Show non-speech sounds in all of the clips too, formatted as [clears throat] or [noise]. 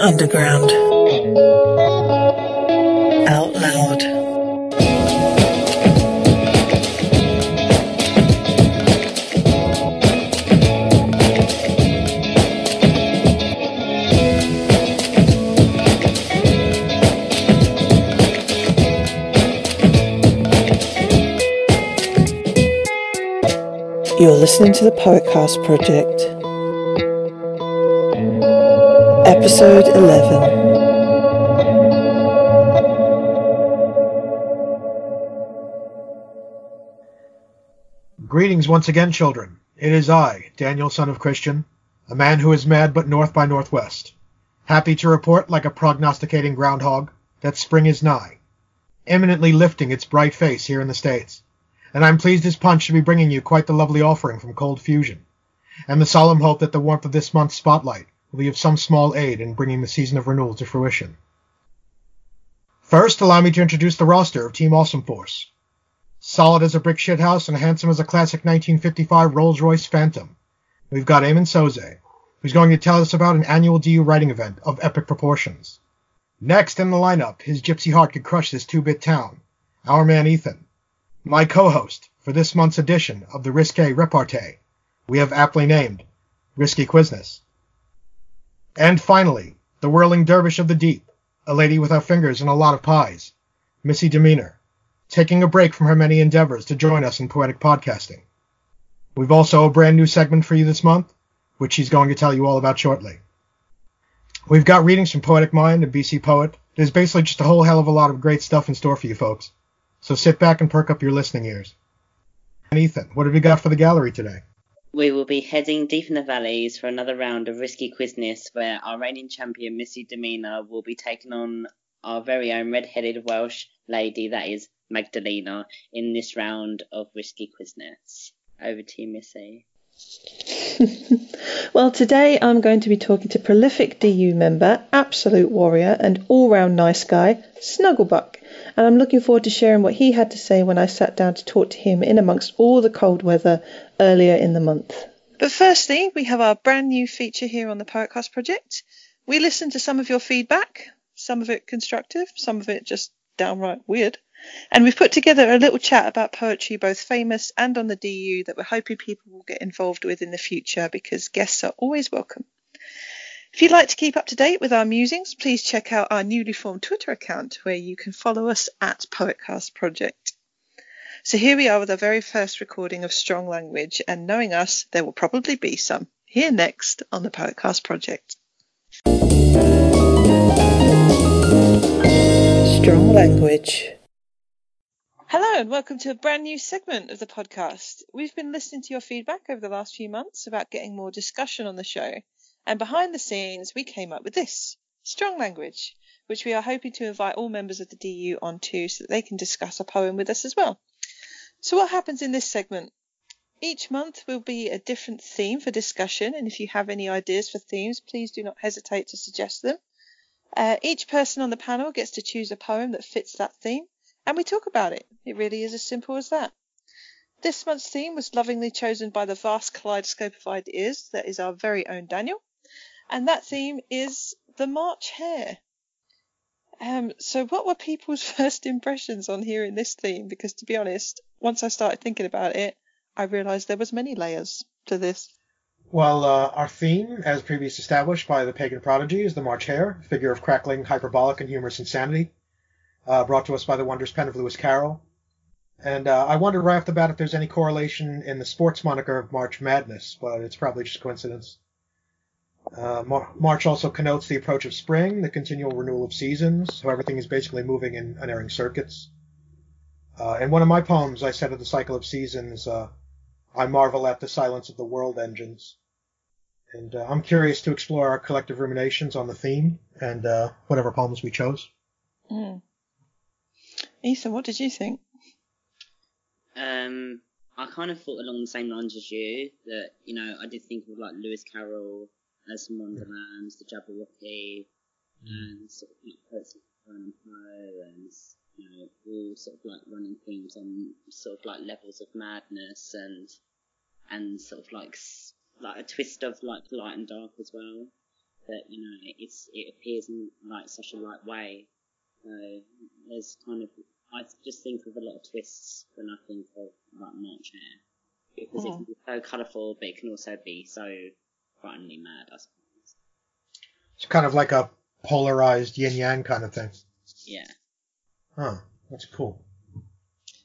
underground. Out loud. You're listening to the Poetcast Project. Episode 11. Greetings once again, children. It is I, Daniel, son of Christian, a man who is mad but north by northwest. Happy to report, like a prognosticating groundhog, that spring is nigh, imminently lifting its bright face here in the States. And I'm pleased as punch to be bringing you quite the lovely offering from Cold Fusion, and the solemn hope that the warmth of this month's spotlight will be of some small aid in bringing the season of renewal to fruition. First, allow me to introduce the roster of Team Awesome Force. Solid as a brick shithouse and handsome as a classic 1955 Rolls-Royce Phantom. We've got Eamon Soze, who's going to tell us about an annual DU writing event of epic proportions. Next in the lineup, his gypsy heart could crush this two-bit town. Our man Ethan. My co-host for this month's edition of the Risque Repartee, we have aptly named Risky Quizzness. And finally, the whirling dervish of the deep, a lady without fingers and a lot of pies, Missy Demeanor taking a break from her many endeavors to join us in poetic podcasting. We've also a brand new segment for you this month, which she's going to tell you all about shortly. We've got readings from PoetikMind and BCPoet. There's basically just a whole hell of a lot of great stuff in store for you folks. So sit back and perk up your listening ears. And Ethan, what have we got for the gallery today? We will be heading deep in the valleys for another round of Risky Quizzness, where our reigning champion, Missy Demeanor, will be taking on our very own red-headed Welsh lady, that is Magdalena, in this round of Risky Quizzness. Over to you, Missy. [laughs] well, today I'm going to be talking to prolific DU member, absolute warrior, and all round nice guy, Snugglebuck. And I'm looking forward to sharing what he had to say when I sat down to talk to him in amongst all the cold weather earlier in the month. But firstly, we have our brand new feature here on the Poetcast Project. We listened to some of your feedback, some of it constructive, some of it just downright weird. And we've put together a little chat about poetry, both famous and on the DU, that we're hoping people will get involved with in the future because guests are always welcome. If you'd like to keep up to date with our musings, please check out our newly formed Twitter account where you can follow us at Poetcast Project. So here we are with our very first recording of Strong Language, and knowing us, there will probably be some. Here next on the Poetcast Project. Strong language. Hello and welcome to a brand new segment of the podcast. We've been listening to your feedback over the last few months about getting more discussion on the show. And behind the scenes, we came up with this strong language, which we are hoping to invite all members of the DU onto so that they can discuss a poem with us as well. So, what happens in this segment? Each month will be a different theme for discussion, and if you have any ideas for themes, please do not hesitate to suggest them. Uh, each person on the panel gets to choose a poem that fits that theme, and we talk about it. It really is as simple as that. This month's theme was lovingly chosen by the vast kaleidoscope of ideas that is our very own Daniel, and that theme is the March Hare. Um, so, what were people's [laughs] first impressions on hearing this theme? Because, to be honest, once I started thinking about it, I realised there was many layers to this. Well, uh, our theme, as previously established by the pagan prodigy, is the March Hare, figure of crackling, hyperbolic, and humorous insanity, uh, brought to us by the wondrous pen of Lewis Carroll. And uh, I wondered right off the bat if there's any correlation in the sports moniker of March Madness, but it's probably just coincidence. Uh, Mar- March also connotes the approach of spring, the continual renewal of seasons, so everything is basically moving in unerring circuits. Uh, in one of my poems, I said of the cycle of seasons, uh, I marvel at the silence of the world engines. And uh, I'm curious to explore our collective ruminations on the theme and uh, whatever poems we chose. Mm. Ethan, what did you think? Um, I kind of thought along the same lines as you that you know I did think of like Lewis Carroll, Alice in Wonderland, the Jabberwocky, and sort of like Poets of Vernon Poe, and you know all sort of like running themes on sort of like levels of madness and and sort of like like a twist of like light and dark as well. that you know it's it appears in like such a light way. So there's kind of I just think of a lot of twists when I think of like March Hare because it Mm. can be so colourful, but it can also be so frighteningly mad. I suppose. It's kind of like a polarized yin yang kind of thing. Yeah. Huh. That's cool.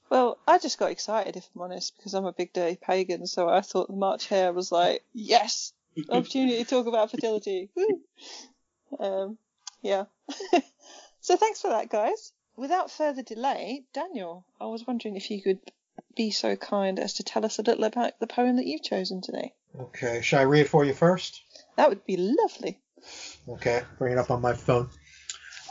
Well, I just got excited, if I'm honest, because I'm a big dirty pagan, so I thought the March Hare was like, yes, [laughs] opportunity to talk about fertility. Woo! Um, yeah. [laughs] so thanks for that, guys. Without further delay, Daniel, I was wondering if you could be so kind as to tell us a little about the poem that you've chosen today. Okay. Shall I read it for you first? That would be lovely. Okay, bring it up on my phone.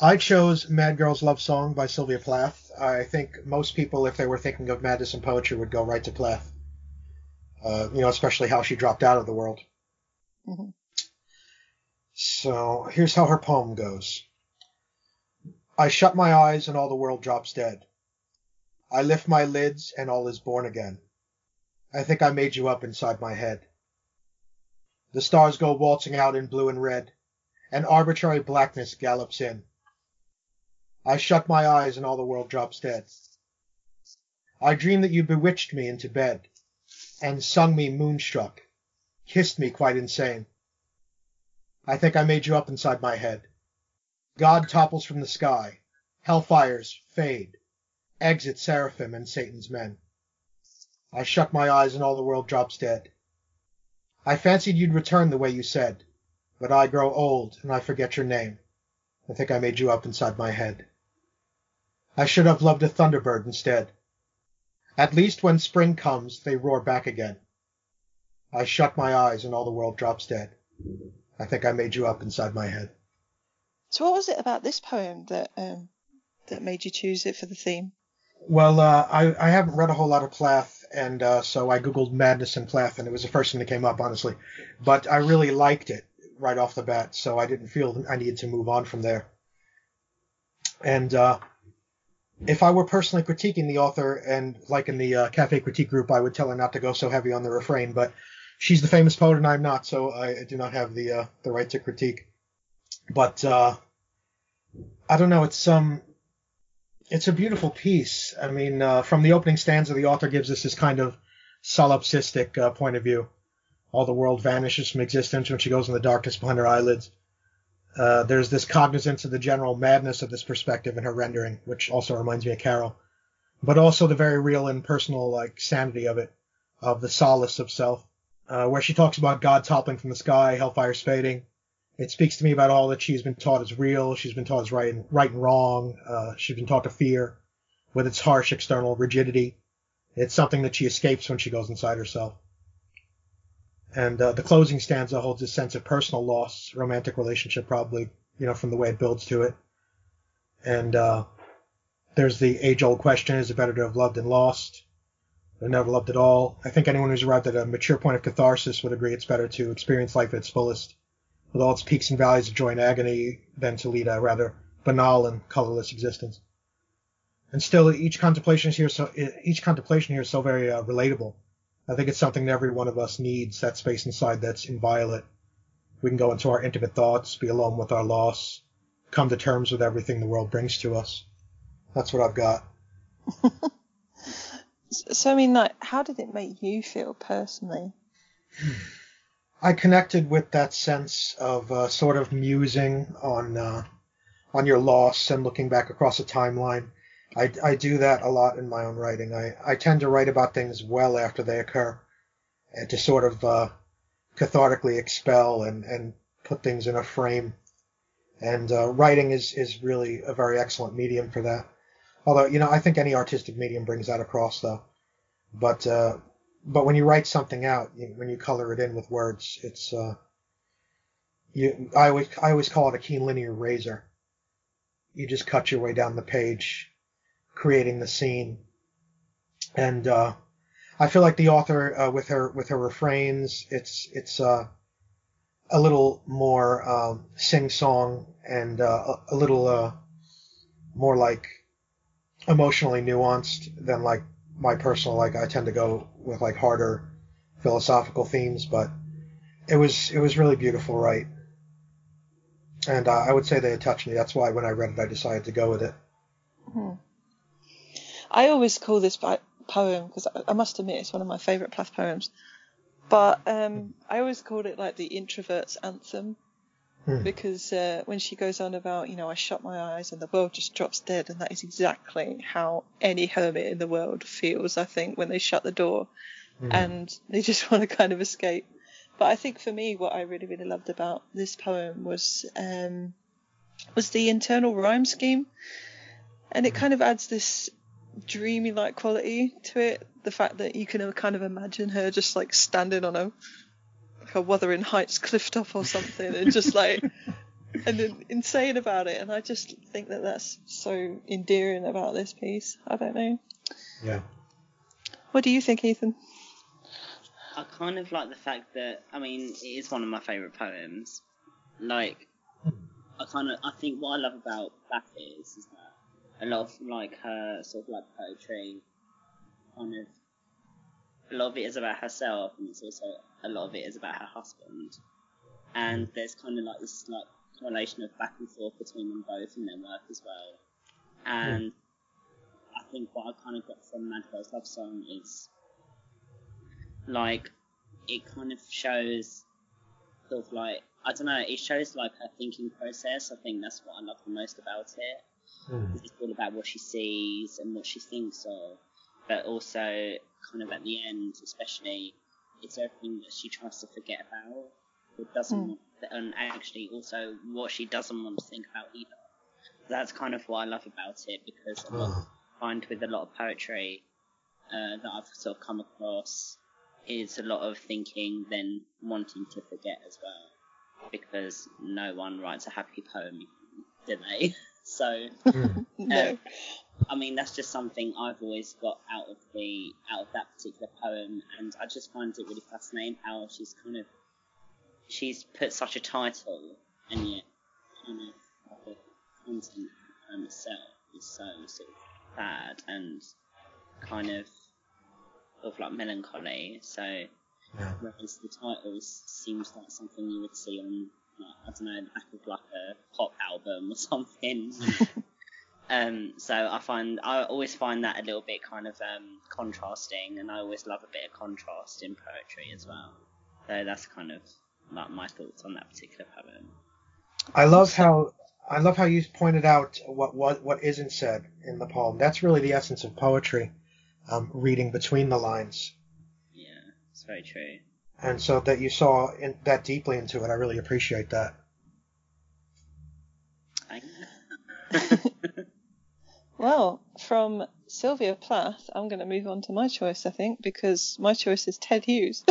I chose Mad Girl's Love Song by Sylvia Plath. I think most people, if they were thinking of madness and poetry, would go right to Plath. Uh, you know, especially how she dropped out of the world. Mhm. So here's how her poem goes. I shut my eyes and all the world drops dead. I lift my lids and all is born again. I think I made you up inside my head. The stars go waltzing out in blue and red. An arbitrary blackness gallops in. I shut my eyes and all the world drops dead. I dream that you bewitched me into bed and sung me moonstruck, kissed me quite insane. I think I made you up inside my head. God topples from the sky. Hellfires fade. Exit seraphim and Satan's men. I shut my eyes and all the world drops dead. I fancied you'd return the way you said, but I grow old and I forget your name. I think I made you up inside my head. I should have loved a thunderbird instead. At least when spring comes, they roar back again. I shut my eyes and all the world drops dead. I think I made you up inside my head. So, what was it about this poem that um, that made you choose it for the theme? Well, uh, I, I haven't read a whole lot of Plath, and uh, so I googled Madness and Plath, and it was the first thing that came up, honestly. But I really liked it right off the bat, so I didn't feel I needed to move on from there. And uh, if I were personally critiquing the author, and like in the uh, Cafe Critique group, I would tell her not to go so heavy on the refrain, but she's the famous poet, and I'm not, so I do not have the uh, the right to critique. But uh, I don't know, it's um it's a beautiful piece. I mean, uh, from the opening stanza, the author gives us this kind of solipsistic uh, point of view. All the world vanishes from existence when she goes in the darkness behind her eyelids. Uh, there's this cognizance of the general madness of this perspective in her rendering, which also reminds me of Carroll, but also the very real and personal like sanity of it, of the solace of self, uh, where she talks about God toppling from the sky, hellfire's fading, it speaks to me about all that she's been taught is real. She's been taught is right and right and wrong. Uh, she's been taught to fear, with its harsh external rigidity. It's something that she escapes when she goes inside herself. And uh, the closing stanza holds a sense of personal loss, romantic relationship probably, you know, from the way it builds to it. And uh, there's the age-old question: Is it better to have loved and lost, or never loved at all? I think anyone who's arrived at a mature point of catharsis would agree it's better to experience life at its fullest with all its peaks and valleys of joy and agony, than to lead a rather banal and colorless existence. And still, each contemplation here, so each contemplation here is so very uh, relatable. I think it's something that every one of us needs. That space inside that's inviolate. We can go into our intimate thoughts, be alone with our loss, come to terms with everything the world brings to us. That's what I've got. [laughs] So, I mean, like, how did it make you feel personally? [sighs] [laughs] I connected with that sense of uh, sort of musing on uh, on your loss and looking back across a timeline. I, I do that a lot in my own writing. I, I tend to write about things well after they occur, and to sort of uh, cathartically expel and, and put things in a frame. And uh, writing is, is really a very excellent medium for that. Although, you know, I think any artistic medium brings that across, though. But uh, but when you write something out, you, when you color it in with words, it's uh, you. I always I always call it a keen linear razor. You just cut your way down the page, creating the scene, and uh, I feel like the author uh, with her with her refrains, it's it's uh, a little more um, sing song and uh, a, a little uh, more like emotionally nuanced than like my personal like I tend to go with like harder philosophical themes, but it was it was really beautiful, right? and uh, I would say they had touched me. That's why when I read it, I decided to go with it. Hmm. I always call this poem because I, must admit it's one of my favourite Plath poems. But um, I always called it like the introvert's anthem Hmm. because uh, when she goes on about, you know, I shut my eyes and the world just drops dead, and that is exactly how any hermit in the world feels, I think, when they shut the door Hmm. and they just [laughs] want to kind of escape. But I think for me, what I really, really loved about this poem was um, was the internal rhyme scheme, and it kind of adds this dreamy-like quality to it. The fact that you can kind of imagine her just like standing on a like a Wuthering Heights cliff top or something, and just like [laughs] and then insane about it. And I just think that that's so endearing about this piece. I don't know. Yeah. What do you think, Ethan? I kind of like the fact that I mean it is one of my favourite poems. Like I kind of I think what I love about that is is that a lot of like her sort of like poetry, kind of a lot of it is about herself and it's also a lot of it is about her husband. And there's kind of like this like correlation of back and forth between them both in their work as well. And I think what I kind of got from Mad Girl's love song is like it kind of shows sort of like I don't know, it shows like her thinking process. I think that's what I love the most about it. Hmm. It's all about what she sees and what she thinks of, but also kind of at the end, especially, it's everything that she tries to forget about or doesn't Hmm. want, and actually also what she doesn't want to think about either. That's kind of what I love about it because a lot. I find with a lot of poetry uh, that I've sort of come across is a lot of thinking, then wanting to forget as well, because no one writes a happy poem, do they? [laughs] so, Hmm. [laughs] No. I mean, that's just something I've always got out of the out of that particular poem, and I just find it really fascinating how she's kind of she's put such a title, and yet kind of the content of the poem itself is so sort of sad and kind of sort of like melancholy. So Yeah. whereas the titles seems like something you would see on like, I don't know the back of like a pop album or [laughs] something. [laughs] um, so I find I always find that a little bit kind of um, contrasting, and I always love a bit of contrast in poetry as well. So that's kind of like my thoughts on that particular poem. I love how I love how you pointed out what what what isn't said in the poem. That's really the essence of poetry, um, reading between the lines. Yeah, it's very true. And so that you saw in, that deeply into it, I really appreciate that. [laughs] Well, from Sylvia Plath, I'm going to move on to my choice, I think, because my choice is Ted Hughes.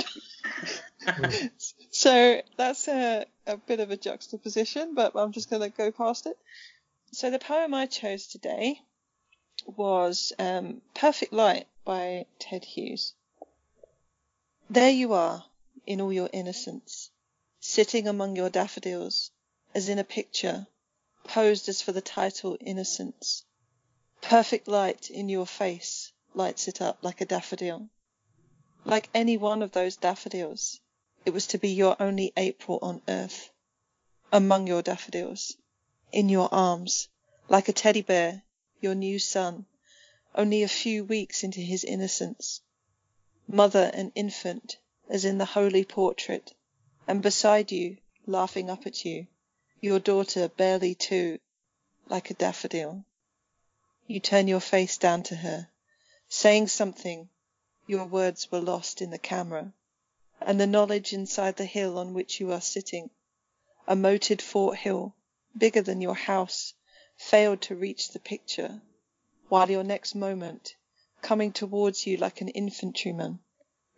[laughs] so that's a, a bit of a juxtaposition, but I'm just going to go past it. So the poem I chose today was um, Perfect Light by Ted Hughes. There you are, in all your innocence, sitting among your daffodils, as in a picture, posed as for the title Innocence. Perfect light in your face lights it up like a daffodil. Like any one of those daffodils, it was to be your only April on earth. Among your daffodils, in your arms, like a teddy bear, your new son, only a few weeks into his innocence. Mother and infant, as in the holy portrait, and beside you, laughing up at you, your daughter barely two, like a daffodil. You turn your face down to her, saying something. Your words were lost in the camera, and the knowledge inside the hill on which you are sitting, a moated fort hill, bigger than your house, failed to reach the picture, while your next moment, coming towards you like an infantryman,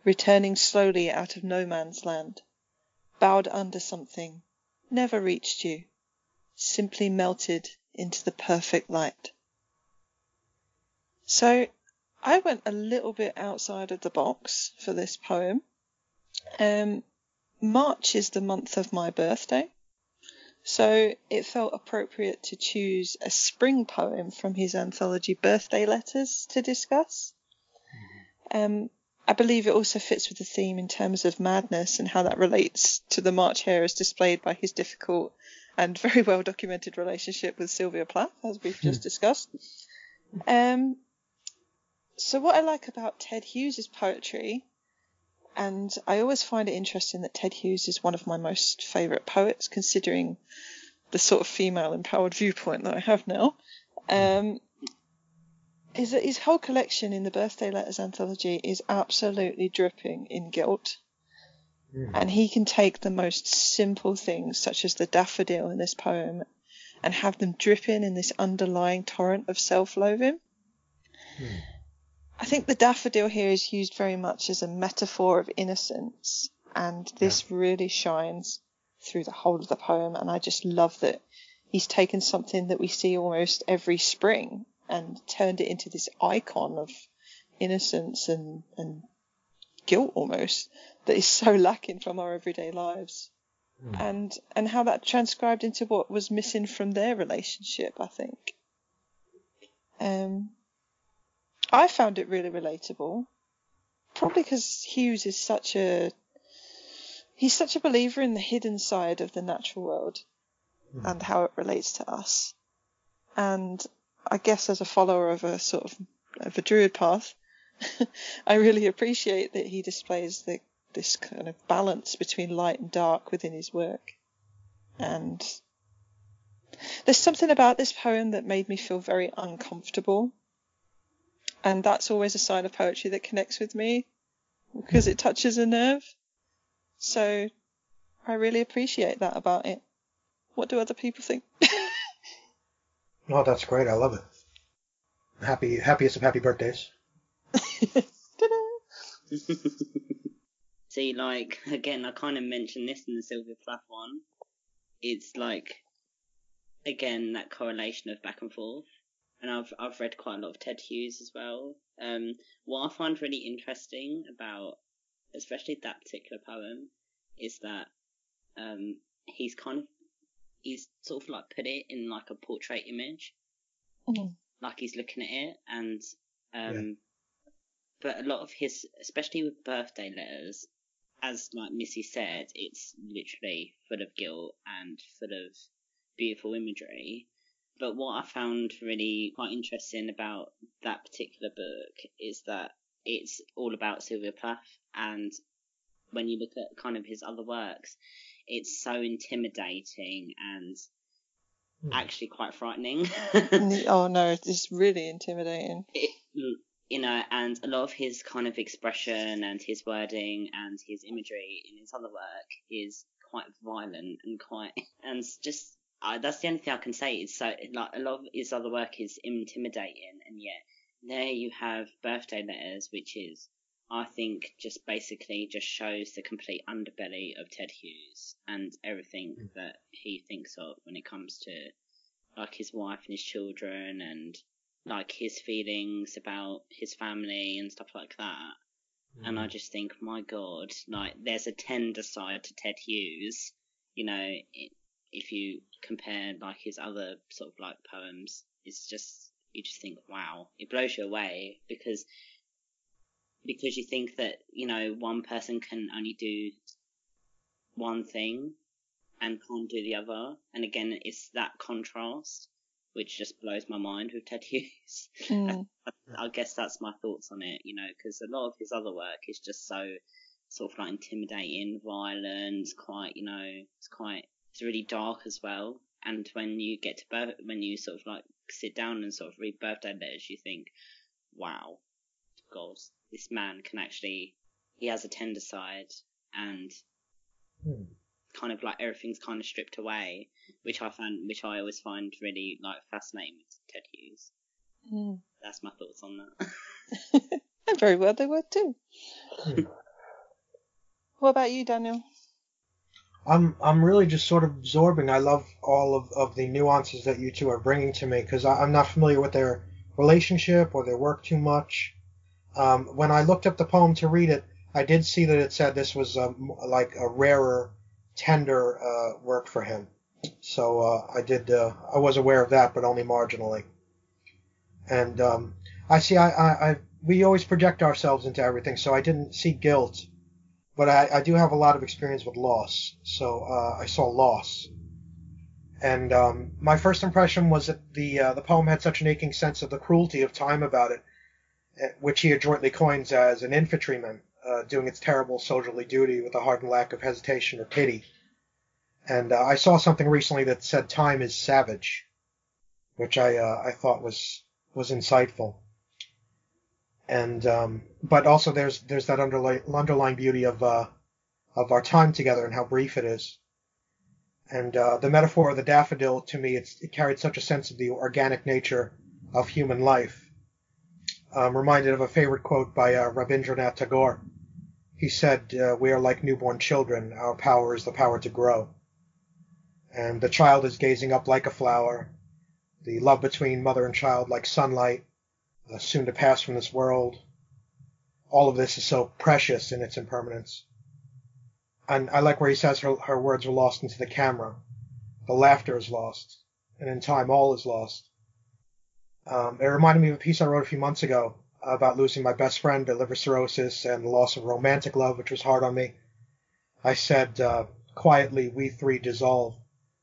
returning slowly out of no man's land, bowed under something, never reached you, simply melted into the perfect light. So I went a little bit outside of the box for this poem. Um, March is the month of my birthday, so it felt appropriate to choose a spring poem from his anthology Birthday Letters to discuss. Um, I believe it also fits with the theme in terms of madness and how that relates to the March hare as displayed by his difficult and [laughs] very well documented relationship with Sylvia Plath, as we've just discussed. Um, so what I like about Ted Hughes' poetry, and I always find it interesting that Ted Hughes is one of my most favourite poets, considering the sort of female empowered viewpoint that I have now. Um, is that his whole collection in the Birthday Letters anthology is absolutely dripping in guilt. And he can take the most simple things, such as the daffodil in this poem, and have them dripping in this underlying torrent of self loathing. I think the daffodil here is used very much as a metaphor of innocence, and this really shines through the whole of the poem. And I just love that he's taken something that we see almost every spring and turned it into this icon of innocence and, and guilt almost that is so lacking from our everyday lives. And and how that transcribed into what was missing from their relationship, I think. Um I found it really relatable. Probably because Hughes is such a he's such a believer in the hidden side of the natural world hmm. and how it relates to us. And I guess as a follower of a sort of of a druid path, [laughs] I really appreciate that he displays the this kind of balance between light and dark within his work. And there's something about this poem that made me feel very uncomfortable. And that's always a sign of poetry that connects with me because it touches a nerve. So I really appreciate that about it. What do other people think? [laughs] Oh, that's great. I love it. Happy, happiest of happy birthdays. Ta-da! [laughs] See, like again, I kind of mentioned this in the Sylvia Plath one. It's like again that correlation of back and forth, and I've I've read quite a lot of Ted Hughes as well. Um, what I find really interesting about, especially that particular poem, is that um he's kind of he's sort of like put it in like a portrait image, Mhm. like he's looking at it, and um, but a lot of his, especially with birthday letters, as like Missy said, it's literally full of guilt and full of beautiful imagery. But what I found really quite interesting about that particular book is that it's all about Sylvia Plath, and when you look at kind of his other works, it's so intimidating and hmm. actually quite frightening. [laughs] oh no, it's really intimidating. it, you know, and a lot of his kind of expression and his wording and his imagery in his other work is quite violent and quite, [laughs] and just uh, that's the only thing I can say. Is so like a lot of his other work is intimidating, and yet there you have birthday letters, which is I think just basically just shows the complete underbelly of Ted Hughes and everything that he thinks of when it comes to like his wife and his children and like his feelings about his family and stuff like that. And I just think, my God, like there's a tender side to Ted Hughes, you know, i if you compare like his other sort of like poems, it's just you just think, wow, it blows you away because because you think that you know one person can only do one thing and can't do the other, and again, it's that contrast which just blows my mind with Ted Hughes. Mm. [laughs] I guess that's my thoughts on it, you know, because a lot of his other work is just so sort of like intimidating, violent, quite, you know, it's quite, it's really dark as well. And when you get to birth, when you sort of like sit down and sort of read birthday letters, you think, wow, God, this man can actually, he has a tender side and Hmm. kind of like everything's kind of stripped away, which I find, which I always find really like fascinating with Ted Hughes. Mm. That's my thoughts on that. And [laughs] [laughs] very well they were too. Hmm. What about you, Daniel? I'm I'm really just sort of absorbing. I love all of, of the nuances that you two are bringing to me because I'm not familiar with their relationship or their work too much. Um, when I looked up the poem to read it, I did see that it said this was um, like a rarer, tender uh, work for him. So uh, I did. Uh, I was aware of that, but only marginally. And um, I see. I, I, I we always project ourselves into everything, so I didn't see guilt but I, I do have a lot of experience with loss. So uh, I saw loss, And um, my first impression was that the uh, the poem had such an aching sense of the cruelty of time about it, eh, which he adroitly coins as an infantryman uh, doing its terrible soldierly duty with a hardened lack of hesitation or pity. And uh, I saw something recently that said time is savage, which I uh, I thought was was insightful. And um, but also there's there's that underlying underlying beauty of uh, of our time together and how brief it is. And uh, the metaphor of the daffodil, to me, it carried such a sense of the organic nature of human life. I'm reminded of a favorite quote by uh, Rabindranath Tagore. He said, uh, We are like newborn children. Our power is the power to grow. And the child is gazing up like a flower. The love between mother and child like sunlight, uh, soon to pass from this world. All of this is so precious in its impermanence and I like where he says her, her words are lost into the camera. The laughter is lost, and in time all is lost. Um, it reminded me of a piece I wrote a few months ago about losing my best friend to liver cirrhosis and the loss of romantic love, which was hard on me. I said, uh, quietly, we three dissolve,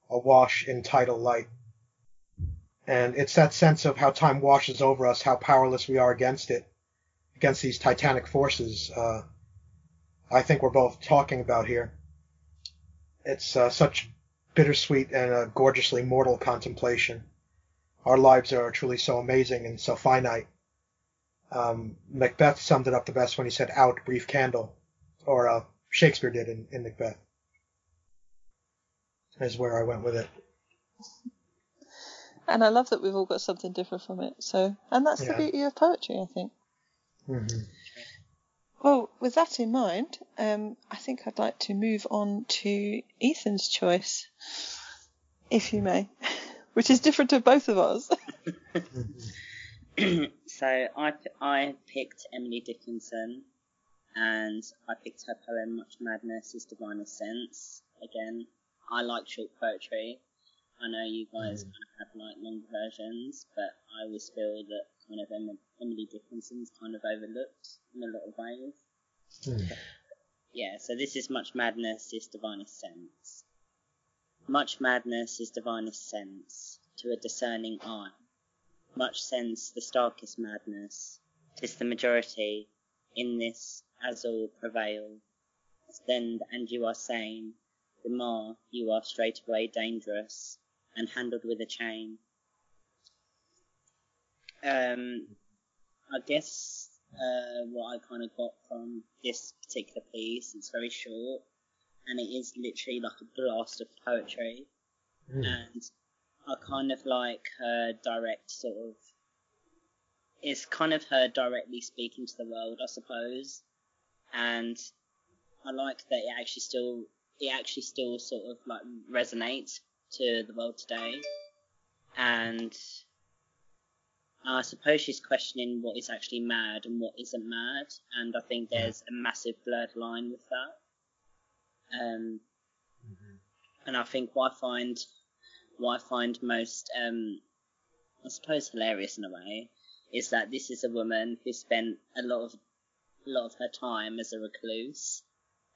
awash in tidal light. And it's that sense of how time washes over us, how powerless we are against it, against these titanic forces. Uh, I think we're both talking about here. It's uh, such bittersweet and a gorgeously mortal contemplation. Our lives are truly so amazing and so finite. Um, Macbeth summed it up the best when he said, "Out, brief candle," or uh, Shakespeare did in, in Macbeth. Is where I went with it. And I love that we've all got something different from it. So, and that's Yeah. the beauty of poetry, I think. hmm Well, with that in mind, um, I think I'd like to move on to Ethan's choice, if you may, [laughs] which is different to both of us. [laughs] [clears throat] so I, I picked Emily Dickinson, and I picked her poem "Much Madness Is Divine Sense." Again, I like short poetry. I know you guys mm. kind of have like long versions, but I always feel that kind of Emily Dickinson's kind of overlooked in a lot of ways. Hmm. Yeah, so this is Much Madness is Divinest Sense. Much madness is divinest sense to a discerning eye. Much sense the starkest madness. 'Tis the majority in this as all prevail. Then and you are sane, the more you are straightway dangerous and handled with a chain. Um, I guess uh, what I kind of got from this particular piece, it's very short, and it is literally like a blast of poetry, and I kind of like her direct sort of. It's kind of her directly speaking to the world, I suppose, and I like that it actually still it actually still sort of like resonates to the world today, and I suppose she's questioning what is actually mad and what isn't mad, and I think there's a massive blurred line with that. Um, and I think what I find, what I find most, um, I suppose hilarious in a way, is that this is a woman who spent a lot of, a lot of her time as a recluse.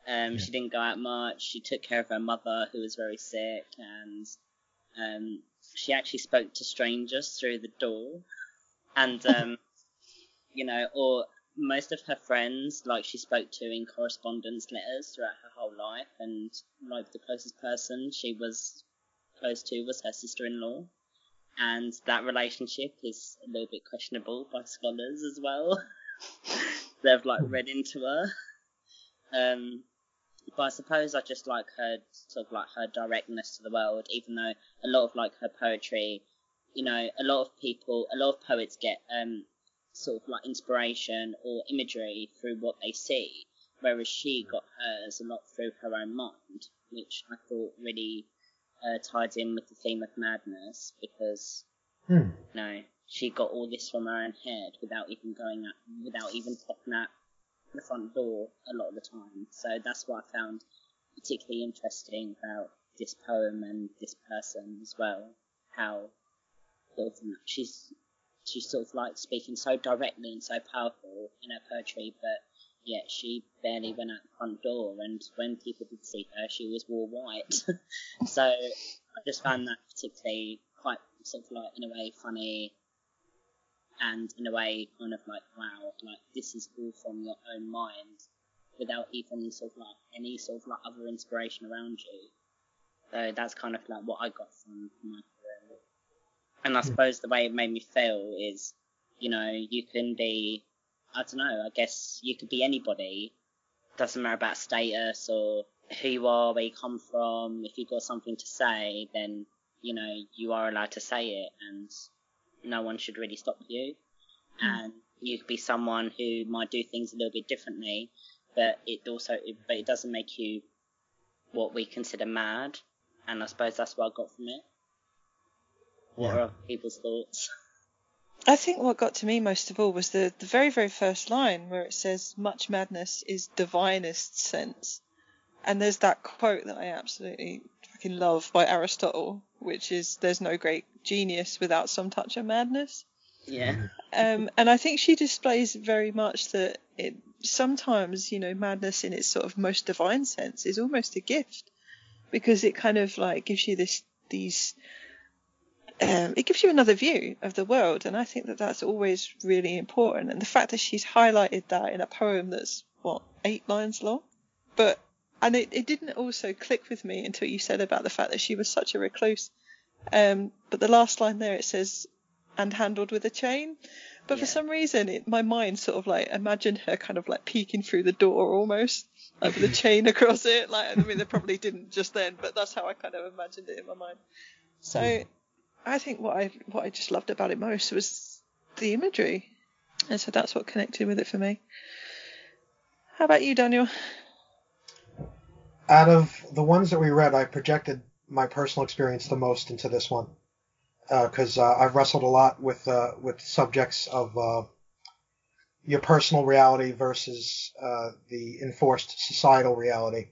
Um, She didn't go out much. She took care of her mother, who was very sick, and um, she actually spoke to strangers through the door. And [laughs] um, you know, or most of her friends, like she spoke to in correspondence letters throughout her whole life, and like the closest person she was close to was her sister-in-law, and that relationship is a little bit questionable by scholars as well. [laughs] They've like read into her. Um, but I suppose I just like her sort of like her directness to the world, even though a lot of like her poetry, you know, a lot of people, a lot of poets get um sort of like inspiration or imagery through what they see, whereas she got hers a lot through her own mind, which I thought really uh, tied in with the theme of madness because Hmm. you know she got all this from her own head without even going at, without even stepping at the front door a lot of the time. So that's what I found particularly interesting about this poem and this person as well. How sort of she's she's sort of like speaking so directly and so powerful in her poetry, but yet she barely went out the front door. And when people did see her, she always wore white. [laughs] so I just found that particularly quite sort of like in a way funny, and in a way kind of like wow, like this is all from your own mind, without even sort of like any sort of like other inspiration around you. So that's kind of like what I got from my career. And I hmm. suppose the way it made me feel is, you know, you can be, I don't know, I guess you could be anybody. Doesn't matter about status or who you are, where you come from. If you've got something to say, then, you know, you are allowed to say it and no one should really stop you. Hmm. And you could be someone who might do things a little bit differently, but it also, it, but it doesn't make you what we consider mad. And I suppose that's what I got from it. What Yeah. are people's thoughts? [laughs] I think what got to me most of all was the, the very, very first line where it says, much madness is divinest sense. And there's that quote that I absolutely fucking love by Aristotle, which is, there's no great genius without some touch of madness. Yeah. Um, and I think she displays very much that it sometimes, you know, madness in its sort of most divine sense is almost a gift because it kind of like gives you this, these, um, it gives you another view of the world. And I think that that's always really important. And the fact that she's highlighted that in a poem that's what, eight lines long, but, and it, it didn't also click with me until you said about the fact that she was such a recluse. Um, but the last line there, it says, and handled with a chain. But for some reason, it, my mind sort of like imagined her kind of like peeking through the door almost, like with a [laughs] chain across it. Like, I mean, they probably didn't just then, but that's how I kind of imagined it in my mind. So, I think what I what I just loved about it most was the imagery, and so that's what connected with it for me. How about you, Daniel? Out of the ones that we read, I projected my personal experience the most into this one because uh, I've wrestled a lot with uh, with subjects of uh, your personal reality versus uh, the enforced societal reality,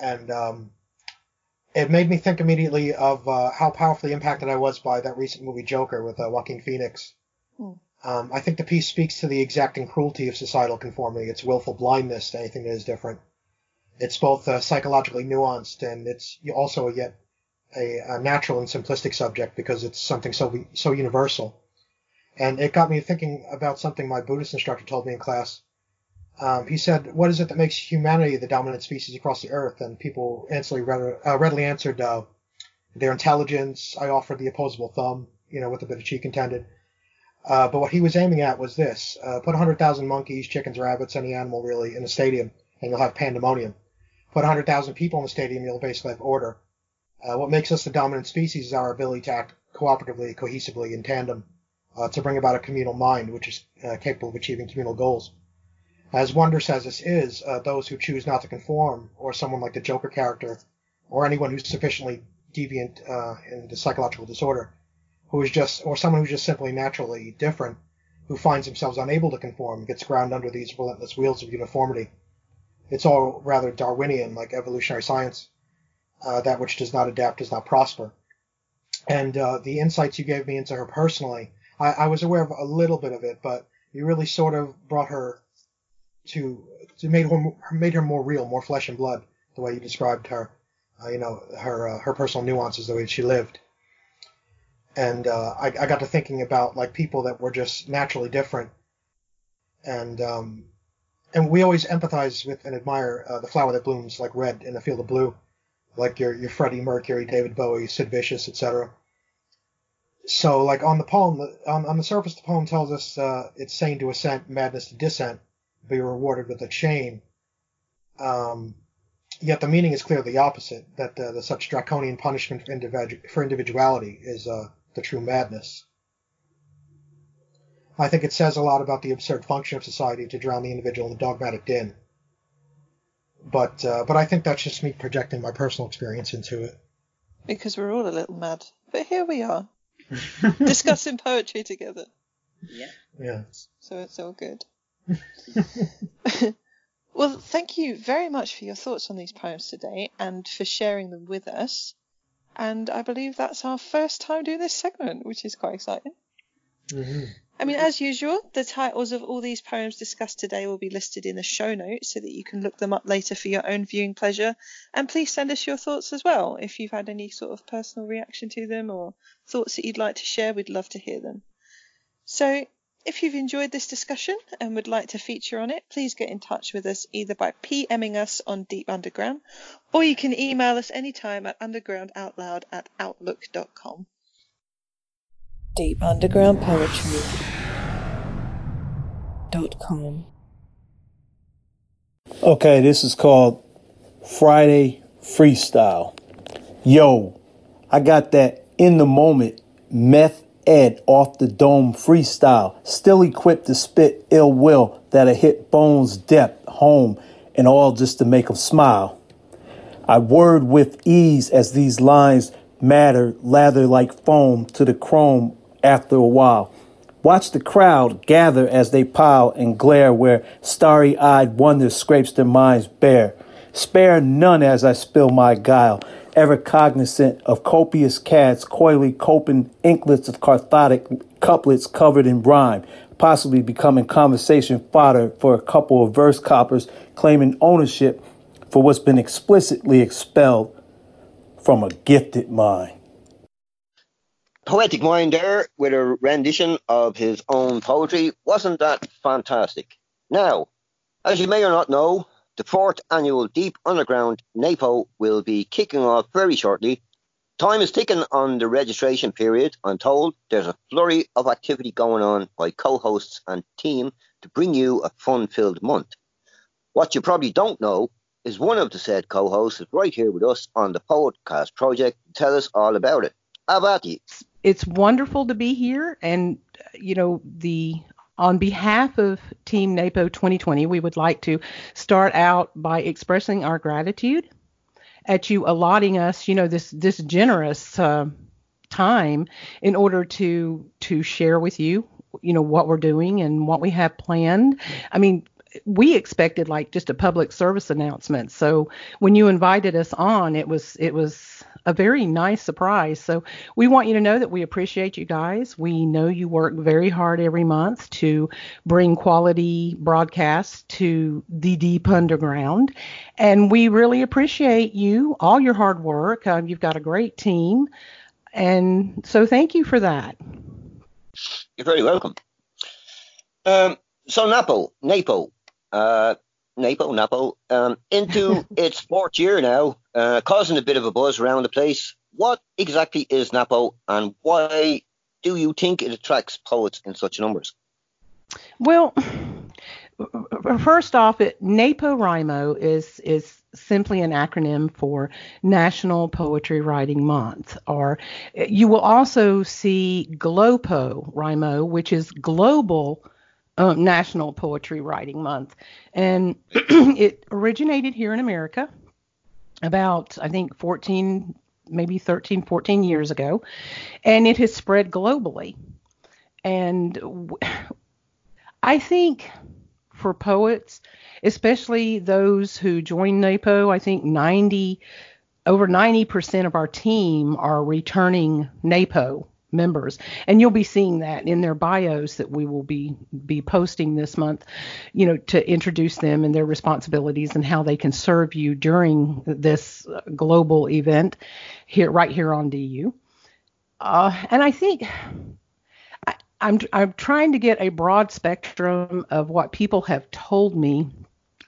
and um, it made me think immediately of uh, how powerfully impacted I was by that recent movie Joker with uh, Joaquin Phoenix. Hmm. Um, I think the piece speaks to the exacting cruelty of societal conformity, its willful blindness to anything that is different. It's both uh, psychologically nuanced and it's also yet a, a natural and simplistic subject because it's something so so universal. And it got me thinking about something my Buddhist instructor told me in class. Um, he said, "What is it that makes humanity the dominant species across the earth?" And people instantly uh, readily answered, uh, "Their intelligence." I offered the opposable thumb, you know, with a bit of cheek intended. Uh, but what he was aiming at was this: uh, put 100,000 monkeys, chickens, rabbits, any animal really, in a stadium, and you'll have pandemonium. Put 100,000 people in the stadium, you'll basically have order. Uh, what makes us the dominant species is our ability to act cooperatively, cohesively, in tandem, uh, to bring about a communal mind, which is uh, capable of achieving communal goals. As wondrous as this is, uh, those who choose not to conform, or someone like the Joker character, or anyone who's sufficiently deviant uh, in the psychological disorder, who is just, or someone who's just simply naturally different, who finds themselves unable to conform, gets ground under these relentless wheels of uniformity. It's all rather Darwinian, like evolutionary science. Uh, that which does not adapt does not prosper. And uh, the insights you gave me into her personally, I, I was aware of a little bit of it, but you really sort of brought her to, to made her made her more real, more flesh and blood, the way you described her. Uh, you know, her uh, her personal nuances, the way she lived. And uh, I, I got to thinking about like people that were just naturally different, and um, and we always empathize with and admire uh, the flower that blooms like red in a field of blue, like your your Freddie Mercury, David Bowie, Sid Vicious, etc. So, like on the poem, on, on the surface, the poem tells us uh, it's sane to assent, madness to dissent, be rewarded with a chain. Um, yet the meaning is clearly the opposite. That uh, the such draconian punishment for, individu- for individuality is uh, the true madness. I think it says a lot about the absurd function of society to drown the individual in the dogmatic din. But uh, but I think that's just me projecting my personal experience into it. Because we're all a little mad. But here we are, discussing poetry together. Yeah. Yeah. So it's all good. [laughs] well, thank you very much for your thoughts on these poems today and for sharing them with us. And I believe that's our first time doing this segment, which is quite exciting. hmm I mean, mm-hmm. as usual, the titles of all these poems discussed today will be listed in the show notes so that you can look them up later for your own viewing pleasure. And please send us your thoughts as well. If you've had any sort of personal reaction to them or thoughts that you'd like to share, we'd love to hear them. So, if you've enjoyed this discussion and would like to feature on it, please get in touch with us either by PMing us on Deep Underground or you can email us anytime at undergroundoutloud at outlook.com. Deep Underground Poetry. Dot com. Okay, this is called Friday Freestyle. Yo, I got that in the moment meth ed off the dome freestyle, still equipped to spit ill will that'll hit bones depth home and all just to make make 'em smile. I word with ease as these lines matter, lather like foam to the chrome after a while. Watch the crowd gather as they pile and glare where starry eyed wonder scrapes their minds bare. Spare none as I spill my guile, ever cognizant of copious cats coyly coping inklets of cathartic couplets covered in rhyme, possibly becoming conversation fodder for a couple of verse coppers claiming ownership for what's been explicitly expelled from a gifted mind. PoetikMind there with a rendition of his own poetry. Wasn't that fantastic? Now, as you may or not know, the fourth annual Deep Underground NAPO will be kicking off very shortly. Time is ticking on the registration period. I'm told there's a flurry of activity going on by co hosts and team to bring you a fun filled month. What you probably don't know is one of the said co hosts is right here with us on the podcast project to tell us all about it. You? It's wonderful to be here. And you know the on behalf of team napo 2020 we would like to start out by expressing our gratitude at you allotting us you know this this generous uh, time in order to to share with you you know what we're doing and what we have planned. I mean we expected like just a public service announcement. So when you invited us on it was it was a very nice surprise. So we want you to know that we appreciate you guys. We know you work very hard every month to bring quality broadcasts to the deep underground. And we really appreciate you, all your hard work. Uh, you've got a great team. And so thank you for that. You're very welcome. Um, so Napo, Napo, uh, Napo, Napo, um, into [laughs] its fourth year now, uh, causing a bit of a buzz around the place. What exactly is Napo, and why do you think it attracts poets in such numbers? Well, first off, it, NaPoWriMo is is simply an acronym for National Poetry Writing Month. Or you will also see GloPoWriMo, which is Global um, National Poetry Writing Month. And [clears throat] it originated here in America about, I think, 14, maybe 13, 14 years ago. And it has spread globally. And w- I think for poets, especially those who join NAPO, I think 90 over 90% of our team are returning NAPO members and you'll be seeing that in their bios that we will be be posting this month you know to introduce them and their responsibilities and how they can serve you during this global event here right here on DU uh, and I think I, I'm I'm trying to get a broad spectrum of what people have told me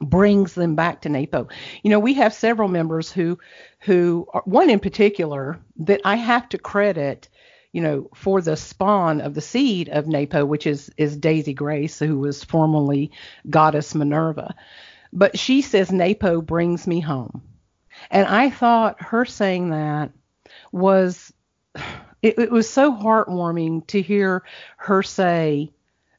brings them back to NAPO. You know, we have several members who who are, one in particular that I have to credit you know, for the spawn of the seed of Napo, which is is Daisy Grace, who was formerly goddess Minerva. But she says Napo brings me home. And I thought her saying that was it, it was so heartwarming to hear her say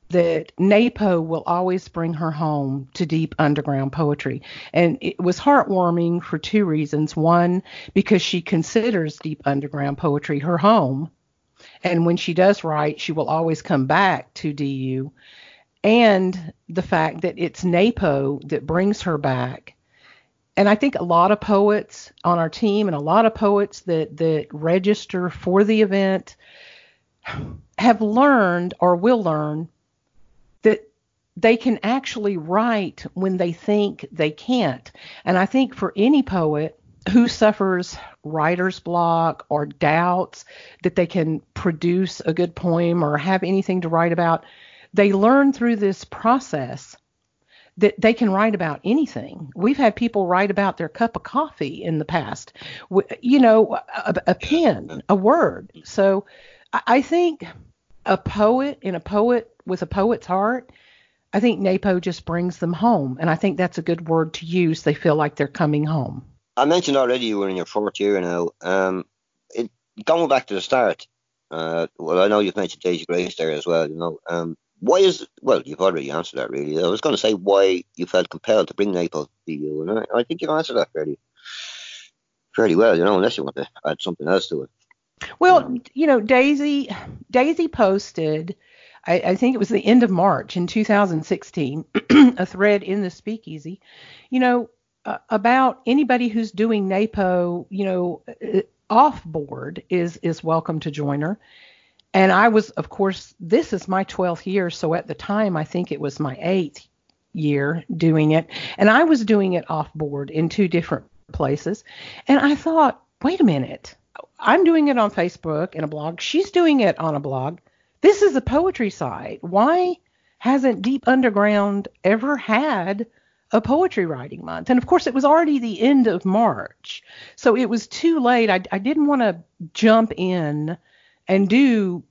that NAPO will always bring her home to deep underground poetry. And it was heartwarming for two reasons. One, because she considers deep underground poetry her home. And when she does write, she will always come back to DU. And the fact that it's NAPO that brings her back. And I think a lot of poets on our team and a lot of poets that, that register for the event have learned or will learn that they can actually write when they think they can't. And I think for any poet who suffers writer's block or doubts that they can produce a good poem or have anything to write about, they learn through this process that they can write about anything. We've had people write about their cup of coffee in the past, you know, a, a pen, a word. So I think a poet in a poet with a poet's heart, I think NAPO just brings them home. And I think that's a good word to use. They feel like they're coming home. I mentioned already you were in your fourth year now. Um, it, going back to the start, uh, well, I know you've mentioned Daisy Grace there as well. You know, um, why is well, you've already answered that really. I was going to say why you felt compelled to bring NAPO to you, and I, I think you've answered that fairly, fairly well. You know, unless you want to add something else to it. Well, you know, Daisy, Daisy posted. I, I, think it was the end of March in 2016, [clears throat] a thread in the Speakeasy, you know, about anybody who's doing NAPO, you know, uh, off board is is welcome to join her. And I was, of course, this is my 12th year, so at the time I think it was my eighth year doing it, and I was doing it off board in two different places, and I thought, wait a minute, I'm doing it on Facebook and a blog. She's doing it on a blog. This is a poetry site. Why hasn't Deep Underground ever had a poetry writing month. And of course, it was already the end of March. So it was too late. I, I didn't want to jump in and do,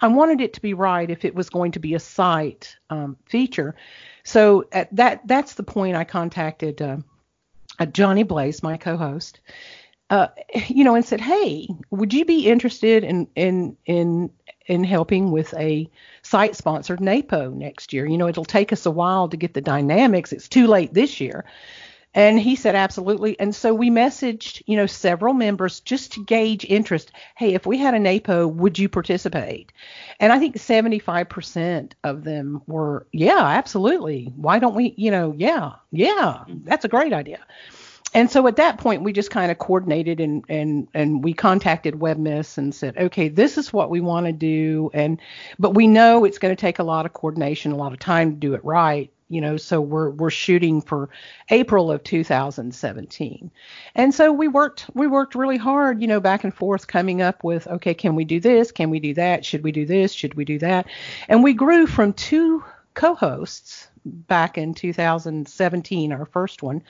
I wanted it to be right if it was going to be a site um, feature. So at that, that's the point I contacted uh, uh, Johnny Blaze, my co host. Uh, you know, and said, "Hey, would you be interested in in in in helping with a site sponsored NAPO next year. You know, it'll take us a while to get the dynamics. It's too late this year. And he said, absolutely. And so we messaged, you know, several members just to gauge interest. Hey, if we had a NAPO, would you participate? And I think 75% of them were, yeah, absolutely. Why don't we, you know, yeah, yeah, that's a great idea and so at that point we just kind of coordinated and and and we contacted webmiss and said okay this is what we want to do. And but we know it's going to take a lot of coordination a lot of time to do it right you know so we're we're shooting for April of 2017 and so we worked we worked really hard you know back and forth coming up with okay can we do this? Can we do that? Should we do this? Should we do that? And we grew from two co-hosts back in 2017 our first one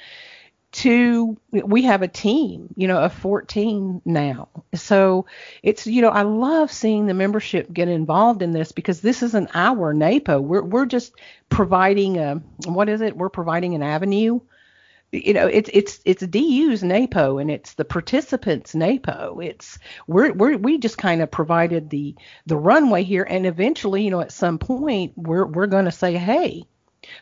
to we have a team you know of 14 now. So it's you know i love seeing the membership get involved in this because this isn't our napo we're we're just providing a what is it? We're providing an avenue. You know it's it's it's du's napo and it's the participants napo it's we're, we're we just kind of provided the the runway here and eventually you know at some point we're we're going to say hey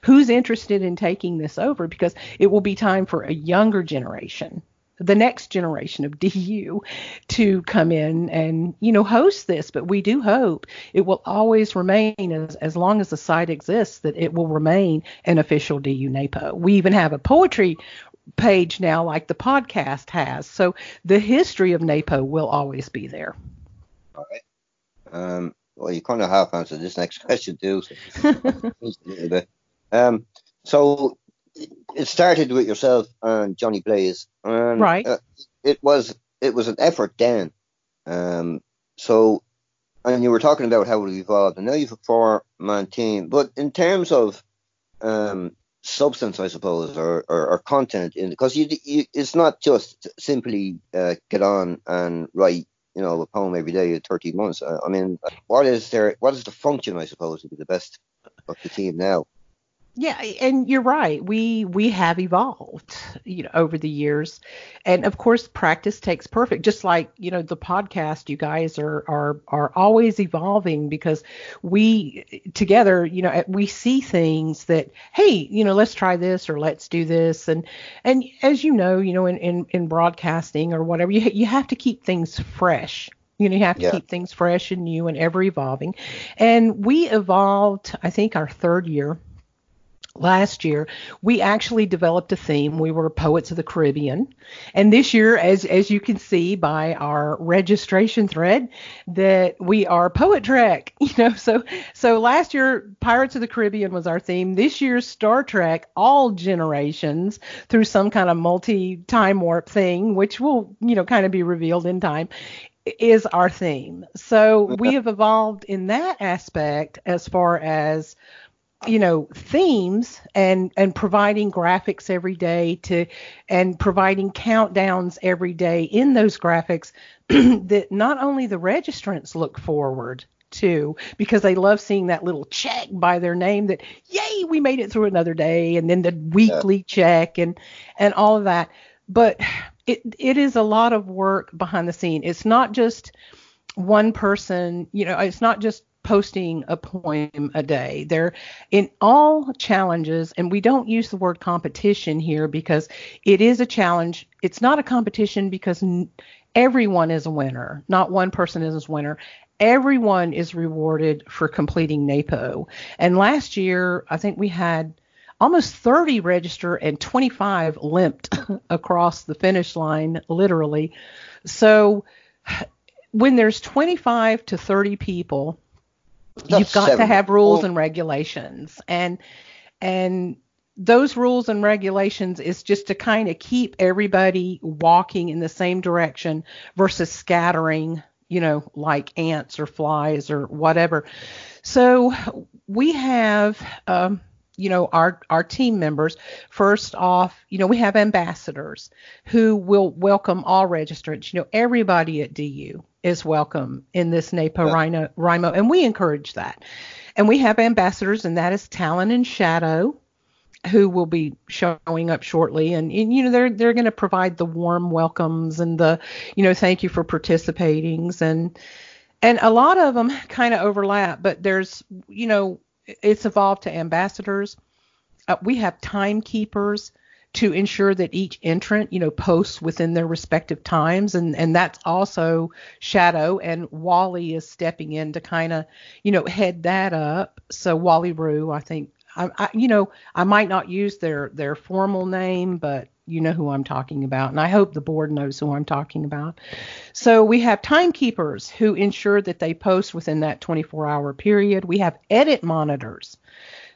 Who's interested in taking this over? Because it will be time for a younger generation, the next generation of [laughs] DU, to come in and you know host this. But we do hope it will always remain as as long as the site exists that it will remain an official DU NAPO. We even have a poetry page now like the podcast has. So the history of NAPO will always be there. All right. Um, well, you kind of half answered this next [laughs] question too. So [laughs] Um, so it started with yourself and Johnny Blaze, and right. Uh, it was it was an effort then. Um, so, and you were talking about how it evolved, and now you've a four man team. But in terms of um, substance, I suppose, or, or, or content, because you, you, it's not just simply uh, get on and write, you know, a poem every day, 30 months. Uh, I mean, what is there? What is the function, I suppose, to be the best of the team now? Yeah, and you're right. We we have evolved, you know, over the years, and of course, practice takes perfect. Just like you know, the podcast, you guys are are are always evolving because we together, you know, we see things that hey, you know, let's try this or let's do this, and and as you know, you know, in in, in broadcasting or whatever, you you have to keep things fresh. You know, you have to yeah. keep things fresh and new and ever evolving. And we evolved, I think, our third year last year we actually developed a theme. We were poets of the caribbean. And this year as as you can see by our registration thread that we are poet trek [laughs] you know? So so last year pirates of the caribbean was our theme. This year's star trek all generations through some kind of multi time warp thing which will you know kind of be revealed in time is our theme. So we have evolved in that aspect as far as you know themes and and providing graphics every day to and providing countdowns every day in those graphics [clears throat] that not only the registrants look forward to because they love seeing that little check by their name that yay we made it through another day and then the weekly yeah. check and and all of that but it it is a lot of work behind the scene it's not just one person you know it's not just posting a poem a day. They're in all challenges, and we don't use the word competition here because it is a challenge. It's not a competition because everyone is a winner, not one person is a winner. Everyone is rewarded for completing NAPO. And last year, I think we had almost 30 register and 25 limped [laughs] across the finish line, literally. So when there's 25 to 30 people you've got to have rules and regulations and and those rules and regulations is just to kind of keep everybody walking in the same direction versus scattering you know like ants or flies or whatever. So we have um, you know our our team members. First off you know we have ambassadors who will welcome all registrants. You know everybody at du is welcome in this. Rhino, RIMO, and we encourage that. And we have ambassadors, and that is Talon and Shadow, who will be showing up shortly. And, and you know they're they're going to provide the warm welcomes and the you know thank you for participating and and a lot of them kind of overlap, but there's you know it's evolved to ambassadors. Uh, we have timekeepers to ensure that each entrant, you know, posts within their respective times, and and that's also Shadow and Wally is stepping in to kind of, you know, head that up. So Wally Rue, I think, I, I, you know, I might not use their their formal name, but you know who I'm talking about, and I hope the board knows who I'm talking about. So we have timekeepers who ensure that they post within that 24-hour period. We have edit monitors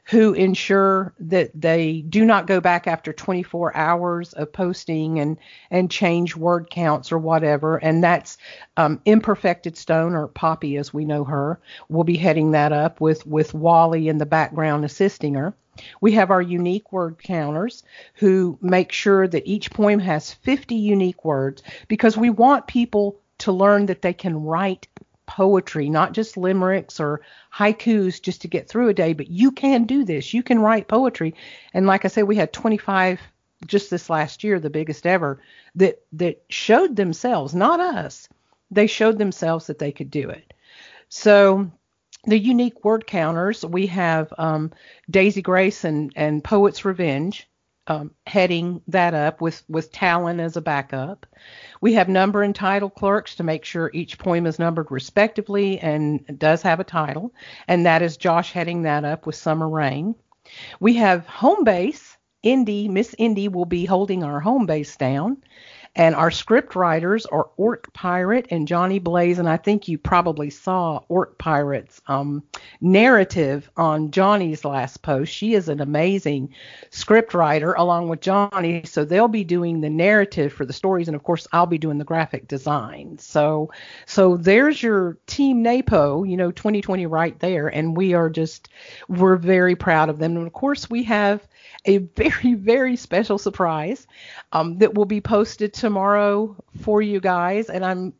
who ensure that they do not go back after 24 hours of posting and and change word counts or whatever. And that's um, imperfected stone or Poppy, as we know her. We'll be heading that up with with Wally in the background assisting her. We have our unique word counters who make sure that each poem has 50 unique words because we want people to learn that they can write poetry, not just limericks or haikus just to get through a day, but you can do this. You can write poetry. And like I said, we had 25 just this last year, the biggest ever, that that showed themselves, not us. They showed themselves that they could do it. So the unique word counters, we have um, Daisy Grace and, and Poet's Revenge um, heading that up with, with Talon as a backup. We have number and title clerks to make sure each poem is numbered respectively and does have a title, and that is Josh heading that up with Summer Rain. We have home base. Indy, Miss Indy will be holding our home base down. And our script writers are Orc Pirate and Johnny Blaze. And I think you probably saw Orc Pirate's um, narrative on Johnny's last post. She is an amazing script writer along with Johnny. So they'll be doing the narrative for the stories. And of course, I'll be doing the graphic design. So, so there's your Team NAPO, you know, 2020 right there. And we are just, we're very proud of them. And of course, we have a very, [laughs] very special surprise um, that will be posted tomorrow for you guys. And I'm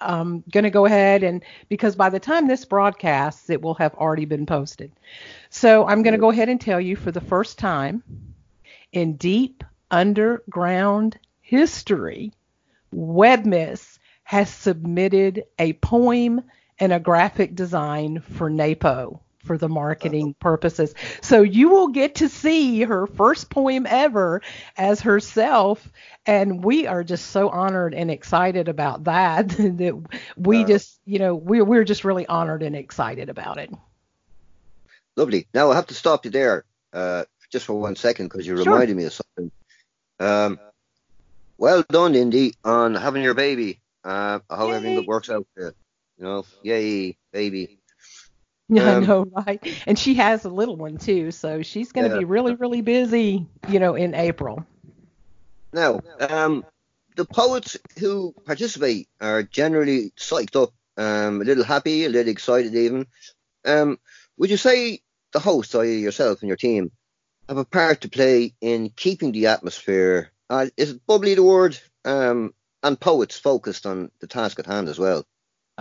um, going to go ahead and, because by the time this broadcasts, it will have already been posted. So I'm going to go ahead and tell you for the first time in deep underground history, Webmiss has submitted a poem and a graphic design for NAPO for the marketing purposes. So you will get to see her first poem ever as herself. And we are just so honored and excited about that [laughs] that we uh, just, you know, we're, we're just really honored and excited about it. Lovely. Now I have to stop you there, uh, just for one second because you Sure. reminded me of something. Um, well done, Indy, on having your baby. Uh, I hope everything works out you. You know, yay, baby. Yeah, [laughs] I Um, know, right? And she has a little one too, so she's going to Yeah. be really, really busy, you know, in April. Now, um, the poets who participate are generally psyched up, um, a little happy, a little excited even. Um, would you say the host, i.e. yourself and your team, have a part to play in keeping the atmosphere, uh, is it bubbly the word, um, and poets focused on the task at hand as well?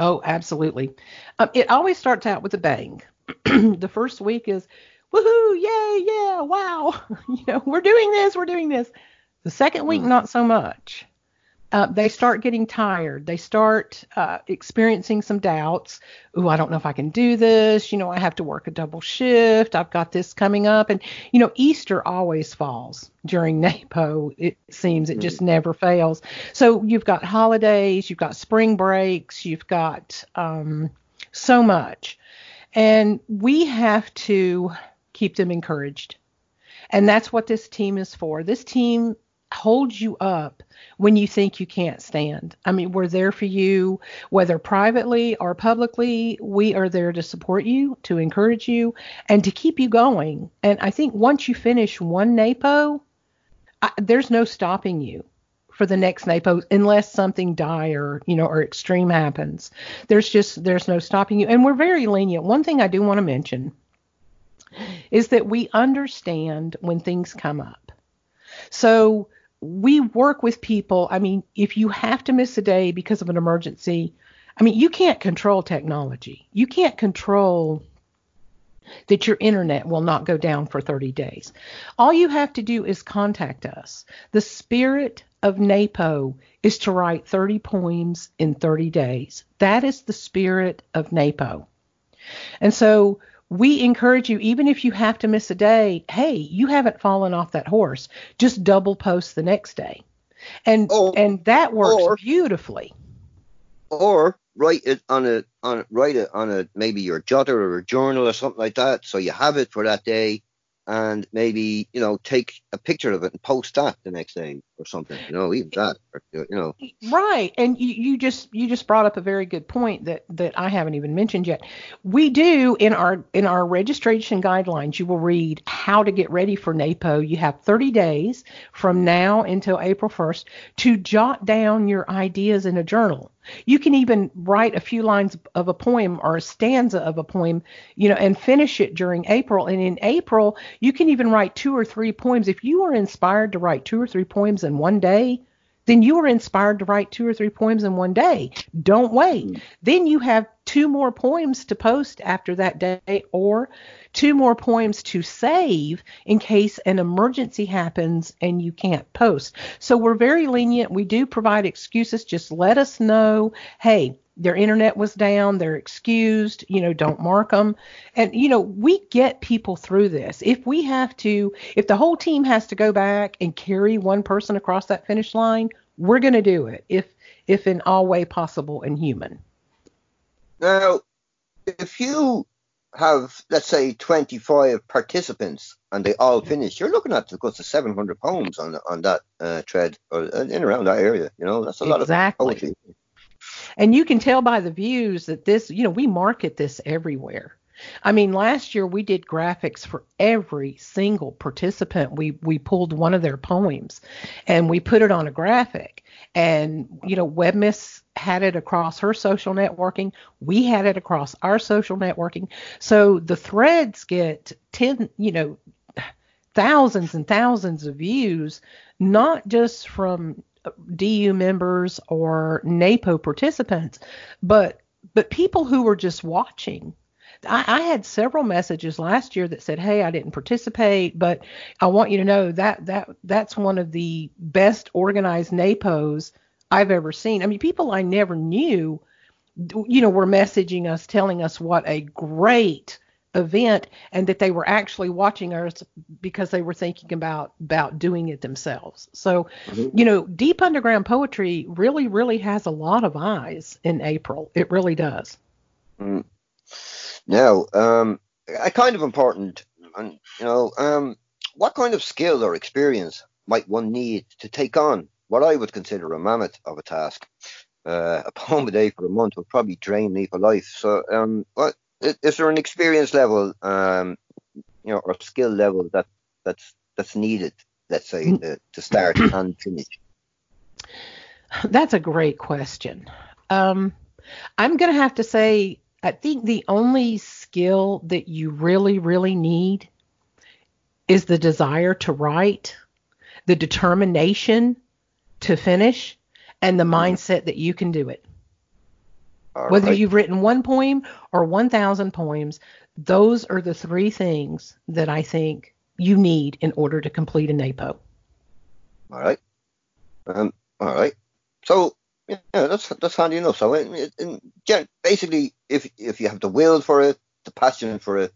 Oh, absolutely. Um, it always starts out with a bang. [clears throat] the first week is, woohoo, yay, yeah, wow, [laughs] you know, we're doing this, we're doing this. The second week, Mm. not so much. Uh, they start getting tired. They start uh, experiencing some doubts. Oh, I don't know if I can do this. You know, I have to work a double shift. I've got this coming up. And, you know, Easter always falls during [laughs] NAPO. It seems it just never fails. So you've got holidays, you've got spring breaks, you've got um, so much. And we have to keep them encouraged. And that's what this team is for. This team holds you up when you think you can't stand. I mean, we're there for you, whether privately or publicly. We are there to support you, to encourage you, and to keep you going. And I think once you finish one NAPO, I, there's no stopping you for the next NAPO unless something dire, you know, or extreme happens. There's just there's no stopping you. And we're very lenient. One thing I do want to mention is that we understand when things come up. So we work with people. I mean, if you have to miss a day because of an emergency, I mean, you can't control technology. You can't control that your internet will not go down for 30 days. All you have to do is contact us. The spirit of NAPO is to write 30 poems in 30 days. That is the spirit of NAPO. And so we encourage you, even if you have to miss a day, hey, you haven't fallen off that horse. Just double post the next day. And Or- and that works or- beautifully. Or write it on a on write it on a maybe your jotter or a journal or something like that, so you have it for that day, and maybe you know take a picture of it and post that the next day or something. You know, even that, or, you know. Right. And you, you just you just brought up a very good point that that I haven't even mentioned yet. We do in our in our registration guidelines, you will read how to get ready for NAPO. You have 30 days from now until April 1st to jot down your ideas in a journal. You can even write a few lines of a poem or a stanza of a poem, you know, and finish it during April. And in April, you can even write two or three poems. If you are inspired to write two or three poems one day, then you are inspired to write two or three poems in one day. Don't wait. Mm. Then you have two more poems to post after that day or two more poems to save in case an emergency happens and you can't post. So we're very lenient. We do provide excuses. Just let us know, hey, their internet was down, they're excused, you know, don't mark them. And, you know, we get people through this. If we have to, if the whole team has to go back and carry one person across that finish line, we're going to do it if, if in all way possible and human. Now, if you have, let's say, 25 participants and they all finish, you're looking at close to 700 poems on on that uh, thread or uh, in around that area. You know, that's a lot Exactly. of poetry. And you can tell by the views that this, you know, we market this everywhere. I mean, last year we did graphics for every single participant. We we pulled one of their poems and we put it on a graphic. And you know, Webmiss had it across her social networking. We had it across our social networking. So the threads get 10, you know, thousands and thousands of views, not just from DU members or NAPO participants, but but people who were just watching. I, I had several messages last year that said, "Hey, I didn't participate, but I want you to know that that that's one of the best organized NAPOs I've ever seen." I mean, people I never knew, you know, were messaging us, telling us what a great event and that they were actually watching us because they were thinking about about doing it themselves. So, you know, deep underground poetry really really has a lot of eyes in April. It really does. Now, um, a kind of important, and you know, um, what kind of skill or experience might one need to take on what I would consider a mammoth of a task? Uh, a poem a day for a month would probably drain me for life. So, um, what is there an experience level, um, you know, or skill level that that's that's needed, let's say, Mm. to, to start [clears throat] and finish? That's a great question. Um, I'm going to have to say, I think the only skill that you really, really need is the desire to write, the determination to finish, and the mindset that you can do it. All Whether right. you've written one poem or 1,000 poems, those are the three things that I think you need in order to complete a NAPO. All right. Um, all right. So yeah, that's that's handy enough. So in, in, basically, if if you have the will for it, the passion for it,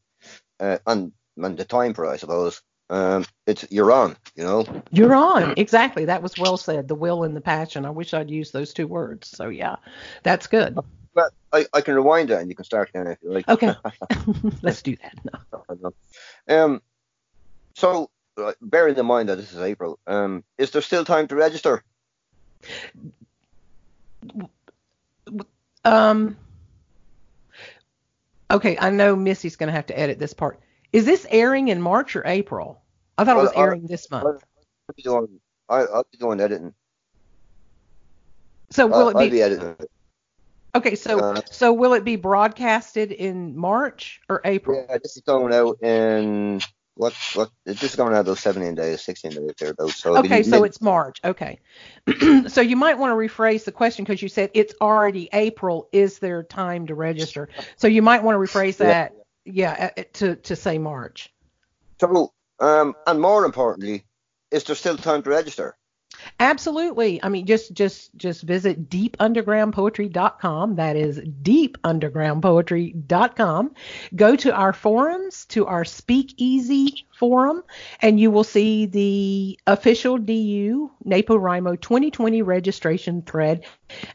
uh, and and the time for it, I suppose, um, it's you're on. You know. You're on. Exactly. That was well said. The will and the passion. I wish I'd used those two words. So yeah, that's good. But I, I can rewind it and you can start again if you like. Okay. [laughs] [laughs] Let's do that. No. [laughs] Um. So uh, bearing in mind that this is April, um, is there still time to register? Um. Okay, I know Missy's going to have to edit this part. Is this airing in March or April? I thought it was Well, airing this month. I'll be doing. I, I'll be doing editing. So will I'll, it I'll be, be editing. Okay? So uh, so will it be broadcasted in March or April? Yeah, this is going out in what what this is going out those 17 days, 16 days thereabouts. So Okay, so mid- it's March. Okay. [clears throat] so you might want to rephrase the question because you said it's already April. Is there time to register? So you might want to rephrase that, yeah, uh, to to say March. so um and more importantly, is there still time to register? Absolutely. I mean, just just just visit deepundergroundpoetry.com. That is deepundergroundpoetry.com. Go to our forums, to our Speakeasy forum, and you will see the official DU NaPoWriMo 2020 registration thread.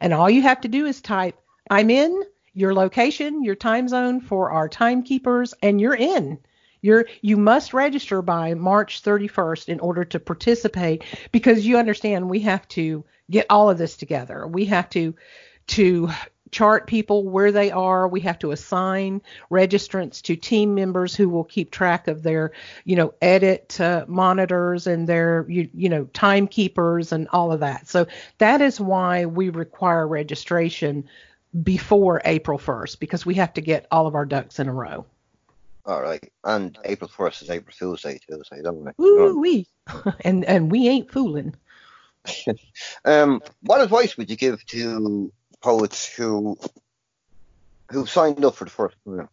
And all you have to do is type I'm in, your location, your time zone for our timekeepers, and you're in. You're you must register by March 31st in order to participate because you understand we have to get all of this together. We have to to chart people where they are. We have to assign registrants to team members who will keep track of their, you know, edit uh, monitors and their, you, you know, timekeepers and all of that. So that is why we require registration before April 1st because we have to get all of our ducks in a row. All right. And April 1st is April Fool's Day too, so you don't want Woo wee. and and we ain't fooling. [laughs] Um, what advice would you give to poets who who signed up for the first? Know,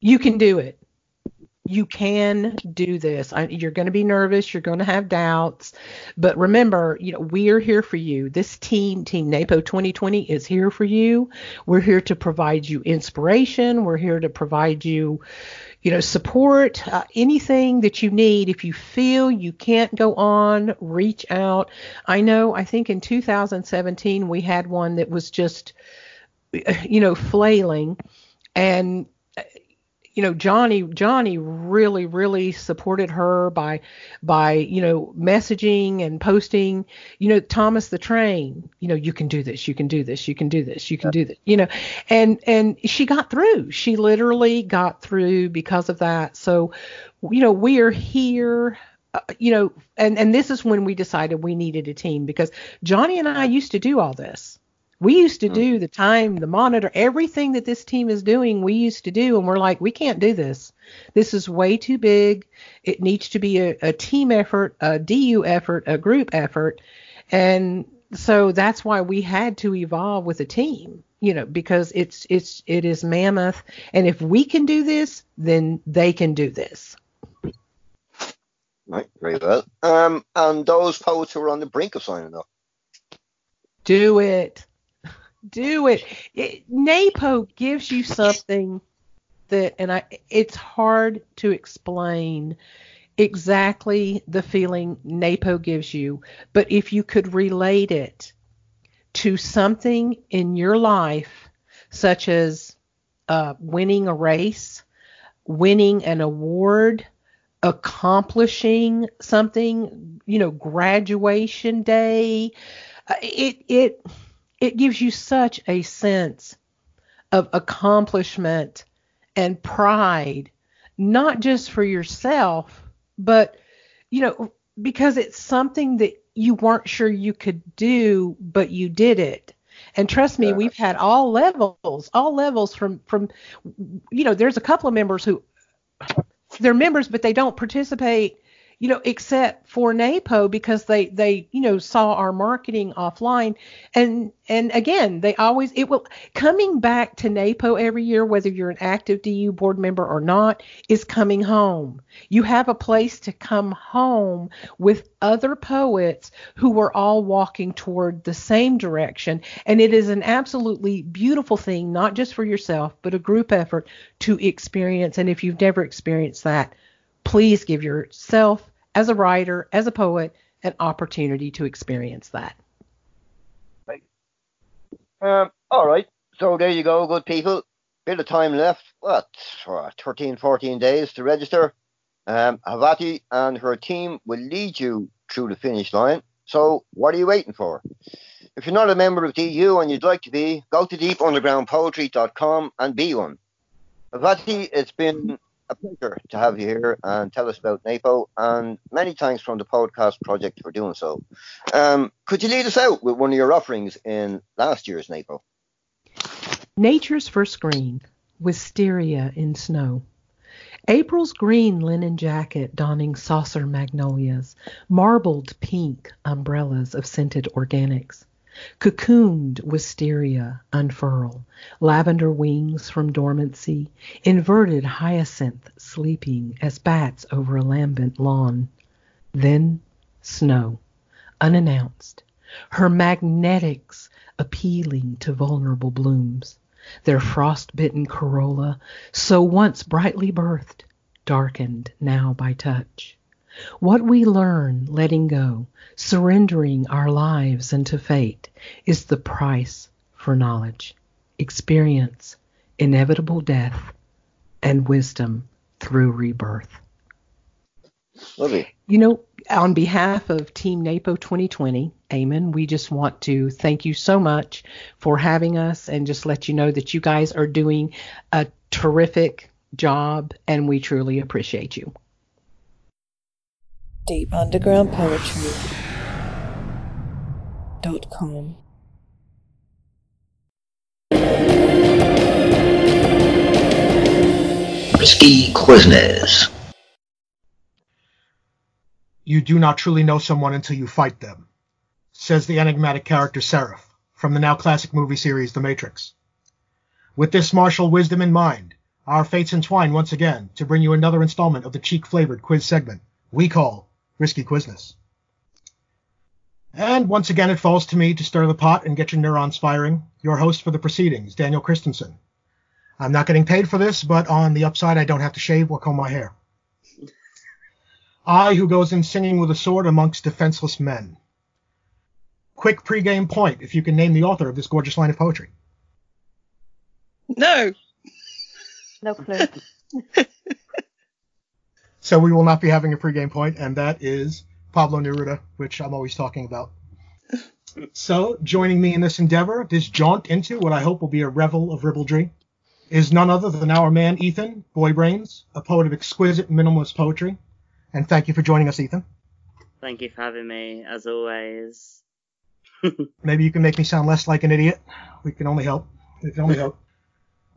You can do it. You can do this. I, you're going to be nervous. You're going to have doubts, but remember, you know, we are here for you. This team, Team NAPO 2020, is here for you. We're here to provide you inspiration. We're here to provide you, you know, support. Uh, anything that you need. If you feel you can't go on, reach out. I know. I think in 2017 we had one that was just, you know, flailing, and you know Johnny Johnny really really supported her by by you know messaging and posting you know Thomas the train you know you can do this you can do this you can do this you can do this you know and and she got through. She literally got through because of that. So you know we are here uh, you know and and this is when we decided we needed a team because Johnny and I used to do all this we used to do the time, the monitor, everything that this team is doing, we used to do. And we're like, we can't do this. This is way too big. It needs to be a, a team effort, a DU effort, a group effort. And so that's why we had to evolve with a team, you know, because it's, it's, it is mammoth. And if we can do this, then they can do this. right, very well. Um, and those poets who are on the brink of signing up. Do it. Do it. it. NAPO gives you something that, and I, it's hard to explain exactly the feeling NAPO gives you, but if you could relate it to something in your life, such as uh, winning a race, winning an award, accomplishing something, you know, graduation day. Uh, it it it gives you such a sense of accomplishment and pride, not just for yourself, but you know, because it's something that you weren't sure you could do, but you did it. And trust me, we've had all levels, all levels from from you know, there's a couple of members who they're members but they don't participate you know, except for NAPO because they they you know saw our marketing offline, and and again they always it will coming back to NAPO every year whether you're an active DU board member or not is coming home. You have a place to come home with other poets who are all walking toward the same direction, and it is an absolutely beautiful thing not just for yourself but a group effort to experience. And if you've never experienced that please give yourself, as a writer, as a poet, an opportunity to experience that. Right. Um, all right. So there you go, good people. Bit of time left. What? 13, 14 days to register. Um, Ahavati and her team will lead you through the finish line. So what are you waiting for? If you're not a member of DU and you'd like to be, go to deepundergroundpoetry.com and be one. Ahavati, it's been a pleasure to have you here and tell us about NAPO, and many thanks from the podcast project for doing so. Um, could you lead us out with one of your offerings in last year's NAPO? Nature's First Green, Wisteria in Snow. April's green linen jacket donning saucer magnolias, marbled pink umbrellas of scented organics. Cocooned wisteria unfurl, lavender wings from dormancy, inverted hyacinth sleeping as bats over a lambent lawn. Then snow, unannounced, her magnetics appealing to vulnerable blooms, their frost-bitten corolla, so once brightly birthed, darkened now by touch. What we learn letting go, surrendering our lives into fate, is the price for knowledge, experience, inevitable death, and wisdom through rebirth. Lovely. You know, on behalf of Team NAPO 2020, Eamon, we just want to thank you so much for having us and just let you know that you guys are doing a terrific job and we truly appreciate you. Deep Underground Poetry dot com. Risky Quizzness. You do not truly know someone until you fight them, says the enigmatic character Seraph from the now classic movie series The Matrix. With this martial wisdom in mind, our fates entwine once again to bring you another installment of the cheek flavored quiz segment we call Risky Quizzness. And once again, it falls to me to stir the pot and get your neurons firing. Your host for the proceedings, Daniel Christensen. I'm not getting paid for this, but on the upside, I don't have to shave or comb my hair. I, who goes in singing with a sword amongst defenseless men. Quick pregame point if you can name the author of this gorgeous line of poetry. No. No clue. [laughs] So we will not be having a pregame point, and that is Pablo Neruda, which I'm always talking about. So, joining me in this endeavor, this jaunt into what I hope will be a revel of ribaldry, is none other than our man Ethan Boybrains, a poet of exquisite minimalist poetry. And thank you for joining us, Ethan. Thank you for having me, as always. [laughs] Maybe you can make me sound less like an idiot. We can only help. We can only hope.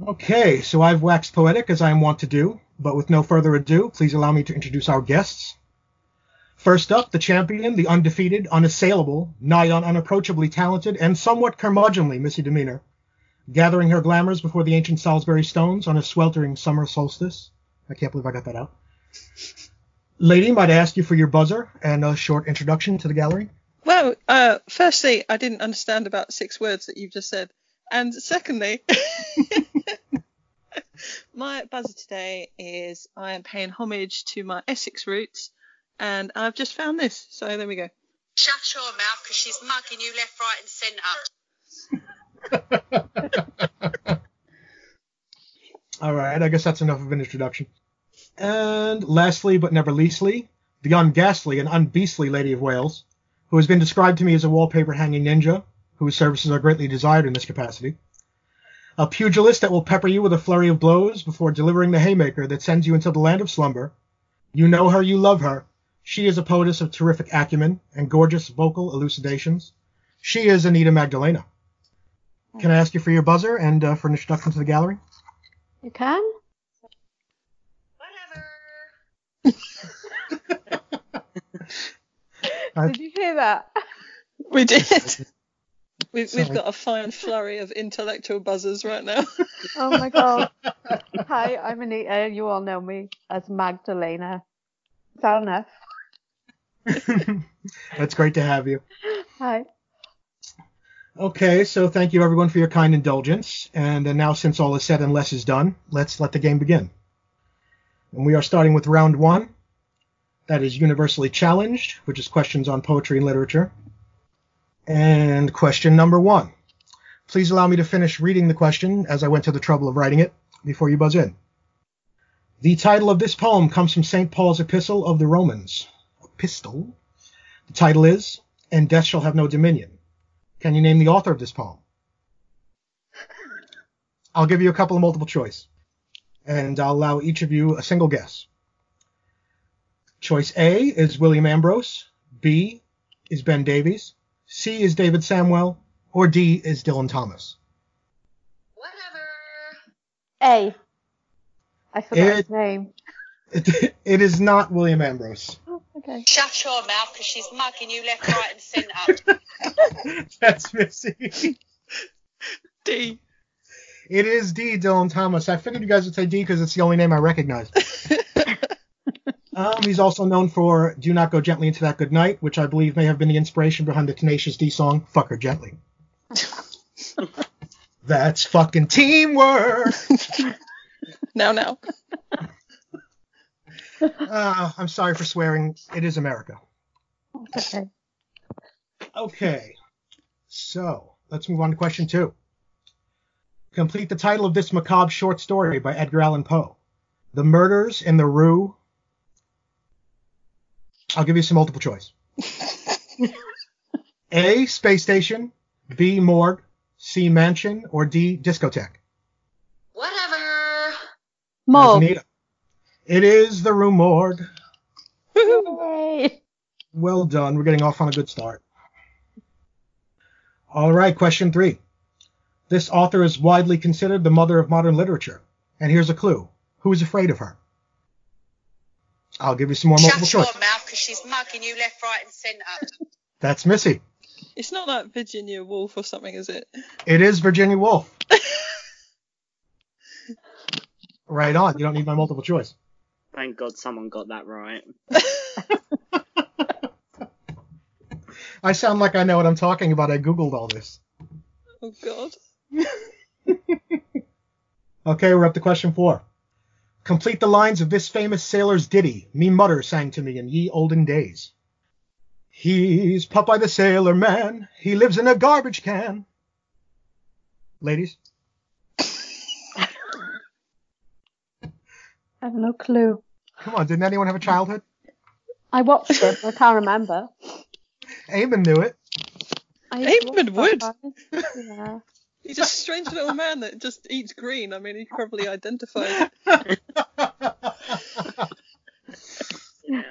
Okay, so I've waxed poetic as I am wont to do, but with no further ado, please allow me to introduce our guests. First up, the champion, the undefeated, unassailable, nigh on unapproachably talented, and somewhat curmudgeonly Missy Demeanor, gathering her glamours before the ancient Salisbury stones on a sweltering summer solstice. I can't believe I got that out. Lady, might I ask you for your buzzer and a short introduction to the gallery? Well, uh, firstly, I didn't understand about six words that you've just said. And secondly, [laughs] my buzzer today is I am paying homage to my Essex roots, and I've just found this. So there we go. Shut your mouth because she's mugging you left, right, and centre. [laughs] All right, I guess that's enough of an introduction. And lastly, but never leastly, the unghastly and unbeastly Lady of Wales, who has been described to me as a wallpaper hanging ninja, whose services are greatly desired in this capacity. A pugilist that will pepper you with a flurry of blows before delivering the haymaker that sends you into the land of slumber. You know her, you love her. She is a poetess of terrific acumen and gorgeous vocal elucidations. She is Anita Magdalena. Can I ask you for your buzzer and uh, for an introduction to the gallery? You can? [laughs] I- Did you hear that? We did. [laughs] We've, we've got a fine flurry of intellectual buzzers right now. [laughs] Oh my god. [laughs] Hi, I'm Anita. You all know me as Magdalena. Is that enough? [laughs] That's great to have you. Hi. Okay, so thank you everyone for your kind indulgence. And uh, now, since all is said and less is done, let's let the game begin. And we are starting with round one. That is universally challenged, which is questions on poetry and literature. And question number one. Please allow me to finish reading the question as I went to the trouble of writing it before you buzz in. The title of this poem comes from St. Paul's Epistle of the Romans. Epistle? The title is, And Death Shall Have No Dominion. Can you name the author of this poem? I'll give you a couple of multiple choice, and I'll allow each of you a single guess. Choice A is William Ambrose, B is Ben Davies, C is David Samwell, or D is Dylan Thomas. Whatever. A. I forgot It- his name. It, [laughs] it is not William Ambrose. Oh, okay. Shut your mouth because she's mugging you left, right, and centre. [laughs] That's Missy. D. It is D, Dylan Thomas. I figured you guys would say D because it's the only name I recognize. [laughs] um, he's also known for Do Not Go Gently Into That Good Night, which I believe may have been the inspiration behind the Tenacious D song Fuck Her Gently. [laughs] That's fucking teamwork. [laughs] Now, now. Uh, I'm sorry for swearing. It is America. Okay. Okay. So, let's move on to question two. Complete the title of this macabre short story by Edgar Allan Poe. The Murders in the Rue. I'll give you some multiple choice. [laughs] A. Space Station. B. Morgue. C. Mansion. Or D. Discotheque. Whatever. Morgue. It is the Rue Morgue. Yay. Well done. We're getting off on a good start. All right, question three. This author is widely considered the mother of modern literature. And here's a clue. Who is afraid of her? I'll give you some more multiple Shut your mouth because she's mugging you left, right, and centre. [laughs] That's Missy. It's not like Virginia Woolf or something, is it? It is Virginia Woolf. [laughs] right on. You don't need my multiple choice. Thank God someone got that right. [laughs] I sound like I know what I'm talking about. I googled all this. Oh, God. Okay, we're up to question four. Complete the lines of this famous sailor's ditty, me mudder sang to me in ye olden days. He's Popeye the Sailor Man, he lives in a garbage can. Ladies, I have no clue. come on, didn't anyone have a childhood? I watched it, but I can't remember. Eamon knew it. I used to watch Eamon would. Yeah. He's a strange little man that just eats green. I mean, he probably identified.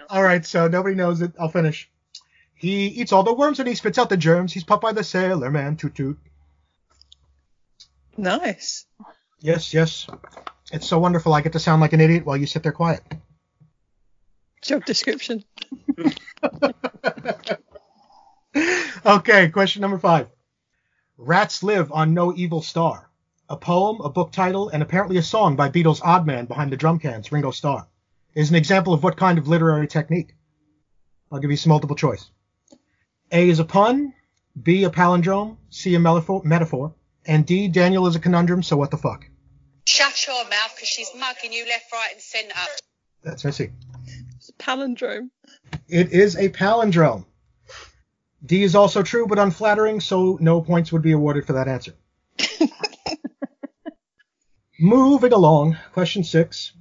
all right, so nobody knows it. I'll finish. He eats all the worms and he spits out the germs. He's Popeye the Sailor Man, toot toot. Nice. Yes, yes. It's so wonderful I get to sound like an idiot while you sit there quiet. Job description. [laughs] okay, question number five. Rats Live on No Evil Star. A poem, a book title, and apparently a song by Beatles' odd man behind the drum cans, Ringo Starr, is an example of what kind of literary technique? I'll give you some multiple choice. A is a pun, B a palindrome, C a metaphor, metaphor and D Daniel is a conundrum, so what the fuck? Shut your mouth because she's mugging you left, right, and centre. That's Missy. It's a palindrome. It is a palindrome. D is also true but unflattering, so no points would be awarded for that answer. [laughs] Moving along, question six.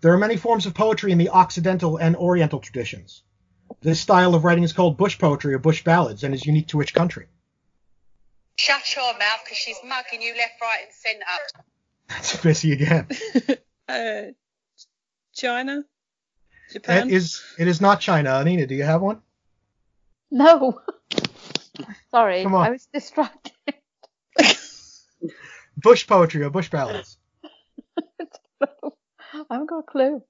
There are many forms of poetry in the Occidental and Oriental traditions. This style of writing is called bush poetry or bush ballads and is unique to which country? Shut your mouth because she's mugging you left, right, and centre. That's Missy again. [laughs] Uh, China? Japan? It is it is not China. Anita, do you have one? [laughs] No. Sorry, Come on. I was distracted. [laughs] Bush poetry or bush ballads. [laughs] I haven't got a clue.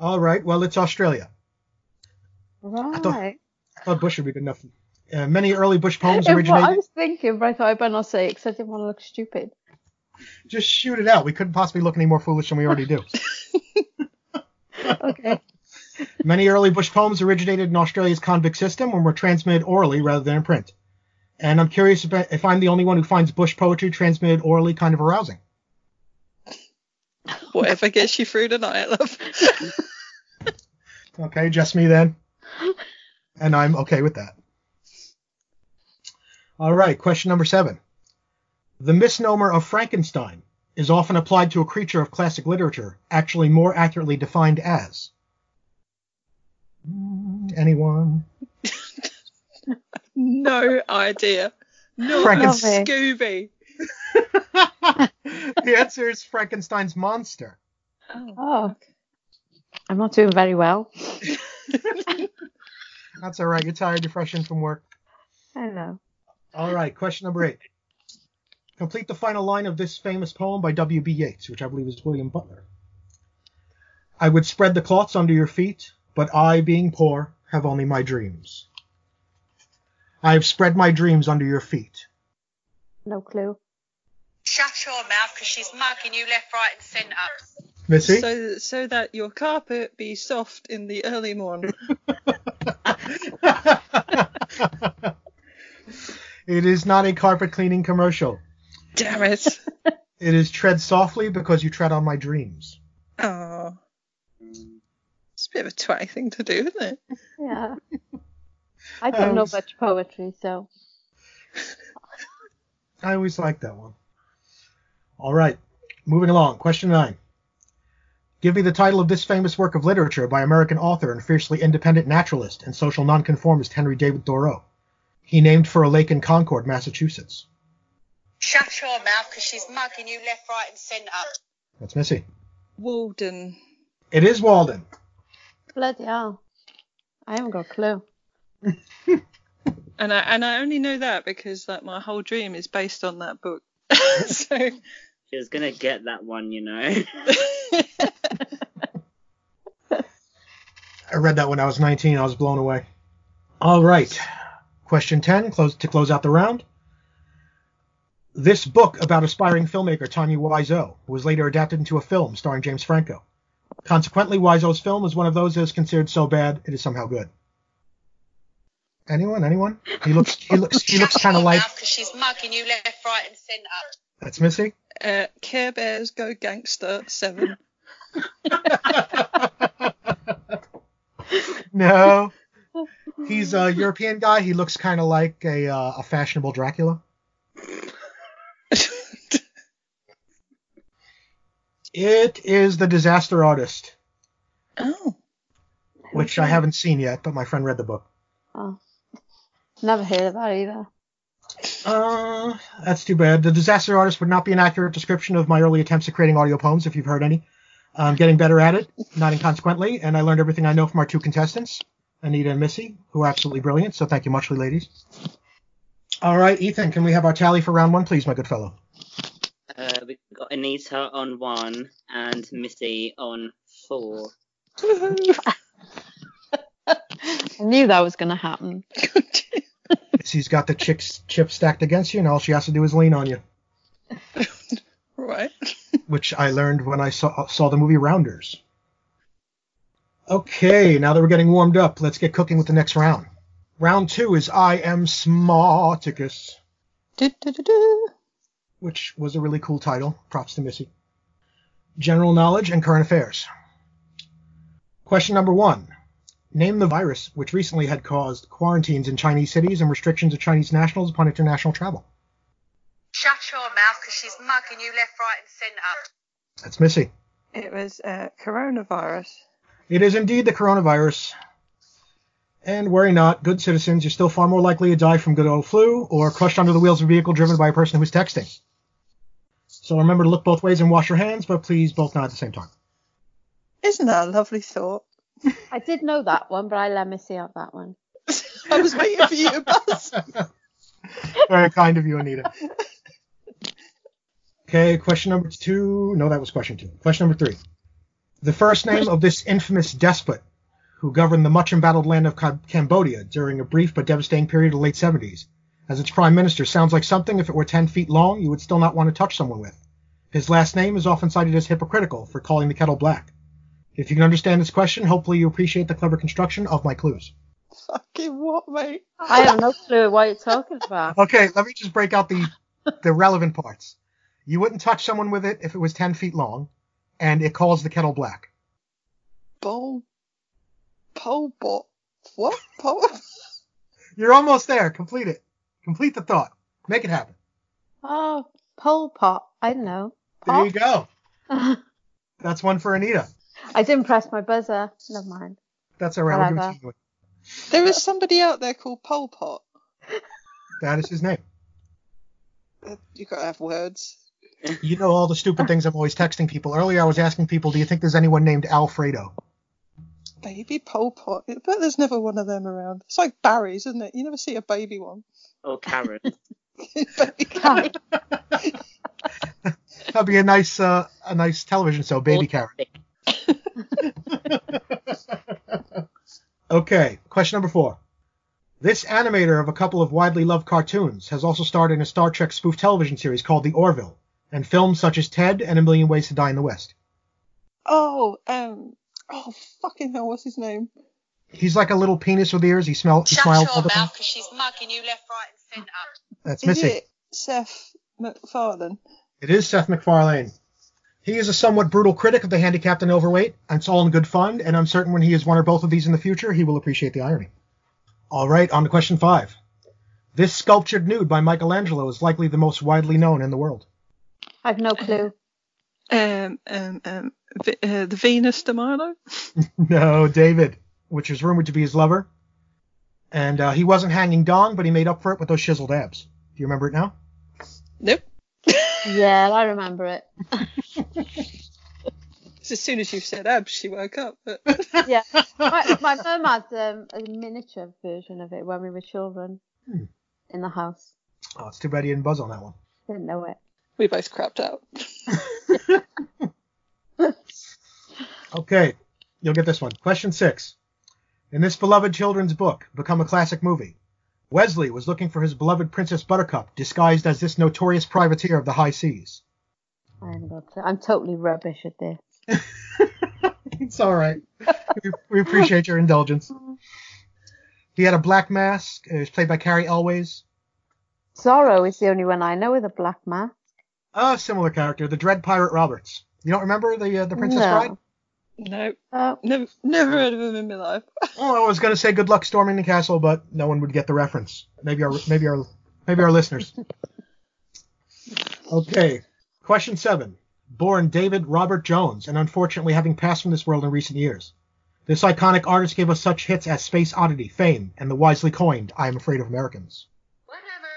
All right. Well, it's Australia. Right. I thought bush would be good enough. Uh, many early bush poems wa- I was thinking, but I thought I'd better not say it because I didn't want to look stupid. Just shoot it out. We couldn't possibly look any more foolish than we already do. Okay. Many early bush poems originated in Australia's convict system and were transmitted orally rather than in print. And I'm curious if, if I'm the only one who finds bush poetry transmitted orally kind of arousing. Whatever gets you through the night, love. [laughs] Okay, just me then. And I'm okay with that. All right, question number seven. The misnomer of Frankenstein is often applied to a creature of classic literature, actually more accurately defined as. Mm, Anyone? [laughs] no idea. No, Frankenst- Scooby. [laughs] the answer is Frankenstein's monster. Oh. I'm not doing very well. [laughs] That's all right. You're tired. You're fresh in from work. I know. All right, question number eight. Complete the final line of this famous poem by W.B. Yeats, which I believe is William Butler. I would spread the cloths under your feet, but I, being poor, have only my dreams. I have spread my dreams under your feet. No clue. Shut your mouth because she's mugging you left, right, and centre. Missy? So, so that your carpet be soft in the early morn. [laughs] it is not a carpet cleaning commercial. Damn it. It is tread softly because you tread on my dreams. Oh. It's a bit of a twatty thing to do, isn't it? Yeah. I don't know Um, much poetry, so. [laughs] I always like that one. All right, moving along. Question nine. Give me the title of this famous work of literature by American author and fiercely independent naturalist and social nonconformist Henry David Thoreau. He named for a lake in Concord, Massachusetts. Shut your mouth because she's mugging you left, right, and centre. That's Missy. Walden. It is Walden. Bloody hell. I haven't got a clue. And I and I only know that because like my whole dream is based on that book. [laughs] so She was gonna get that one, you know. [laughs] I read that when I was 19. I was blown away. All right. Question 10, close to close out the round. This book about aspiring filmmaker Tommy Wiseau was later adapted into a film starring James Franco. Consequently, Wiseau's film is one of those that is considered so bad it is somehow good. Anyone? Anyone? He looks. He looks. He looks kind of like. because she's mugging you left, right, and centre. That's Missy. uh, Care Bears Go Gangster Seven. [laughs] No. He's a European guy. He looks kind of like a uh, a fashionable Dracula. It is the Disaster Artist, Oh. which I haven't seen yet, but my friend read the book. Oh. Never heard of that either. Uh, that's too bad. The Disaster Artist would not be an accurate description of my early attempts at creating audio poems, if you've heard any. I'm getting better at it, not inconsequently, and I learned everything I know from our two contestants, Anita and Missy, who are absolutely brilliant. So thank you muchly, ladies. All right, Ethan, can we have our tally for round one, please, my good fellow? We've got Anita on one and Missy on four. [laughs] I knew that was going to happen. [laughs] Missy's got the chicks chip stacked against you, and all she has to do is lean on you, [laughs] right. which I learned when I saw, saw the movie Rounders. Okay, now that we're getting warmed up, let's get cooking with the next round. Round two is I Am Smarticus. Do-do-do-do. Which was a really cool title. Props to Missy. General knowledge and current affairs. Question number one. Name the virus which recently had caused quarantines in Chinese cities and restrictions of Chinese nationals upon international travel. Shut your mouth because she's mugging you left, right, and centre. That's Missy. It was uh, coronavirus. It is indeed the coronavirus. And worry not, good citizens, you're still far more likely to die from good old flu or crushed under the wheels of a vehicle driven by a person who is texting. So remember to look both ways and wash your hands, but please both not at the same time. Isn't that a lovely thought? I did know that one, but I let Missy out that one. [laughs] I was waiting for you to buzz. [laughs] Very kind of you, Anita. Okay, question number two. No, that was question two. Question number three. The first name of this infamous despot who governed the much embattled land of Cambodia during a brief but devastating period of the late 70s. As its prime minister sounds like something if it were 10 feet long you would still not want to touch someone with. His last name is often cited as hypocritical for calling the kettle black. If you can understand this question, hopefully you appreciate the clever construction of my clues. Fucking what, mate? I have no clue what you're talking about. Okay, let me just break out the the relevant parts. You wouldn't touch someone with it if it was 10 feet long, and it calls the kettle black. Pol. pole Pot. What? Pole. [laughs] You're almost there. Complete it. Complete the thought. Make it happen. Oh, pole Pot. I don't know. There you go. [laughs] That's one for Anita. I didn't press my buzzer. Never mind. That's all right. We'll give it to you. There is somebody out there called Pol Pot. That is his name. Uh, You gotta have words. You know all the stupid things I'm always texting people. Earlier I was asking people, do you think there's anyone named Alfredo? Baby Pol Pot. I bet there's never one of them around. It's like Barry's, isn't it? You never see a baby one. Or Karen. [laughs] Baby Karen. [laughs] That'd be a nice, uh, a nice television show, Baby Karen. [laughs] Okay, question number four. This animator of a couple of widely loved cartoons has also starred in a Star Trek spoof television series called The Orville, and films such as Ted and A Million Ways to Die in the West. Oh, um, oh, fucking hell, what's his name? He's like a little penis with ears. He smells. He Shut smiles your all the time. mouth because she's mugging you left, right, and centre. That's Is Missy. it Seth MacFarlane? It is Seth MacFarlane. He is a somewhat brutal critic of the handicapped and overweight, and it's all in good fun, and I'm certain when he is one or both of these in the future, he will appreciate the irony. All right, on to question five. This sculptured nude by Michelangelo is likely the most widely known in the world. I've no clue. Um, um, um, V- uh, the Venus de Milo? [laughs] no, David, which is rumored to be his lover. And uh, he wasn't hanging dong, but he made up for it with those chiseled abs. Do you remember it now? Nope. Yeah, I remember it. As soon as you said abs, she woke up. But [laughs] Yeah. My, [laughs] my mum had um, a miniature version of it when we were children Hmm. in the house. Oh, it's too bad you didn't buzz on that one. Didn't know it. we both crapped out. [laughs] Okay, you'll get this one. Question six. In this beloved children's book, become a classic movie, Wesley was looking for his beloved Princess Buttercup, disguised as this notorious privateer of the high seas. I haven't got to. I'm totally rubbish at this. [laughs] It's all right. we, we appreciate your indulgence. He had a black mask. It was played by Cary Elwes. Zorro is the only one I know with a black mask. A similar character, the Dread Pirate Roberts. You don't remember the uh, the Princess no. Bride? No, Oh, uh, never, never heard of him in my life. [laughs] Oh, I was going to say good luck storming the castle, but no one would get the reference. Maybe our maybe our maybe our listeners. [laughs] Okay, question seven. Born David Robert Jones, and unfortunately having passed from this world in recent years. This iconic artist gave us such hits as Space Oddity, Fame, and the wisely coined I Am Afraid of Americans. Whatever.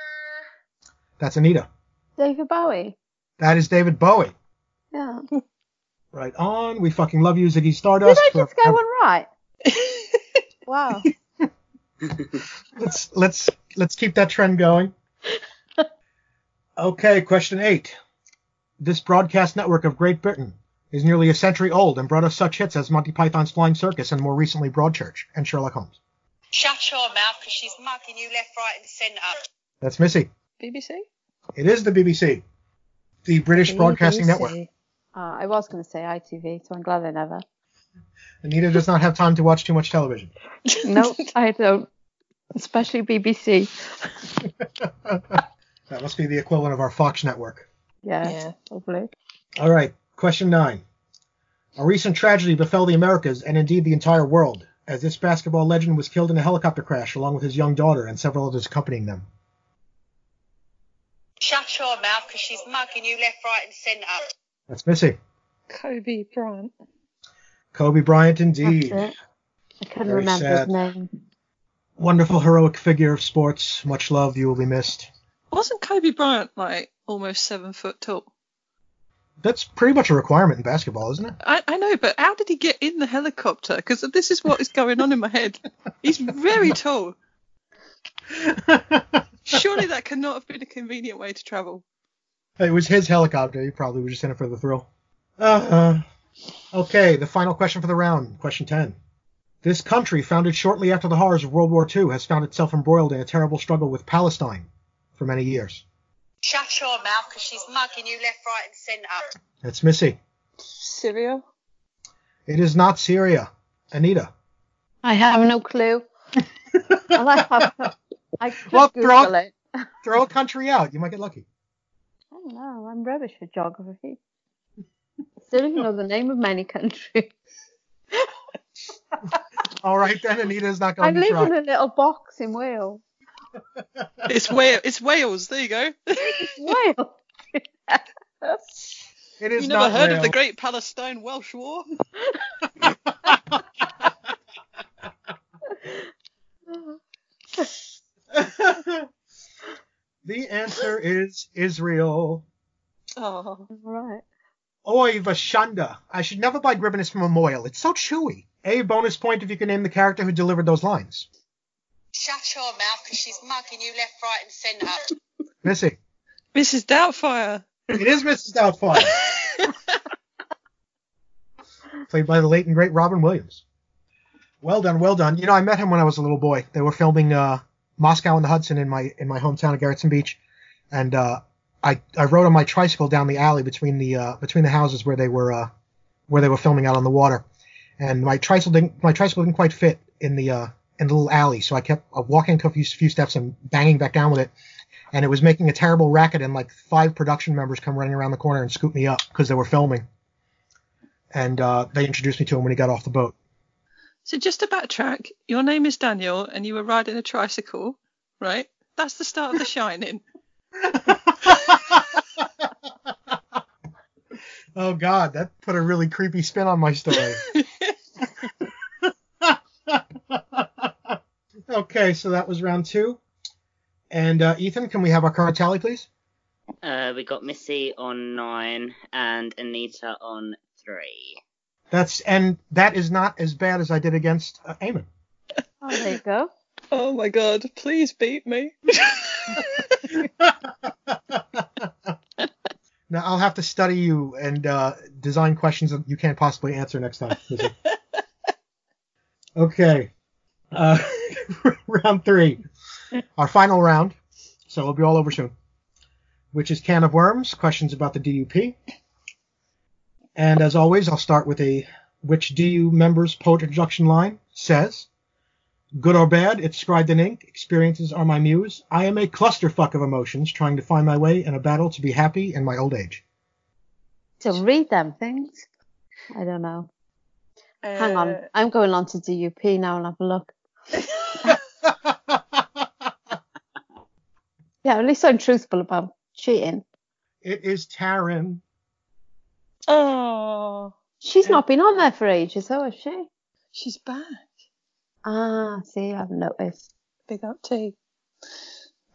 That's Anita. David Bowie. That is David Bowie. Yeah. [laughs] Right on. We fucking love you, Ziggy Stardust. Did Stardust. I just for- get one right? [laughs] Wow. [laughs] let's let's let's keep that trend going. Okay, question eight. This broadcast network of Great Britain is nearly a century old and brought us such hits as Monty Python's Flying Circus and more recently Broadchurch and Sherlock Holmes. Shut your mouth because she's mugging you left, right, and centre. That's Missy. BBC? It is the BBC, the British Broadcasting Network. Uh, I was going to say ITV, so I'm glad I never. Anita does not have time to watch too much television. No, [laughs] I don't. Especially BBC. [laughs] That must be the equivalent of our Fox network. Yeah, Yeah. probably. All right, question nine. A recent tragedy befell the Americas and indeed the entire world, as this basketball legend was killed in a helicopter crash along with his young daughter and several others accompanying them. Shut your mouth because she's mugging you left, right, and centre. That's Missy. Kobe Bryant. Kobe Bryant, indeed. That's it. I couldn't Very remember sad. his name. Wonderful heroic figure of sports. Much love. You will be missed. Wasn't Kobe Bryant like almost seven foot tall? That's pretty much a requirement in basketball, isn't it? I, I know, but how did he get in the helicopter? Because this is what is going on in my head. He's very tall. [laughs] Surely that cannot have been a convenient way to travel. It was his helicopter. He probably was just in it for the thrill. Uh, okay, the final question for the round. Question 10. This country, founded shortly after the horrors of World War II, has found itself embroiled in a terrible struggle with Palestine for many years. Shut your mouth because she's mugging you left, right, and centre. That's Missy. Syria? It is not Syria. Anita. I have no clue. [laughs] Well, I, have, I could Well, throw- Google it. Throw a country out. You might get lucky. Oh, I don't know. I'm rubbish at geography. Still don't even know the name of many countries. [laughs] All right, then. Anita's not I going to live try. in a little box in Wales. It's Wales. It's Wales. There you go. Wales. [laughs] It is you never not heard of the Great Palestine Welsh War? [laughs] the answer is Israel. Oh. right. Oy vashanda. I should never buy gribenes from a moil. It's so chewy. A bonus point if you can name the character who delivered those lines. Shut your mouth because she's mugging you left, right, and centre. [laughs] Missy. Mrs. Doubtfire. It is Mrs. Doubtfire. [laughs] Played by the late and great Robin Williams. Well done, well done. You know, I met him when I was a little boy. They were filming uh, Moscow and the Hudson in my in my hometown of Gerritsen Beach, and uh, I I rode on my tricycle down the alley between the uh, between the houses where they were uh, where they were filming out on the water, and my tricycle didn't my tricycle didn't quite fit in the uh, in the little alley, so I kept uh, walking a few, few steps and banging back down with it, and it was making a terrible racket, and like five production members come running around the corner and scoop me up because they were filming, and uh, they introduced me to him when he got off the boat. So just to backtrack, your name is Daniel and you were riding a tricycle, right? That's the start of The Shining. [laughs] Oh God, that put a really creepy spin on my story. [laughs] okay, so that was round two. And uh, Ethan, can we have our card tally, please? Uh, we got Missy on nine and Anita on three. That's and that is not as bad as I did against uh, Eamon. Oh, there you go. [laughs] Oh my god, please beat me. [laughs] Now I'll have to study you and uh, design questions that you can't possibly answer next time. [laughs] Okay, uh, round three, our final round. So it'll be all over soon. Which is can of worms? Questions about the DUP. And as always, I'll start with a which DU members poet introduction line says. Good or bad, it's scribed in ink. Experiences are my muse. I am a clusterfuck of emotions, trying to find my way in a battle to be happy in my old age. To read them things. I don't know. Hang on. Uh, I'm going on to DUP now and have a look. [laughs] Yeah, at least I'm truthful about cheating. It is Taryn. Oh, She's not been on there for ages, though, has she? she's back. Ah, see, I haven't noticed. Big up T.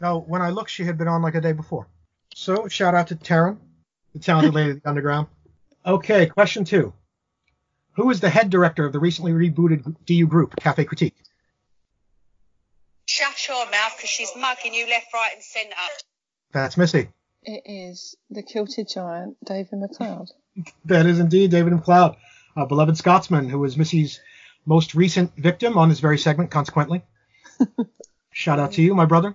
No, when I looked, she had been on like a day before. So, shout out to Taryn, the talented lady of the underground. Okay, question two. Who is the head director of the recently rebooted DU group, Cafe Critique? Shut your mouth because she's mugging you left, right, and centre. That's Missy. It is the kilted giant, David McLeod. [laughs] That is indeed David McLeod, a beloved Scotsman who was Missy's most recent victim on this very segment, consequently. [laughs] Shout out to you, my brother.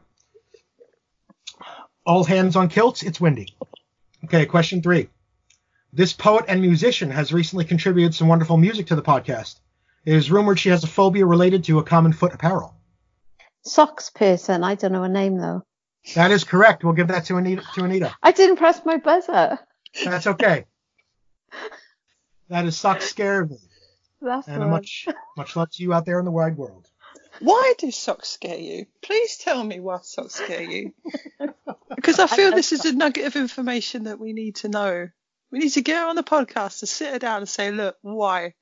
All hands on kilts, it's windy. Okay, question three. This poet and musician has recently contributed some wonderful music to the podcast. It is rumored she has a phobia related to a common foot apparel. Socks person. I don't know her name, though. That is correct. We'll give that to Anita. To Anita. I didn't press my buzzer. That's okay. that is Sock Scared. That's And the a one. much much love to you out there in the wide world. Why do socks scare you? Please tell me why socks scare you. Because I feel this is a nugget of information that we need to know. We need to get on the podcast to sit her down and say, look, why?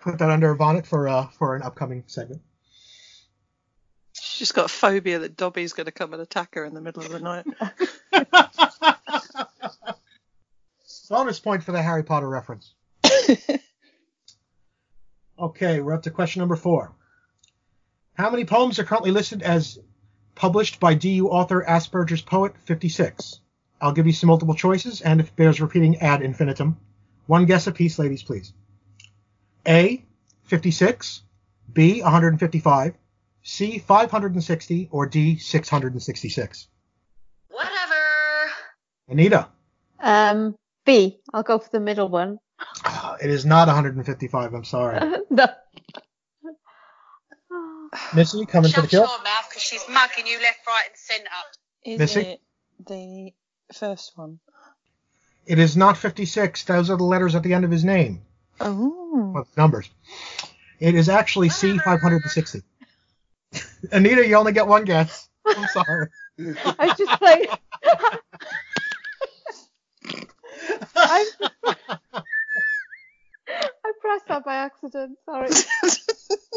Put that under a bonnet for uh for an upcoming segment. She's got a phobia that Dobby's going to come and attack her in the middle of the night. [laughs] Bonus point for the Harry Potter reference. [laughs] Okay, we're up to question number four. How many poems are currently listed as published by DU author Asperger's Poet 56? I'll give you some multiple choices, and if it bears repeating ad infinitum, one guess apiece, ladies, please. A, 56, B, 155, C, 560, or D, 666? Whatever. Anita, Um, B. I'll go for the middle one. it is not 155, I'm sorry. [laughs] no. Missy, coming for the Shut kill? your mouth because she's mugging you left, right, and centre. Is Missy? it the first one? It is not 56. Those are the letters at the end of his name. Oh. Well, numbers. It is actually C 560. Anita, you only get one guess. I'm sorry. I just like. I, [laughs] I pressed that by accident. Sorry.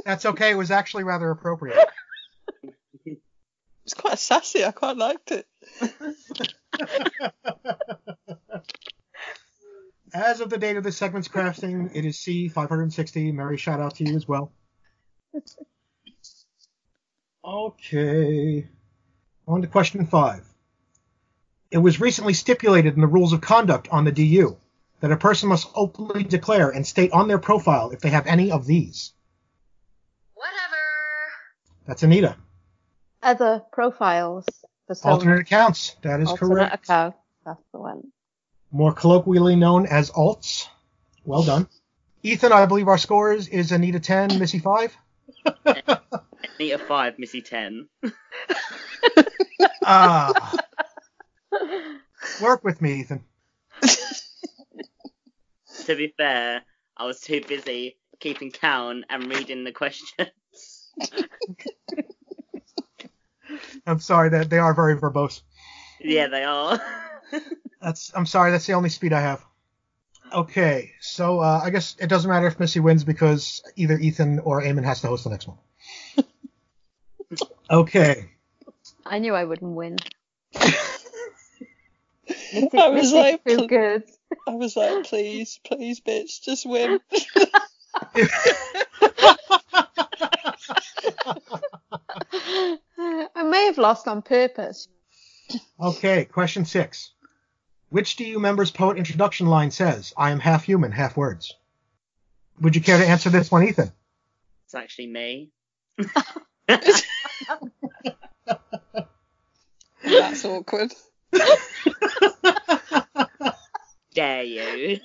That's okay. It was actually rather appropriate. It's quite sassy. I quite liked it. As of the date of this segment's crafting, it is C 560. Mary, shout out to you as well. Okay. On to question five. It was recently stipulated in the rules of conduct on the DU that a person must openly declare and state on their profile if they have any of these. Whatever. That's Anita. Other profiles. Persona. Alternate accounts. That is Alternate correct. account. That's the one. More colloquially known as alts. Well done. Ethan, I believe our scores is Anita 10, Missy 5. [laughs] Anita 5, Missy 10. [laughs] Ah. Work with me, Ethan. to be fair, I was too busy keeping count and reading the questions. [laughs] I'm sorry that they are very verbose. yeah, they are. [laughs] That's I'm sorry, that's the only speed I have. Okay, so uh, I guess it doesn't matter if Missy wins because either Ethan or Eamon has to host the next one. Okay. I knew I wouldn't win. [laughs] I was like, [laughs] too pl- good. I was like, please, please, bitch, just win. [laughs] I may have lost on purpose. Okay, question six. Which DU member's poet introduction line says, I am half human, half words? Would you care to answer this one, Ethan? It's actually me. That's awkward. Dare you?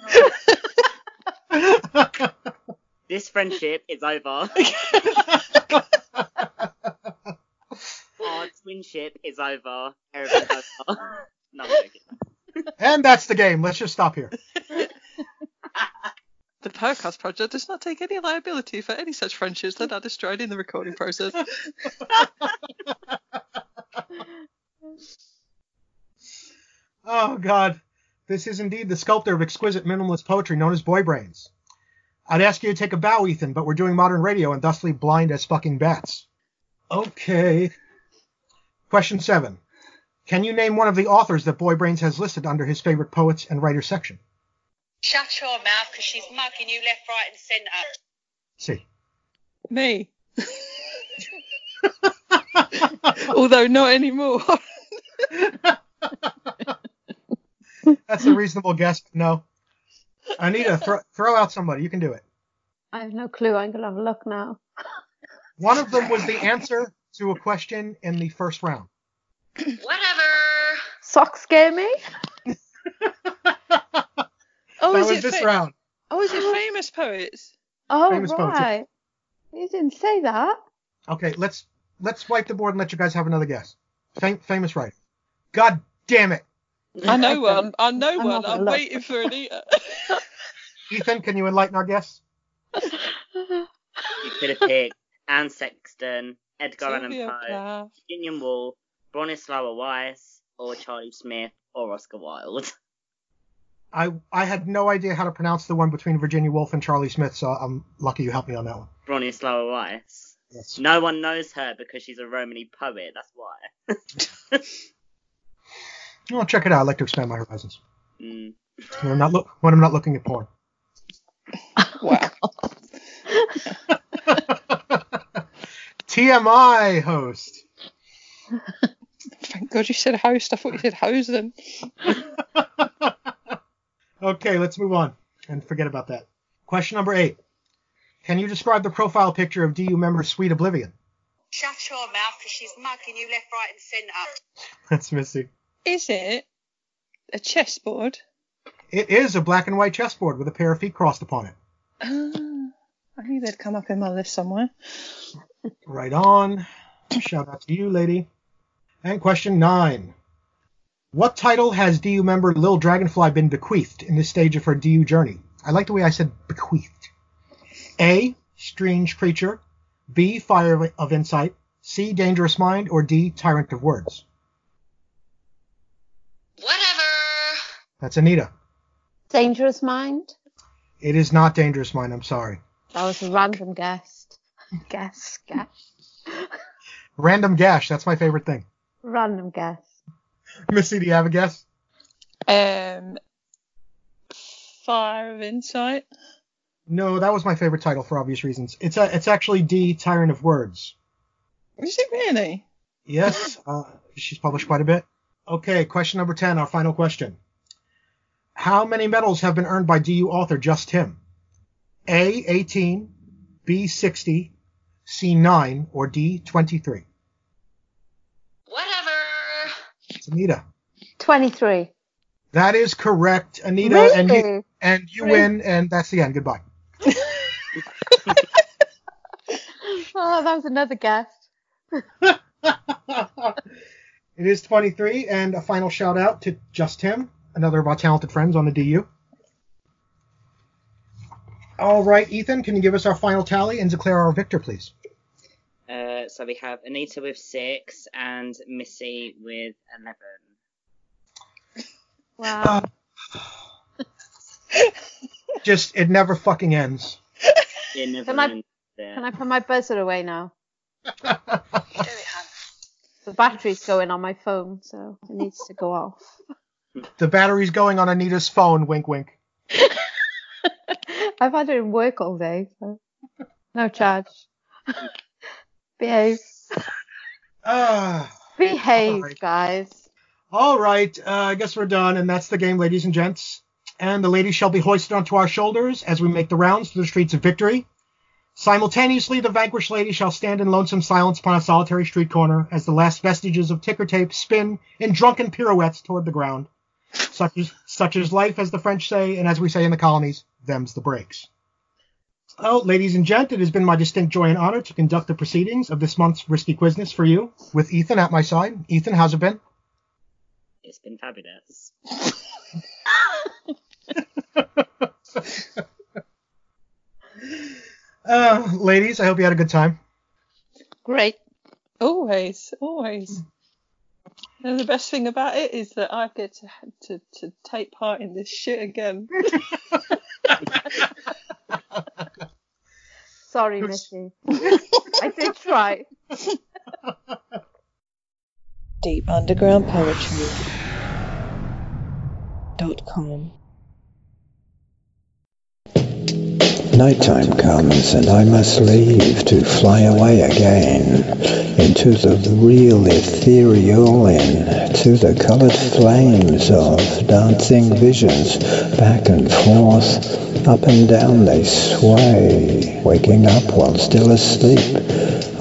this friendship is over. Our twinship is over. Everything's over. no, I'm joking. and that's the game. Let's just stop here. The Poetcast Project does not take any liability for any such friendships that are destroyed in the recording process. [laughs] Oh, God. This is indeed the sculptor of exquisite minimalist poetry known as Boy Brains. I'd ask you to take a bow, Ethan, but we're doing modern radio and thusly blind as fucking bats. Okay. Question seven. Can you name one of the authors that Boy Brains has listed under his favorite poets and writers section? Shut your mouth because she's mugging you left, right, and centre. See. Me. [laughs] Although not anymore. [laughs] That's a reasonable guess. but No. Anita, throw, throw out somebody. You can do it. I have no clue. I'm gonna have a look now. One of them was the answer to a question in the first round. Whatever. Socks scare me. Oh, that is was it this fa- round. Oh, is it [gasps] famous poets? Oh Famous poets, right. You didn't say that. Okay, let's let's wipe the board and let you guys have another guess. Fam- famous writer. God damn it. I know one. I know I'm one. having a I'm look. waiting for Anita. [laughs] Ethan, can you enlighten our guests? You could have picked Anne Sexton, Edgar Allan Poe, Plath. Virginia Woolf, Bronislaw Wajs, or Charlie Smith, or Oscar Wilde. [laughs] I I had no idea how to pronounce the one between Virginia Woolf and Charlie Smith, so I'm lucky you helped me on that one. Bronislawa Rice. Yes. No one knows her because she's a Romany poet. That's why. [laughs] Well, check it out. I like to expand my horizons. Mm. When I'm not look when I'm not looking at porn. [laughs] Wow. [laughs] TMI host. Thank God you said host. I thought you said hose then. Okay, let's move on and forget about that. Question number eight. Can you describe the profile picture of DU member Sweet Oblivion? Shut your mouth because she's mugging you left, right, and centre. [laughs] That's Missy. Is it a chessboard? It is a black and white chessboard with a pair of feet crossed upon it. Ah, I knew they'd come up in my list somewhere. Right on. Shout out to you, lady. And question nine. What title has DU member Lil Dragonfly been bequeathed in this stage of her DU journey? I like the way I said bequeathed. A. Strange Creature. B. Fire of Insight. C. Dangerous Mind. Or D. Tyrant of Words. Whatever. That's Anita. Dangerous Mind. It is not Dangerous Mind, I'm sorry. That was a random guess. Guess, guess. Random Gash, that's my favorite thing. Random guess. [laughs] Missy, do you have a guess? Um, Fire of Insight. No, that was my favorite title for obvious reasons. It's a, it's actually D. Tyrant of Words. Is it really? Yes, [laughs] uh, she's published quite a bit. Okay, question number 10, our final question. How many medals have been earned by DU author Just Him? A, 18, B, 60, C, 9, or D, 23? Whatever. It's Anita. 23. That is correct, Anita, Really? and you, and you win, and that's the end. Goodbye. [laughs] Oh, that was another guess. [laughs] It is 23, and a final shout out to Just Him, another of our talented friends on the DU. All right, Ethan, can you give us our final tally and declare our victor, please? Uh, so we have Anita with six and Missy with eleven. Wow. Just, it never fucking ends. It never Can I- ends there. Can I put my buzzer away now? [laughs] The battery's going on my phone, so it needs to go off. The battery's going on Anita's phone, wink wink. [laughs] I've had it in work all day, so no charge. [laughs] Behave. Ah. Behave, Alright. guys. All right, uh, I guess we're done, and that's the game, ladies and gents. And the ladies shall be hoisted onto our shoulders as we make the rounds through the streets of victory. Simultaneously, the vanquished lady shall stand in lonesome silence upon a solitary street corner as the last vestiges of ticker tape spin in drunken pirouettes toward the ground. Such is, such is life, as the French say, and as we say in the colonies, them's the breaks. Oh, ladies and gent, it has been my distinct joy and honor to conduct the proceedings of this month's Risky Quizzness for you, with Ethan at my side. Ethan, how's it been? It's been fabulous. [laughs] Uh, ladies, I hope you had a good time. Great. Always, always. And the best thing about it is that I get to, to, to take part in this shit again. [laughs] [laughs] Sorry, Missy. I did try. Deep Underground Poetry. Dot com. Nighttime comes and I must leave to fly away again into the real ethereal, into the colored flames of dancing visions. Back and forth, up and down they sway, waking up while still asleep.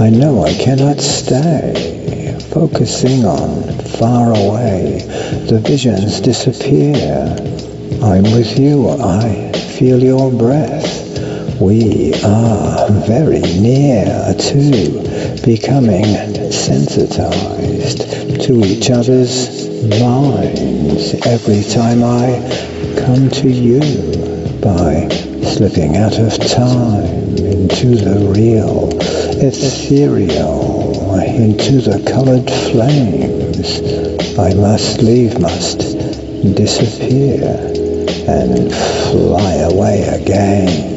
I know I cannot stay, focusing on far away. The visions disappear. I'm with you, I feel your breath. We are very near to becoming sensitized to each other's minds every time I come to you by slipping out of time into the real, ethereal, into the colored flames. I must leave, must disappear and fly away again.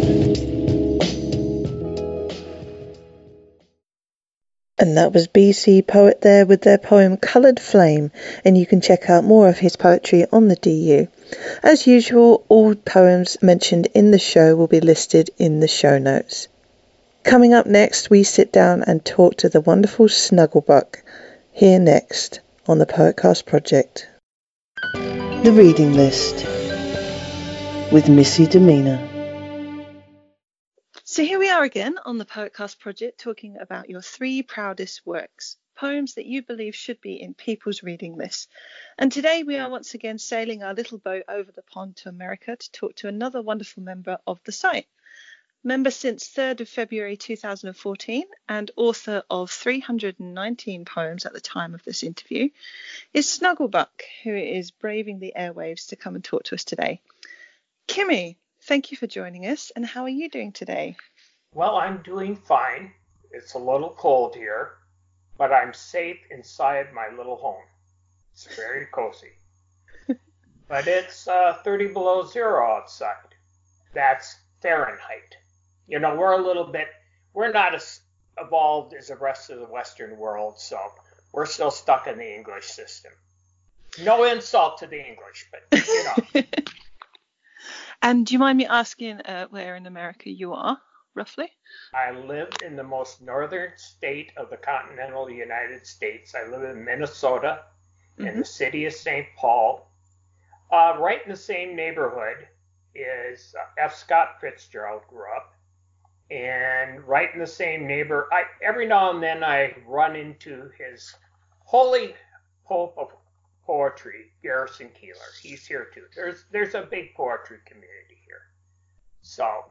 And that was BCPoet there with their poem Coloured Flame, and you can check out more of his poetry on the DU. As usual, all poems mentioned in the show will be listed in the show notes. Coming up next, we sit down and talk to the wonderful Snugglebuck. Here next on the Poetcast Project. The Reading List with Missy Demeanor. So here we are again on the Poetcast Project talking about your three proudest works, poems that you believe should be in people's reading lists. And today we are once again sailing our little boat over the pond to America to talk to another wonderful member of the site. Member since 3rd of February 2014 and author of 319 poems at the time of this interview is Snugglebuck, who is braving the airwaves to come and talk to us today. Kimmy, Thank you for joining us. And how are you doing today? Well, I'm doing fine. It's a little cold here, but I'm safe inside my little home. It's very [laughs] cozy. but it's uh, 30 below zero outside. That's Fahrenheit. You know, we're a little bit, we're not as evolved as the rest of the Western world, so we're still stuck in the English system. No insult to the English, but you know. [laughs] And do you mind me asking uh, where in America you are, roughly? I live in the most northern state of the continental United States. I live in Minnesota, mm-hmm. in the city of St. Paul. Uh, right in the same neighborhood is uh, F. Scott Fitzgerald grew up. And right in the same neighbor, I every now and then I run into his holy pope of poetry, Garrison Keillor. He's here too. There's there's a big poetry community here. So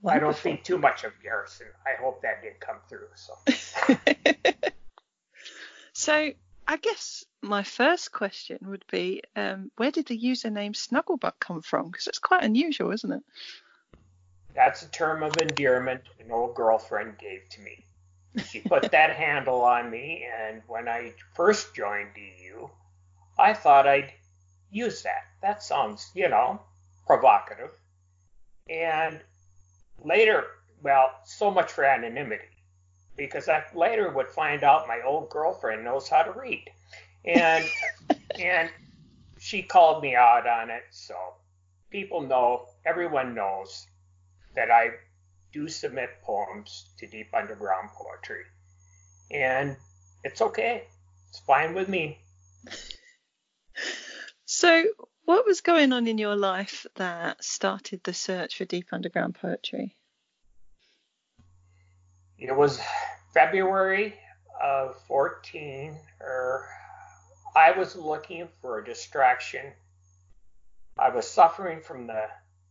Wonderful. I don't think too much of Garrison. I hope that did come through. So [laughs] So I guess my first question would be, um, where did the username Snugglebuck come from? Because it's quite unusual, isn't it? That's a term of endearment an old girlfriend gave to me. She put that [laughs] handle on me, and when I first joined DU, I thought I'd use that. That sounds, you know, provocative. And later, well, so much for anonymity, because I later would find out my old girlfriend knows how to read, and [laughs] and she called me out on it. So people know, everyone knows that I do submit poems to Deep Underground Poetry, and it's okay. It's fine with me. [laughs] So, what was going on in your life that started the search for deep underground poetry? It was February of 14, or I was looking for a distraction. I was suffering from the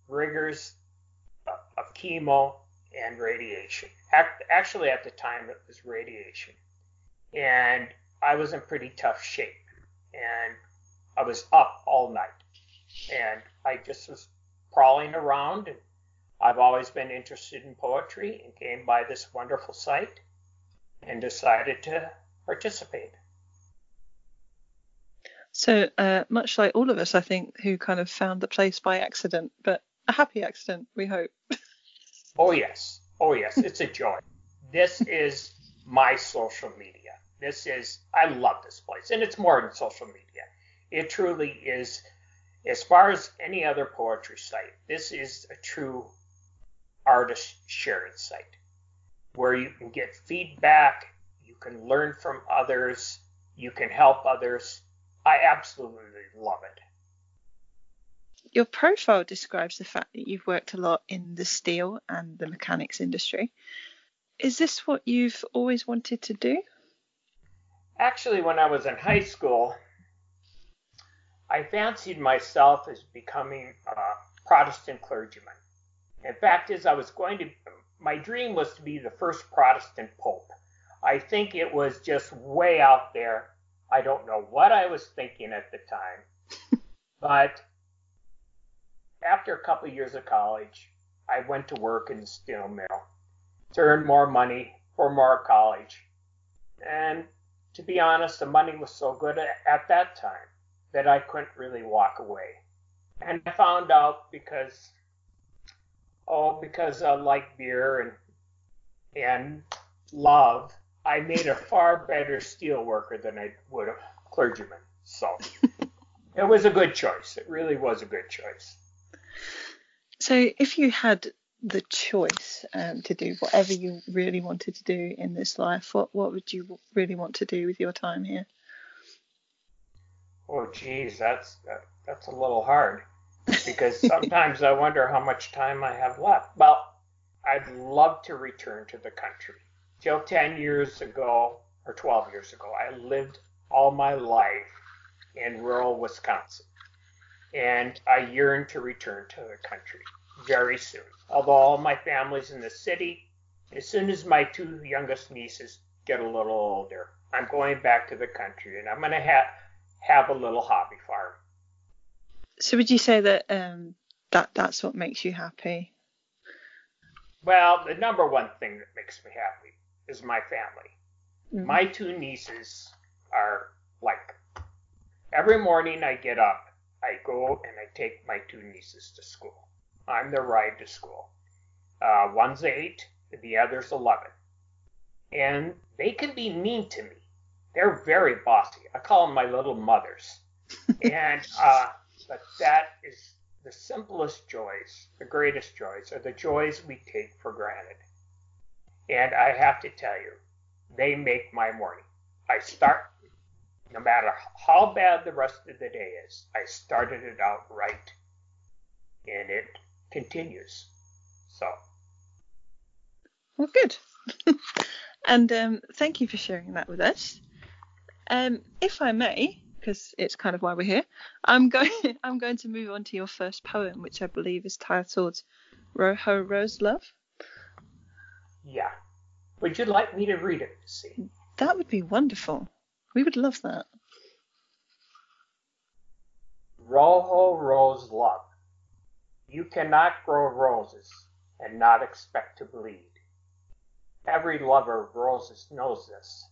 rigors of chemo and radiation. Actually, at the time, it was radiation. And I was in pretty tough shape. And I was up all night and I just was prowling around and I've always been interested in poetry and came by this wonderful site and decided to participate. So, uh, much like all of us, I think, who kind of found the place by accident, but a happy accident, we hope. [laughs] oh, yes. Oh, yes. It's a joy. this is my social media. This is, I love this place. And it's more than social media it truly is, as far as any other poetry site, this is a true artist sharing site where you can get feedback, you can learn from others, you can help others. I absolutely love it. Your profile describes the fact that you've worked a lot in the steel and the mechanics industry. Is this what you've always wanted to do? Actually, when I was in high school, I fancied myself as becoming a Protestant clergyman. In fact, as I was going to, my dream was to be the first Protestant pope. I think it was just way out there. I don't know what I was thinking at the time, [laughs] but after a couple of years of college, I went to work in the steel mill to earn more money for more college. And to be honest, the money was so good at that time that I couldn't really walk away. And I found out because, oh, because I like beer and and love, I made a far better steel worker than I would a clergyman. So [laughs] it was a good choice. It really was a good choice. So, if you had the choice um, to do whatever you really wanted to do in this life, what what would you really want to do with your time here? Oh, geez, that's that, that's a little hard because [laughs] sometimes I wonder how much time I have left. Well, I'd love to return to the country. Till 10 years ago, or 12 years ago, I lived all my life in rural Wisconsin. And I yearn to return to the country very soon. Although all my family's in the city, as soon as my two youngest nieces get a little older, I'm going back to the country and I'm going to have have a little hobby farm. So, would you say that um, that that's what makes you happy? Well, the number one thing that makes me happy is my family. Mm. My two nieces are like every morning I get up, I go and I take my two nieces to school. I'm their ride to school. Uh, one's eight, the other's 11. And they can be mean to me. They're very bossy. I call them my little mothers. and, [laughs] uh, but that is the simplest joys, the greatest joys, are the joys we take for granted. And I have to tell you, they make my morning. I start, no matter how bad the rest of the day is, I started it out right. And it continues. So. Well, good. [laughs] and um, thank you for sharing that with us. Um, if I may, because it's kind of why we're here, I'm going. [laughs] I'm going to move on to your first poem, which I believe is titled "Rojo Rose Love." Yeah. Would you like me to read it, see? That would be wonderful. We would love that. Rojo Rose Love. You cannot grow roses and not expect to bleed. Every lover of roses knows this.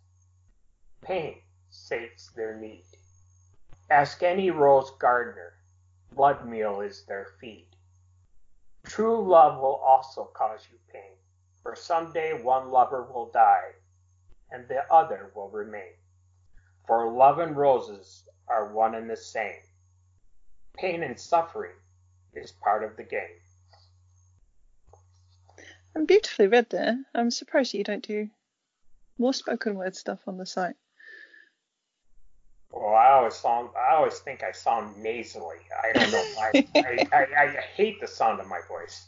Pain sates their need. Ask any rose gardener, blood meal is their feed. True love will also cause you pain, for someday one lover will die, and the other will remain. For love and roses are one and the same. Pain and suffering is part of the game. I'm beautifully read there. I'm surprised you don't do more spoken word stuff on the site. Well, I always sound, I always think I sound nasally. I don't know. I, I, [laughs] I, I hate the sound of my voice.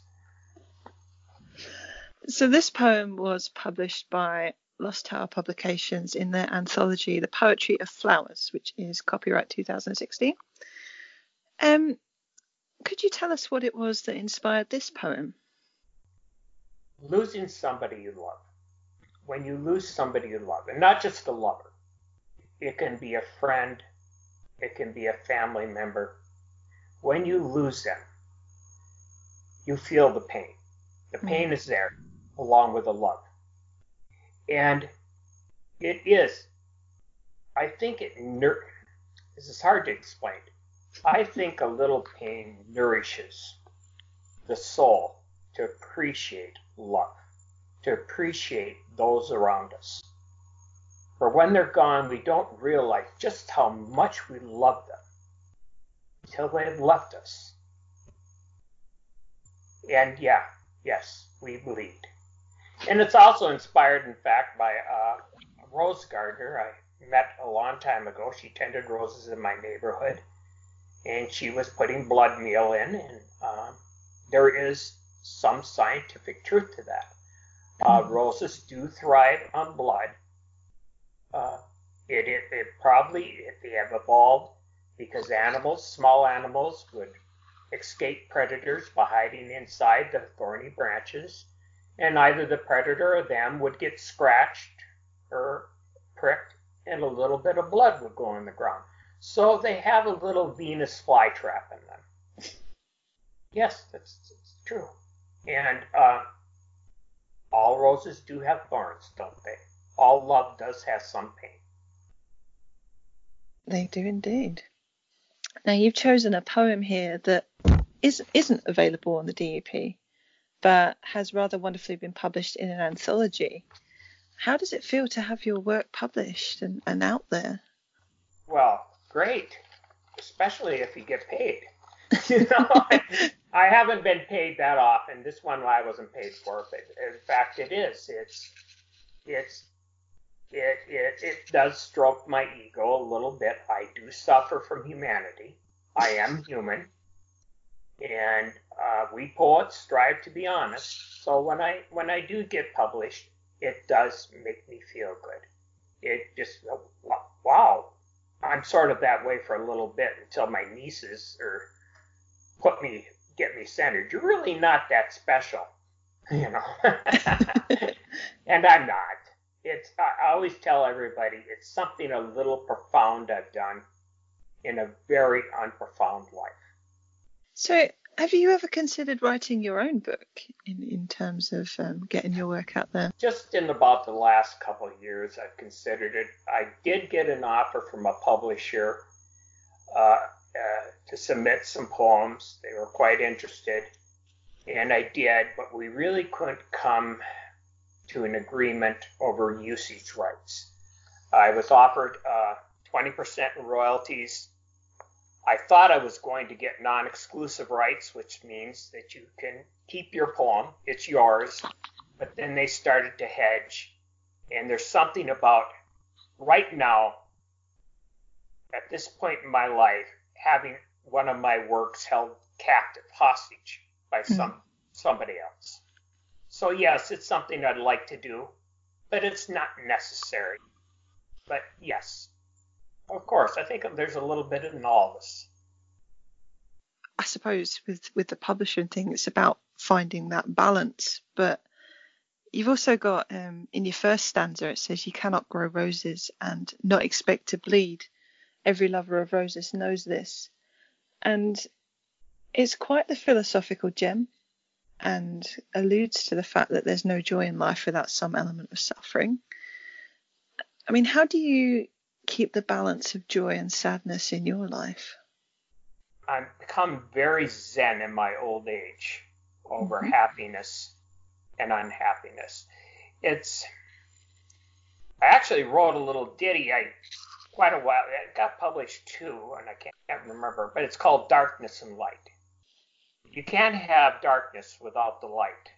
So this poem was published by Lost Tower Publications in their anthology, The Poetry of Flowers, which is copyright 2016. Um, could you tell us what it was that inspired this poem? Losing somebody you love. When you lose somebody you love, and not just a lover, it can be a friend, it can be a family member. When you lose them, you feel the pain. The mm-hmm. pain is there along with the love. And it is, I think it, nur- this is hard to explain. I think a little pain nourishes the soul to appreciate love, to appreciate those around us. For when they're gone, we don't realize just how much we love them until they've left us. And yeah, yes, we bleed. And it's also inspired, in fact, by uh, a rose gardener I met a long time ago. She tended roses in my neighborhood, and she was putting blood meal in, and uh, there is some scientific truth to that. Uh, roses do thrive on blood. Uh, it, it, it probably they have evolved because animals, small animals, would escape predators by hiding inside the thorny branches, and either the predator or them would get scratched or pricked, and a little bit of blood would go on the ground. So they have a little Venus flytrap in them. Yes, that's, that's true. And uh, all roses do have thorns, don't they? All love does have some pain. They do indeed. Now, you've chosen a poem here that is, isn't available on the DUP, but has rather wonderfully been published in an anthology. How does it feel to have your work published and, and out there? Well, great, especially if you get paid. [laughs] you know, [laughs] I, I haven't been paid that often. This one I wasn't paid for, but in fact, it is. It's it's it it it does stroke my ego a little bit. I do suffer from humanity. I am human, and uh, we poets strive to be honest. So when I when I do get published, it does make me feel good. It just wow, I'm sort of that way for a little bit until my nieces or put me get me centered. You're really not that special, [laughs] you know. [laughs] and I'm not. It's I always tell everybody it's something a little profound I've done in a very unprofound life. So, have you ever considered writing your own book in, in terms of um, getting your work out there? Just in about the last couple of years, I've considered it. I did get an offer from a publisher uh, uh, to submit some poems. They were quite interested, and I did, but we really couldn't come to an agreement over usage rights. I was offered uh, 20% royalties I thought I was going to get non exclusive rights, which means that you can keep your poem, it's yours. But then they started to hedge. And there's something about right now, at this point in my life, having one of my works held captive, hostage by mm-hmm. some somebody else. So yes, it's something I'd like to do, but it's not necessary. But yes, of course, I think there's a little bit in all of us. I suppose with with the publishing thing, it's about finding that balance. But you've also got um, in your first stanza, it says you cannot grow roses and not expect to bleed. Every lover of roses knows this, and it's quite the philosophical gem, and alludes to the fact that there's no joy in life without some element of suffering. I mean, how do you keep the balance of joy and sadness in your life? I've become very zen in my old age over mm-hmm. happiness and unhappiness. It's I actually wrote a little ditty I quite a while it got published too and I can't, can't remember, but it's called Darkness and Light. You can't have darkness without the light.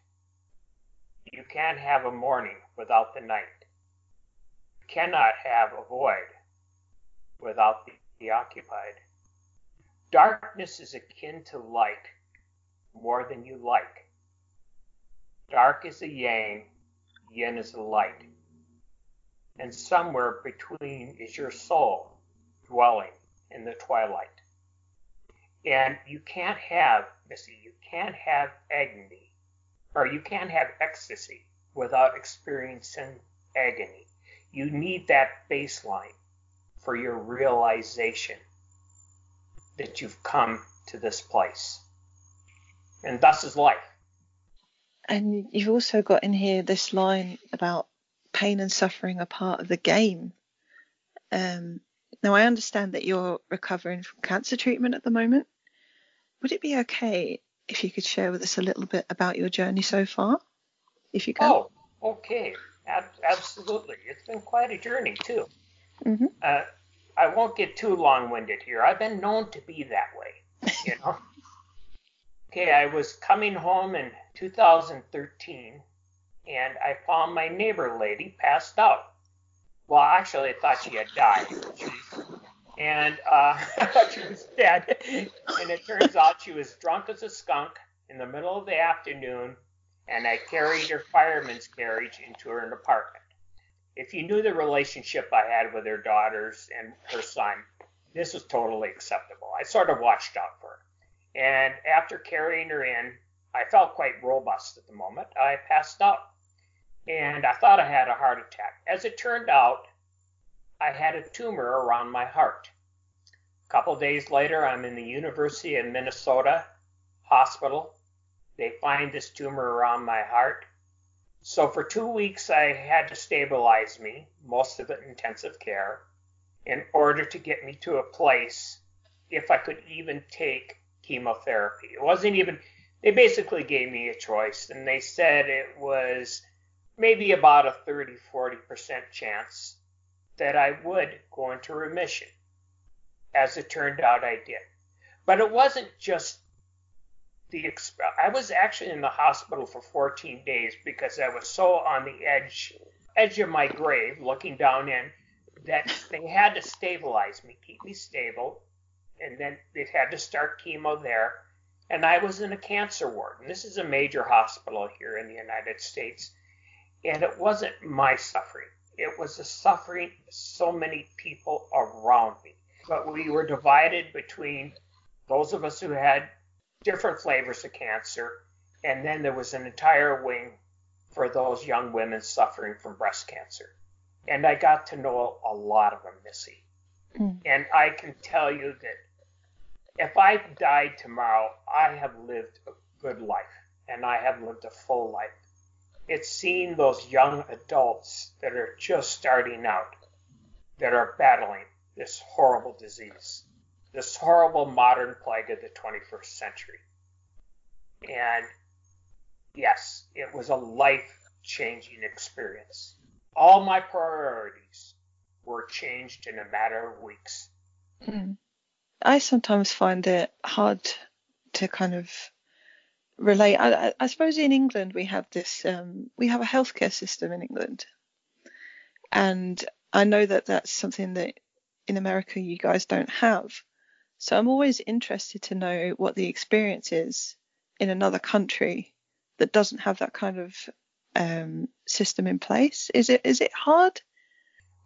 You can't have a morning without the night. You cannot have a void without the occupied. Darkness is akin to light more than you like. Dark is a yang, yin is a light. And somewhere between is your soul dwelling in the twilight. And you can't have, Missy, you can't have agony, or you can't have ecstasy without experiencing agony. You need that baseline for your realization that you've come to this place. And thus is life. And you've also got in here this line about pain and suffering are part of the game. Um, now, I understand that you're recovering from cancer treatment at the moment. Would it be okay if you could share with us a little bit about your journey so far, if you can? Oh, okay. Ab- absolutely. It's been quite a journey, too. Mm-hmm. Uh, I won't get too long-winded here. I've been known to be that way, you know. [laughs] okay, I was coming home in 2013, and I found my neighbor lady passed out. Well, actually, I thought she had died. She, and uh, [laughs] she was dead. And it turns out she was drunk as a skunk in the middle of the afternoon, and I carried her fireman's carriage into her apartment if you knew the relationship I had with her daughters and her son, this was totally acceptable. I sort of watched out for her. And after carrying her in, I felt quite robust at the moment. I passed out. And I thought I had a heart attack. As it turned out, I had a tumor around my heart. A couple days later, I'm in the University of Minnesota hospital. They find this tumor around my heart. So for two weeks, I had to stabilize me, most of it intensive care, in order to get me to a place if I could even take chemotherapy. It wasn't even, they basically gave me a choice and they said it was maybe about a 30 40% chance that I would go into remission. As it turned out, I did. But it wasn't just the I was actually in the hospital for 14 days because I was so on the edge edge of my grave looking down in that they had to stabilize me, keep me stable, and then they had to start chemo there. And I was in a cancer ward. And this is a major hospital here in the United States. And it wasn't my suffering. It was the suffering of so many people around me. But we were divided between those of us who had different flavors of cancer, and then there was an entire wing for those young women suffering from breast cancer. And I got to know a lot of them, Missy. Mm. And I can tell you that if I died tomorrow, I have lived a good life and I have lived a full life. It's seeing those young adults that are just starting out that are battling this horrible disease, this horrible modern plague of the 21st century. And yes, it was a life changing experience. All my priorities were changed in a matter of weeks. Mm. I sometimes find it hard to kind of relate. I, I- I suppose in England we have this, um, we have a healthcare system in England, and I know that that's something that in America you guys don't have. So I'm always interested to know what the experience is in another country that doesn't have that kind of um, system in place. Is it is it hard?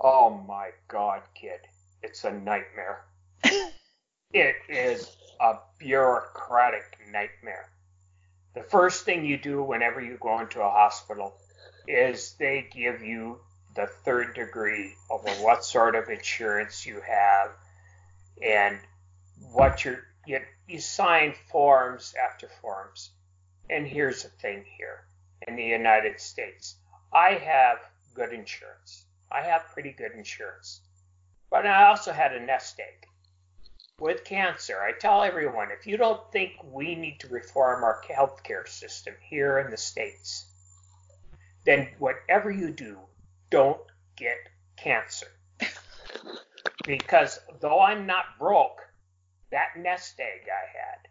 Oh my God, kid. It's a nightmare. [laughs] it is a bureaucratic nightmare. The first thing you do whenever you go into a hospital is they give you the third degree over what sort of insurance you have and what you're, you, you sign forms after forms. And here's the thing here in the United States I have good insurance. I have pretty good insurance. But I also had a nest egg. With cancer, I tell everyone if you don't think we need to reform our healthcare system here in the States, then whatever you do, don't get cancer. [laughs] Because though I'm not broke, that nest egg I had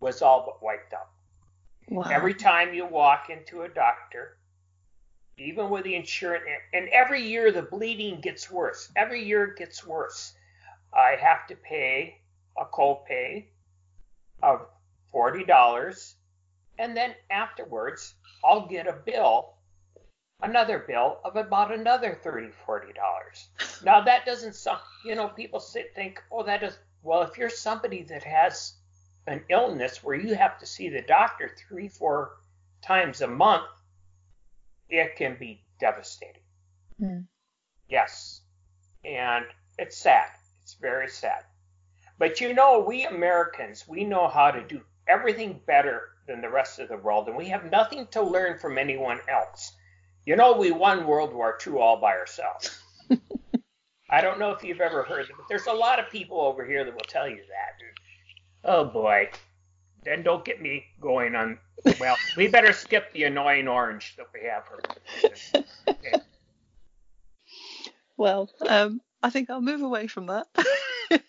was all but wiped out. Wow. Every time you walk into a doctor, even with the insurance, and every year the bleeding gets worse. Every year it gets worse. I have to pay a copay of forty dollars, and then afterwards I'll get a bill, another bill of about another thirty, forty dollars. Now that doesn't sound, you know, people sit think, oh, that is well. If you're somebody that has an illness where you have to see the doctor three, four times a month, it can be devastating. Mm. Yes. And it's sad. It's very sad. But you know, we Americans, we know how to do everything better than the rest of the world, and we have nothing to learn from anyone else. You know, we won World War II all by ourselves. [laughs] I don't know if you've ever heard it, but there's a lot of people over here that will tell you that. And, oh boy. Then don't get me going on. Well, [laughs] we better skip the annoying orange that we have. For, [laughs] okay. Well, um, I think I'll move away from that. [laughs]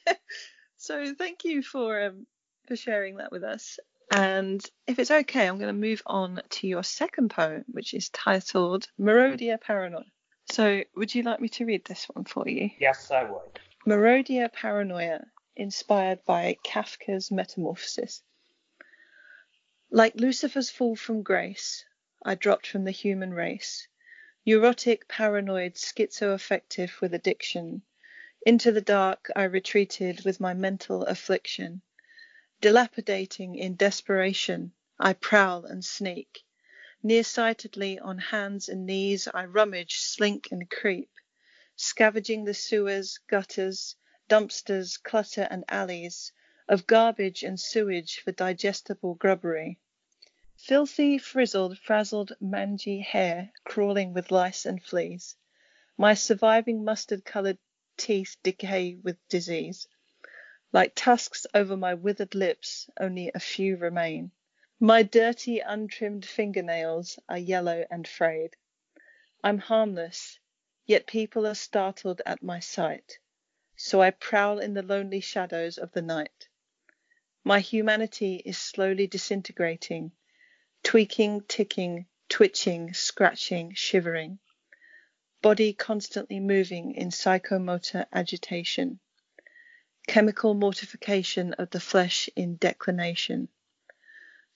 so thank you for um, for sharing that with us. And if it's okay, I'm going to move on to your second poem, which is titled Muroidea Paranoia. So would you like me to read this one for you? Yes, I would. Muroidea Paranoia, inspired by Kafka's Metamorphosis. Like Lucifer's fall from grace, I dropped from the human race. Neurotic, paranoid, schizoaffective with addiction. Into the dark I retreated with my mental affliction. Dilapidating in desperation, I prowl and sneak. Nearsightedly on hands and knees I rummage, slink and creep, scavenging the sewers, gutters, dumpsters, clutter and alleys of garbage and sewage for digestible grubbery. Filthy, frizzled, frazzled, mangy hair crawling with lice and fleas. My surviving mustard coloured teeth decay with disease. Like tusks over my withered lips, only a few remain. My dirty, untrimmed fingernails are yellow and frayed. I'm harmless, yet people are startled at my sight. So I prowl in the lonely shadows of the night. My humanity is slowly disintegrating, tweaking, ticking, twitching, scratching, shivering. Body constantly moving in psychomotor agitation. Chemical mortification of the flesh in declination.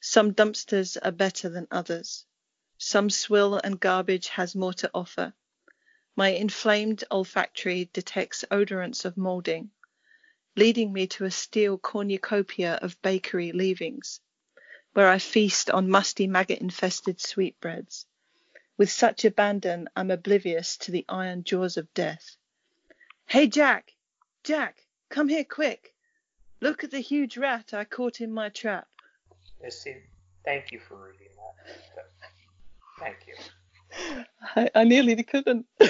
Some dumpsters are better than others. Some swill and garbage has more to offer. My inflamed olfactory detects odorants of moulding, leading me to a steel cornucopia of bakery leavings, where I feast on musty maggot-infested sweetbreads. With such abandon, I'm oblivious to the iron jaws of death. Hey, Jack! Jack! Come here quick! Look at the huge rat I caught in my trap. Missy, thank you for reading that. Thank you. I, I nearly couldn't. [laughs]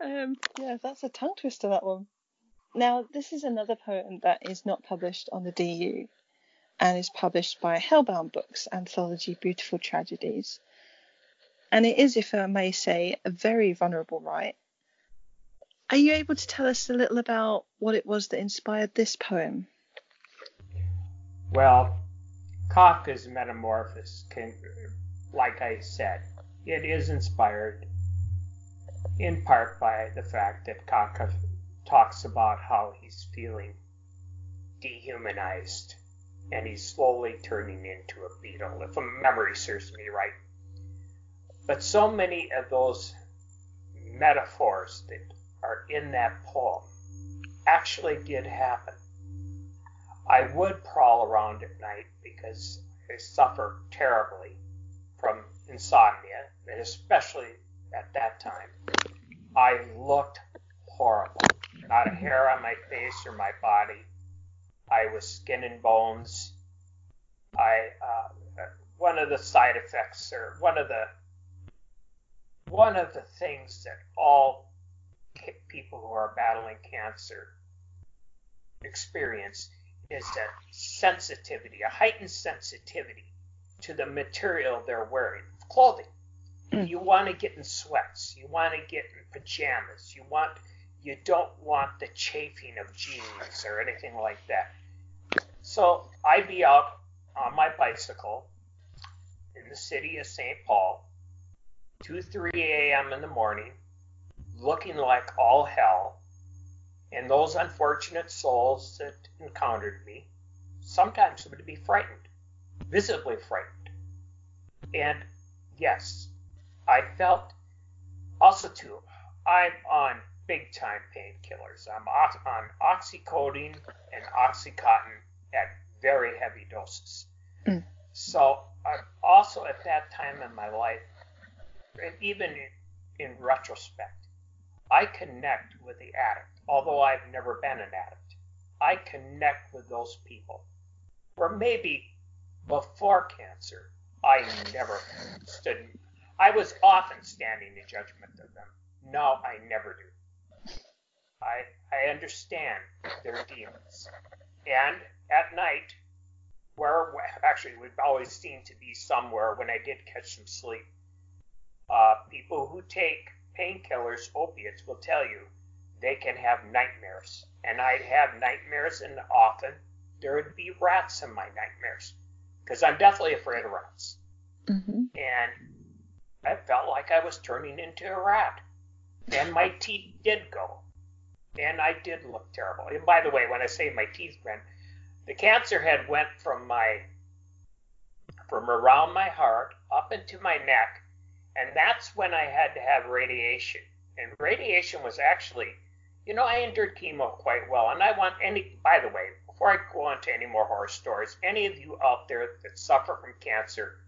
um, yeah, that's a tongue twister, that one. Now, this is another poem that is not published on the DU and is published by Hellbound Books, anthology Beautiful Tragedies. And it is, if I may say, a very vulnerable write. Are you able to tell us a little about what it was that inspired this poem? Well, Kafka's Metamorphosis can, like I said, it is inspired in part by the fact that Kafka talks about how he's feeling dehumanized and he's slowly turning into a beetle, if memory serves me right. But so many of those metaphors that are in that poem actually did happen. I would prowl around at night because I suffer terribly from insomnia, and especially at that time. I looked horrible. Not a hair on my face or my body. I was skin and bones. I uh, one of the side effects, or one of the one of the things that all people who are battling cancer experience is that sensitivity, a heightened sensitivity to the material they're wearing, clothing. Mm. You want to get in sweats, you want to get in pajamas, you want you don't want the chafing of jeans or anything like that. So I'd be out on my bicycle in the city of St. Paul, 2 3 a.m. in the morning, looking like all hell, and those unfortunate souls that encountered me sometimes would be frightened, visibly frightened. And yes, I felt also too, I'm on big time painkillers. I'm on oxycodone and oxycontin at very heavy doses. Mm. So I'm also at that time in my life, and even in, in retrospect, I connect with the addict, although I've never been an addict. I connect with those people. Or maybe before cancer, I never stood. I was often standing in judgment of them. Now I never do. I I understand their demons. And at night, where actually we've always seemed to be somewhere when I did catch some sleep. Uh, people who take painkillers, opiates, will tell you they can have nightmares. And I'd have nightmares, and often there would be rats in my nightmares because I'm deathly afraid of rats. Mm-hmm. And I felt like I was turning into a rat. And my teeth did go. And I did look terrible. And by the way, when I say my teeth went, the cancer had went from my from around my heart up into my neck and that's when I had to have radiation. And radiation was actually, you know, I endured chemo quite well. And I want any, by the way, before I go into any more horror stories, any of you out there that suffer from cancer,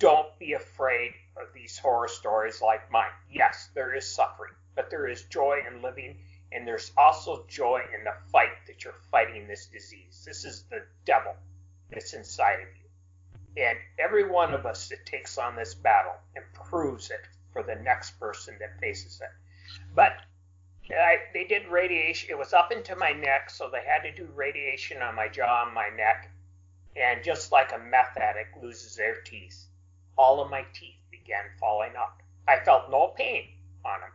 don't be afraid of these horror stories like mine. Yes, there is suffering, but there is joy in living, and there's also joy in the fight that you're fighting this disease. This is the devil that's inside of you. And every one of us that takes on this battle improves it for the next person that faces it. But I, they did radiation. It was up into my neck, so they had to do radiation on my jaw and my neck. And just like a meth addict loses their teeth, all of my teeth began falling out. I felt no pain on them.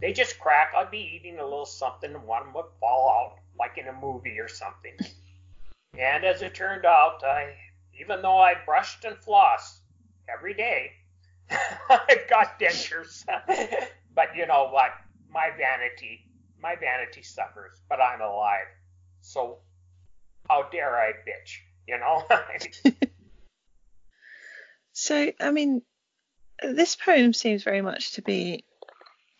They just crack. I'd be eating a little something, and one would fall out, like in a movie or something. And as it turned out, I, even though I brushed and flossed every day, [laughs] I've got dentures. [laughs] but you know what? My vanity, my vanity suffers, but I'm alive. So how dare I bitch? You know? [laughs] So, I mean, this poem seems very much to be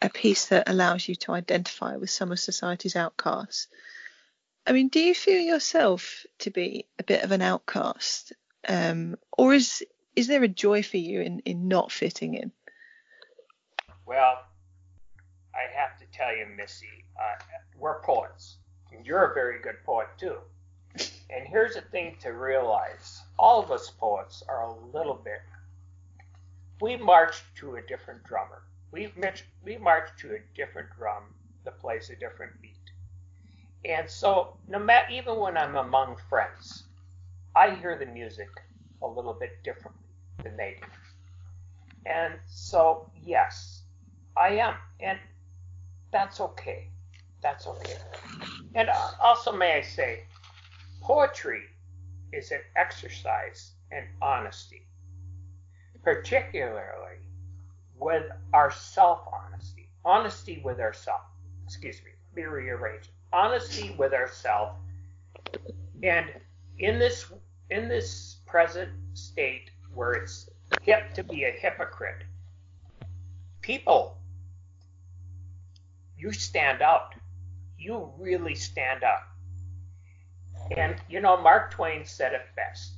a piece that allows you to identify with some of society's outcasts. I mean, do you feel yourself to be a bit of an outcast, um, or is is there a joy for you in, in not fitting in? well, I have to tell you, Missy, uh, we're poets. And you're a very good poet, too. [laughs] And here's the thing to realize all of us poets are a little bit. We march to a different drummer. We, march- we march to a different drum that plays a different beat. And so, no matter, even when I'm among friends, I hear the music a little bit differently than they do. And so, yes, I am. And that's okay. That's okay. And also, may I say, poetry is an exercise in honesty, particularly with our self honesty. Honesty with ourself. Excuse me, let me rearrange. Honesty with ourself. And in this in this present state where it's hip to be a hypocrite, people, you stand out. You really stand out. And you know, Mark Twain said it best.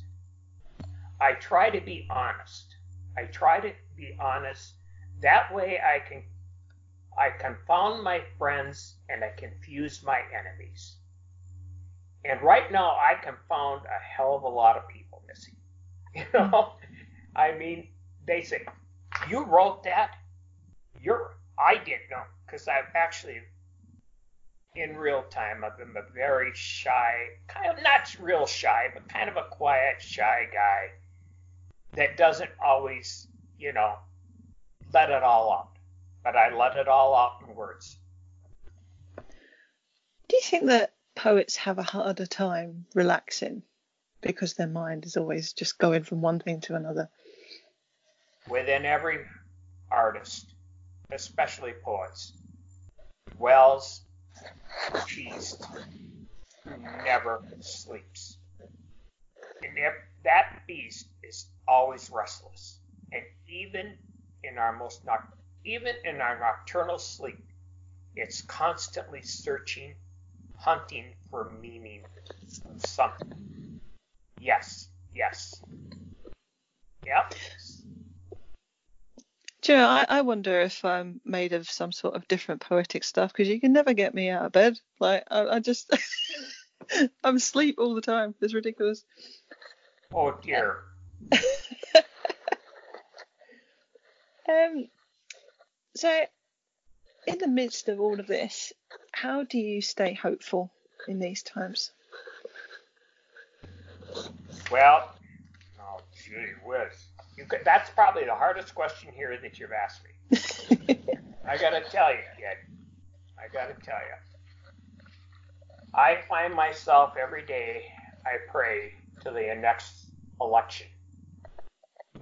I try to be honest. I try to be honest. That way I can I confound my friends and I confuse my enemies. And right now I confound a hell of a lot of people, Missy. [laughs] You know? I mean, they say, You wrote that? You're I didn't know, because I've actually in real time I've been a very shy, kind of not real shy, but kind of a quiet, shy guy that doesn't always, you know, let it all out. But I let it all out in words. Do you think that poets have a harder time relaxing because their mind is always just going from one thing to another? Within every artist, especially poets, Wells beast who never sleeps. And if that beast is always restless. And even in our most noc- even in our nocturnal sleep, it's constantly searching, hunting for meaning, something. Yes, yes. Yep. Do you know, I, I wonder if I'm made of some sort of different poetic stuff because you can never get me out of bed. Like I, I just [laughs] I'm asleep all the time. It's ridiculous. Oh dear. [laughs] Um, so in the midst of all of this, how do you stay hopeful in these times? Well, oh gee whiz. You could, that's probably the hardest question here that you've asked me. [laughs] I gotta tell you, kid. I gotta tell you. I find myself every day. I pray to the next election,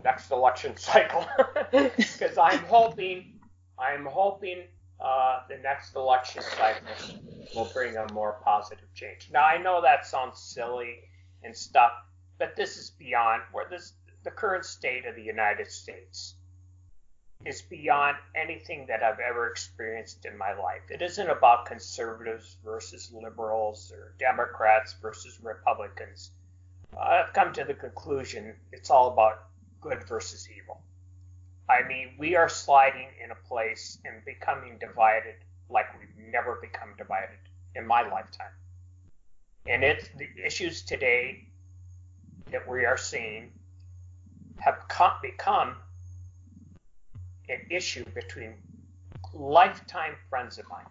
next election cycle, [laughs] because I'm hoping, I'm hoping uh, the next election cycle will bring a more positive change. Now I know that sounds silly and stuff, but this is beyond where this the current state of the United States is beyond anything that I've ever experienced in my life. It isn't about conservatives versus liberals or Democrats versus Republicans. I've come to the conclusion it's all about good versus evil. I mean, we are sliding in a place and becoming divided like we've never become divided in my lifetime. And it's the issues today that we are seeing have come, become an issue between lifetime friends of mine.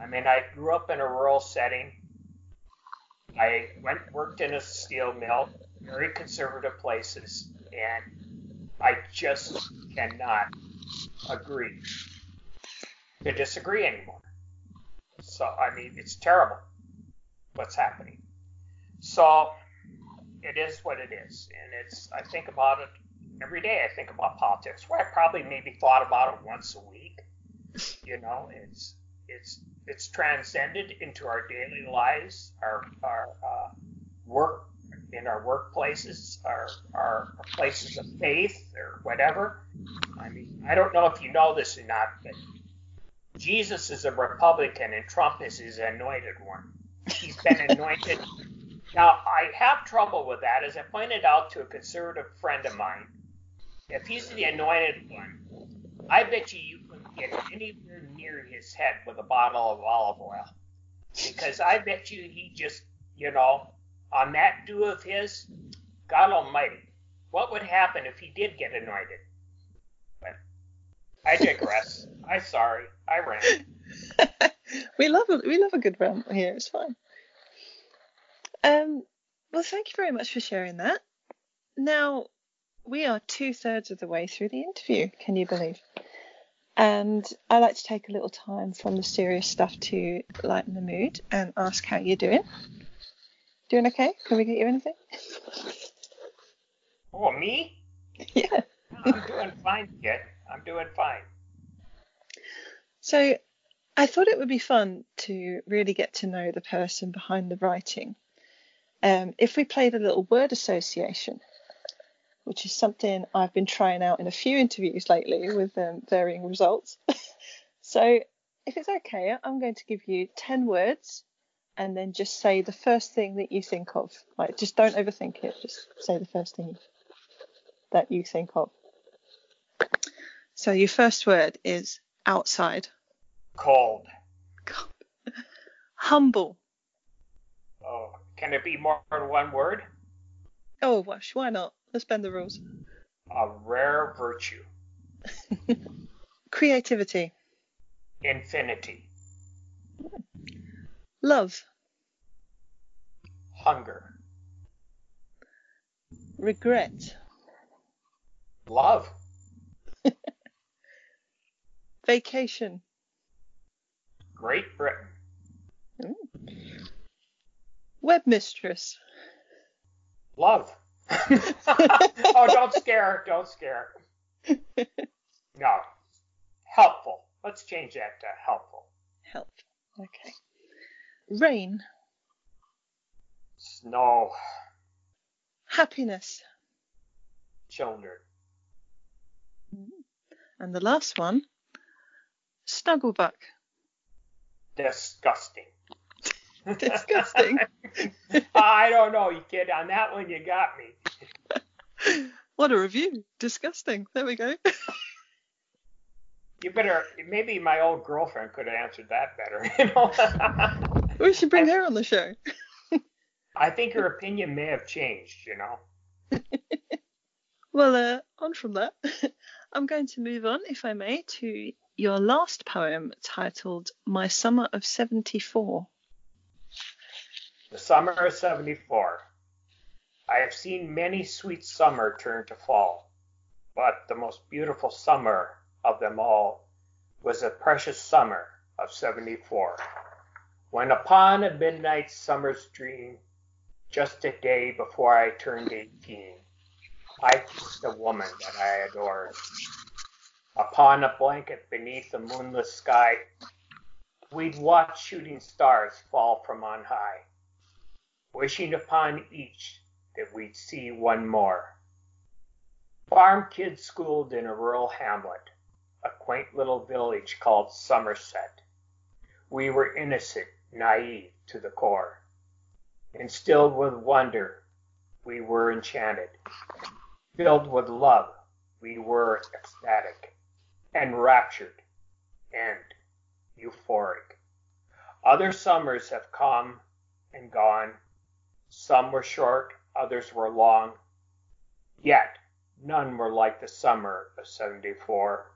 I mean, I grew up in a rural setting. I went worked in a steel mill, very conservative places, and I just cannot agree to disagree anymore. So I mean, it's terrible what's happening. So it is what it is, and it's. I think about it every day. I think about politics. Where I probably maybe thought about it once a week. You know, it's it's it's transcended into our daily lives, our our uh, work in our workplaces, our, our our places of faith or whatever. I mean, I don't know if you know this or not, but Jesus is a Republican and Trump is his anointed one. He's been [laughs] anointed. Now, I have trouble with that, as I pointed out to a conservative friend of mine. If he's the anointed one, I bet you you couldn't get anywhere near his head with a bottle of olive oil. Because I bet you he just, you know, on that do of his, God Almighty, what would happen if he did get anointed? But I digress. [laughs] I'm sorry. I ran. [laughs] we love a, we love a good rant here. It's fine. Um, well, thank you very much for sharing that. Now we are two thirds of the way through the interview. Can you believe? And I like to take a little time from the serious stuff to lighten the mood and ask how you're doing. Doing okay? Can we get you anything? [laughs] Oh, me? Yeah. I'm doing fine, kid. I'm doing fine. So I thought it would be fun to really get to know the person behind the writing. Um, if we played a little word association, which is something I've been trying out in a few interviews lately with um, varying results. [laughs] so if it's okay, I'm going to give you 10 words and then just say the first thing that you think of. Like, just don't overthink it. Just say the first thing that you think of. So your first word is outside. Cold. [laughs] Humble. Oh, can it be more than one word? Oh, wash, why not? Let's bend the rules. A rare virtue. [laughs] Creativity. Infinity. Love. Hunger. Regret. Love. [laughs] Vacation. Great Britain. Hmm. Web mistress. Love. [laughs] oh, don't scare. Don't scare. [laughs] No. Helpful. Let's change that to helpful. Help. Okay. Rain. Snow. Happiness. Children. And the last one. Snugglebuck. Disgusting. [laughs] [laughs] Disgusting. I don't know, you kid. On that one, you got me. [laughs] What a review. Disgusting. There we go. You better. Maybe my old girlfriend could have answered that better. You know. We should bring her on the show. [laughs] I think her opinion may have changed. You know. [laughs] Well, uh, on from that, [laughs] I'm going to move on, if I may, to your last poem titled My Summer of 74. The summer of '74. I have seen many sweet summer turn to fall, but the most beautiful summer of them all was the precious summer of '74, when upon a midnight summer's dream, just a day before I turned eighteen, I kissed a woman that I adored. Upon a blanket beneath a moonless sky, we'd watch shooting stars fall from on high, wishing upon each that we'd see one more. Farm kids schooled in a rural hamlet, a quaint little village called Somerset. We were innocent, naive to the core. Instilled with wonder, we were enchanted. Filled with love, we were ecstatic, enraptured, and euphoric. Other summers have come and gone. Some were short, others were long. Yet none were like the summer of '74,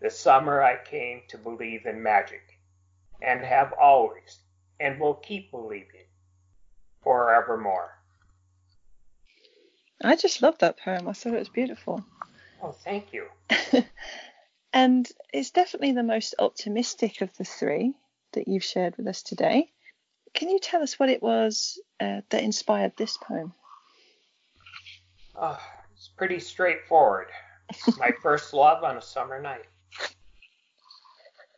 the summer I came to believe in magic and have always and will keep believing forevermore. I just love that poem. I thought it was beautiful. Oh, thank you. [laughs] and it's definitely the most optimistic of the three that you've shared with us today. Can you tell us what it was uh, that inspired this poem? Uh, it's pretty straightforward. My first love on a summer night.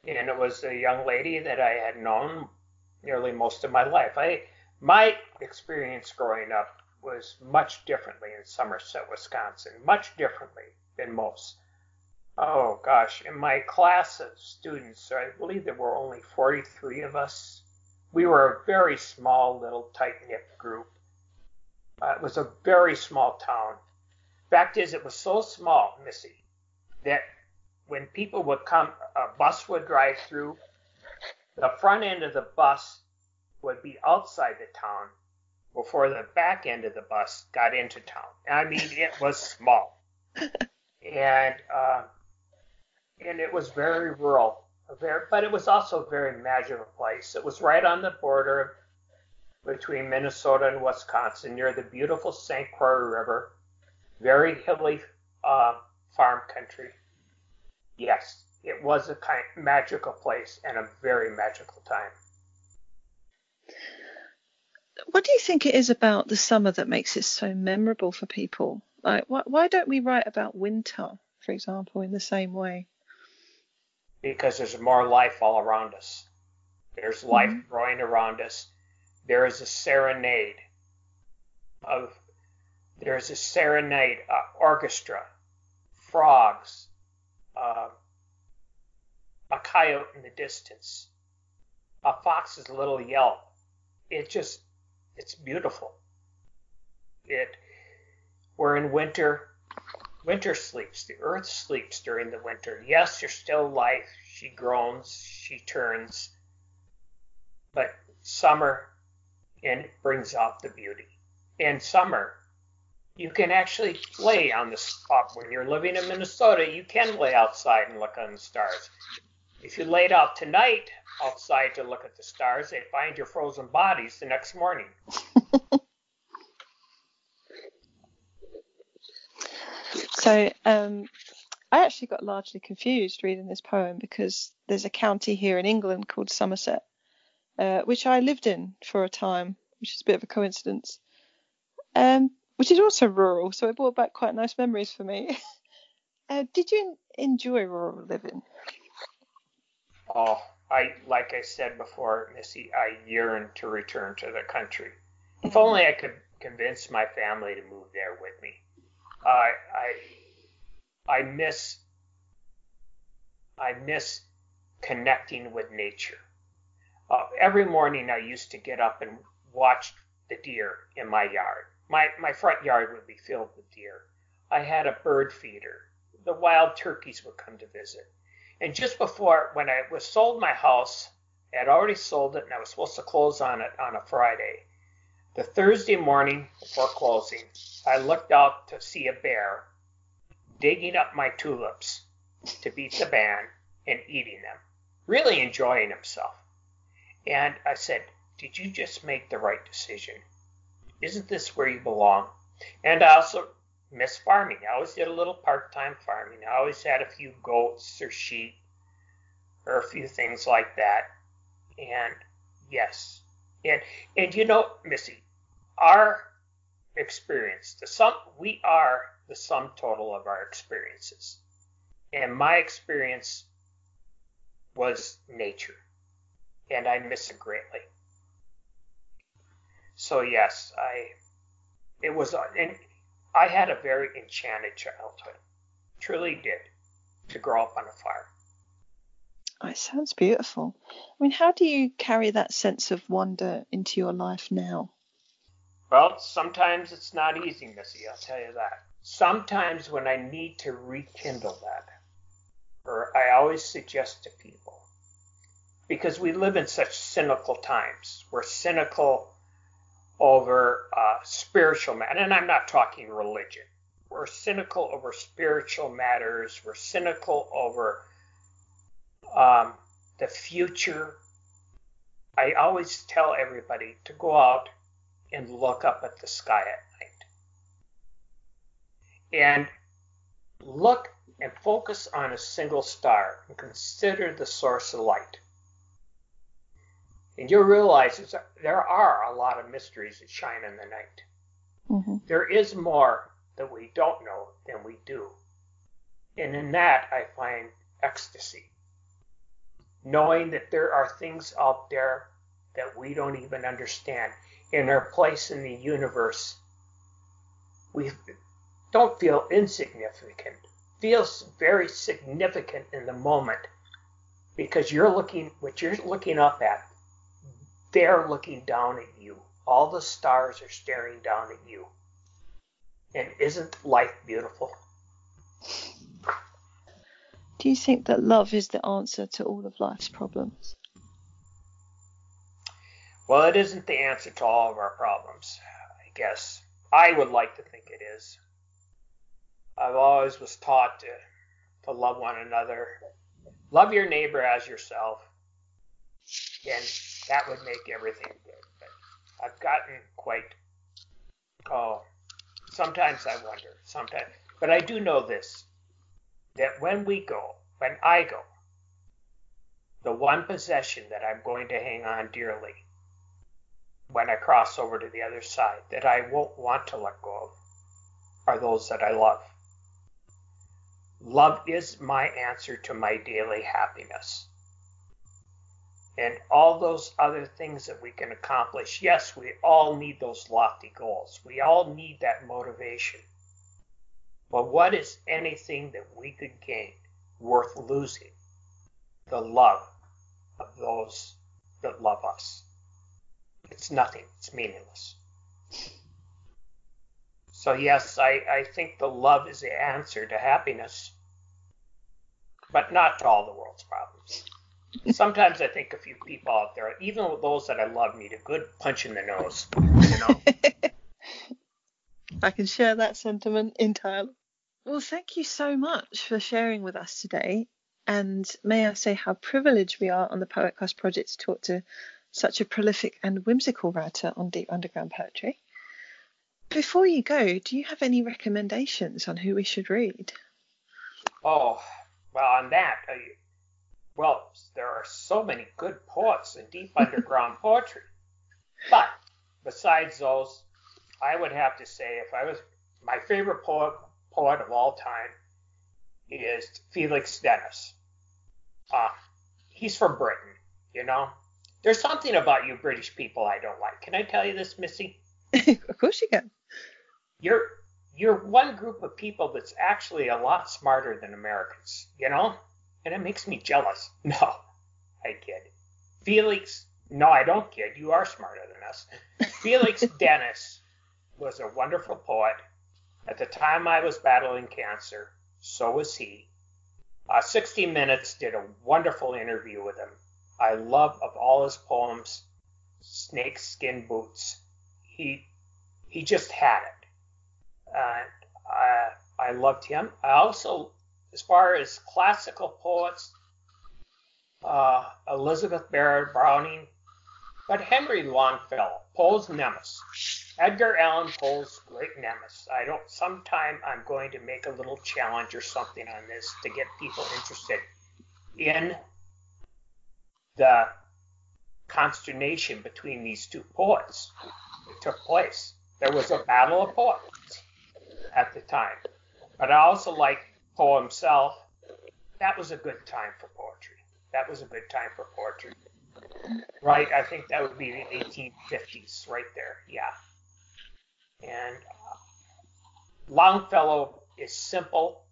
And it was a young lady that I had known nearly most of my life. I my experience growing up was much differently in Somerset, Wisconsin, much differently than most. Oh gosh, in my class of students, I believe there were only 43 of us. We were a very small, little, tight knit group. Uh, it was a very small town. Fact is, it was so small, Missy, that when people would come, a bus would drive through, the front end of the bus would be outside the town before the back end of the bus got into town. I mean, it [laughs] was small, and uh, and it was very rural, very, but it was also a very magical place. It was right on the border between Minnesota and Wisconsin, near the beautiful St. Croix River, very hilly uh, farm country. Yes, it was a kind of magical place and a very magical time. What do you think it is about the summer that makes it so memorable for people? Like, why, why don't we write about winter, for example, in the same way? Because there's more life all around us. There's life Mhm. growing around us. There is a serenade of there's a serenade uh, orchestra, frogs, uh, a coyote in the distance, a fox's little yelp. It just it's beautiful. It we're in winter. Winter sleeps. The earth sleeps during the winter. Yes, there's still life. She groans, she turns. But summer and brings out the beauty. And summer, you can actually lay on the spot when you're living in Minnesota. You can lay outside and look on the stars. If you laid out tonight outside to look at the stars, they'd find your frozen bodies the next morning. [laughs] So um, I actually got largely confused reading this poem because there's a county here in England called Somerset, uh, which I lived in for a time, which is a bit of a coincidence, um, which is also rural. So it brought back quite nice memories for me. [laughs] uh, did you enjoy rural living? Oh, I like I said before, Missy, I yearn to return to the country. If only I could convince my family to move there with me. I I I miss I miss connecting with nature. Uh, every morning I used to get up and watch the deer in my yard. My my front yard would be filled with deer. I had a bird feeder. The wild turkeys would come to visit. And just before, when I was sold my house, I had already sold it and I was supposed to close on it on a Friday. The Thursday morning before closing, I looked out to see a bear digging up my tulips to beat the band and eating them, really enjoying himself. And I said, Did you just make the right decision? Isn't this where you belong? And I also miss farming. I always did a little part time farming. I always had a few goats or sheep or a few things like that. And yes. And and you know, Missy, our experience, the sum we are the sum total of our experiences. And my experience was nature. And I miss it greatly. So yes, I it was uh, and I had a very enchanted childhood. Truly did. To grow up on a farm. Oh, it sounds beautiful. I mean, how do you carry that sense of wonder into your life now? Well, sometimes it's not easy, Missy, I'll tell you that. Sometimes when I need to rekindle that, or I always suggest to people, because we live in such cynical times. We're cynical over uh, spiritual matter, and I'm not talking religion. We're cynical over spiritual matters. We're cynical over um, the future. I always tell everybody to go out and look up at the sky at night. And look and focus on a single star and consider the source of light. And you'll realize there are a lot of mysteries that shine in the night. Mm-hmm. There is more that we don't know than we do. And in that, I find ecstasy. Knowing that there are things out there that we don't even understand. In our place in the universe, we don't feel insignificant. Feels very significant in the moment because you're looking what you're looking up at. They're looking down at you. All the stars are staring down at you. And isn't life beautiful? Do you think that love is the answer to all of life's problems? Well, it isn't the answer to all of our problems, I guess. I would like to think it is. I've always was taught to, to love one another. Love your neighbor as yourself. And that would make everything good. But I've gotten quite, oh, sometimes I wonder, sometimes. But I do know this that when we go, when I go, the one possession that I'm going to hang on dearly when I cross over to the other side that I won't want to let go of are those that I love. Love is my answer to my daily happiness. And all those other things that we can accomplish, yes, we all need those lofty goals. We all need that motivation. But what is anything that we could gain worth losing? The love of those that love us. It's nothing, it's meaningless. So, yes, I, I think the love is the answer to happiness, but not to all the world's problems. Sometimes I think a few people out there, even those that I love, need a good punch in the nose. You know? [laughs] I can share that sentiment entirely. Well, thank you so much for sharing with us today. And may I say how privileged we are on the Poetcast project to talk to such a prolific and whimsical writer on deep underground poetry. Before you go, do you have any recommendations on who we should read? Oh, well, on that, well, there are so many good poets in deep underground [laughs] poetry. But besides those, I would have to say if I was my favorite poet poet of all time is Felix Dennis. Uh, he's from Britain, you know. There's something about you British people I don't like. Can I tell you this, Missy? [laughs] of course you can. You're you're one group of people that's actually a lot smarter than Americans, you know? And it makes me jealous. [laughs] No, I kid. Felix, no, I don't kid. You are smarter than us. [laughs] Felix Dennis was a wonderful poet. At the time I was battling cancer, so was he. Uh, 60 Minutes did a wonderful interview with him. I love of all his poems, Snake Skin Boots. He he just had it. And I, I loved him. I also, as far as classical poets, uh, Elizabeth Barrett Browning, but Henry Longfellow, Poe's Nemesis. Edgar Allan Poe's Great Nemesis. I don't. Sometime I'm going to make a little challenge or something on this to get people interested in the consternation between these two poets that took place. There was a battle of poets at the time. But I also like Poe himself. That was a good time for poetry. That was a good time for poetry. Right? I think that would be the 1850s, right there. Yeah. And uh, Longfellow is simple.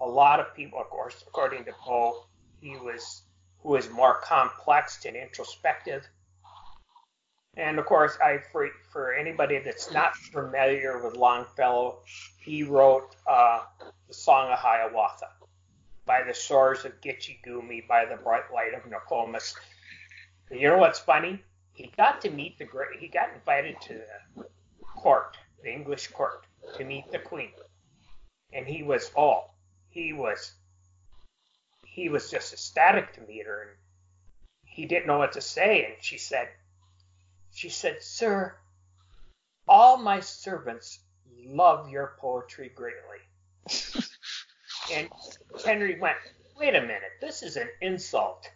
A lot of people, of course, according to Poe, he was who is more complex and introspective. And of course, I for for anybody that's not familiar with Longfellow, he wrote uh, the Song of Hiawatha, by the shores of Gitche Gumee, by the bright light of Nokomis. You know what's funny? He got to meet the great. He got invited to the court, the English court, to meet the Queen, and he was oh, he was he was just ecstatic to meet her, and he didn't know what to say, and she said, she said, Sir, all my servants love your poetry greatly. [laughs] and Henry went, Wait a minute, this is an insult.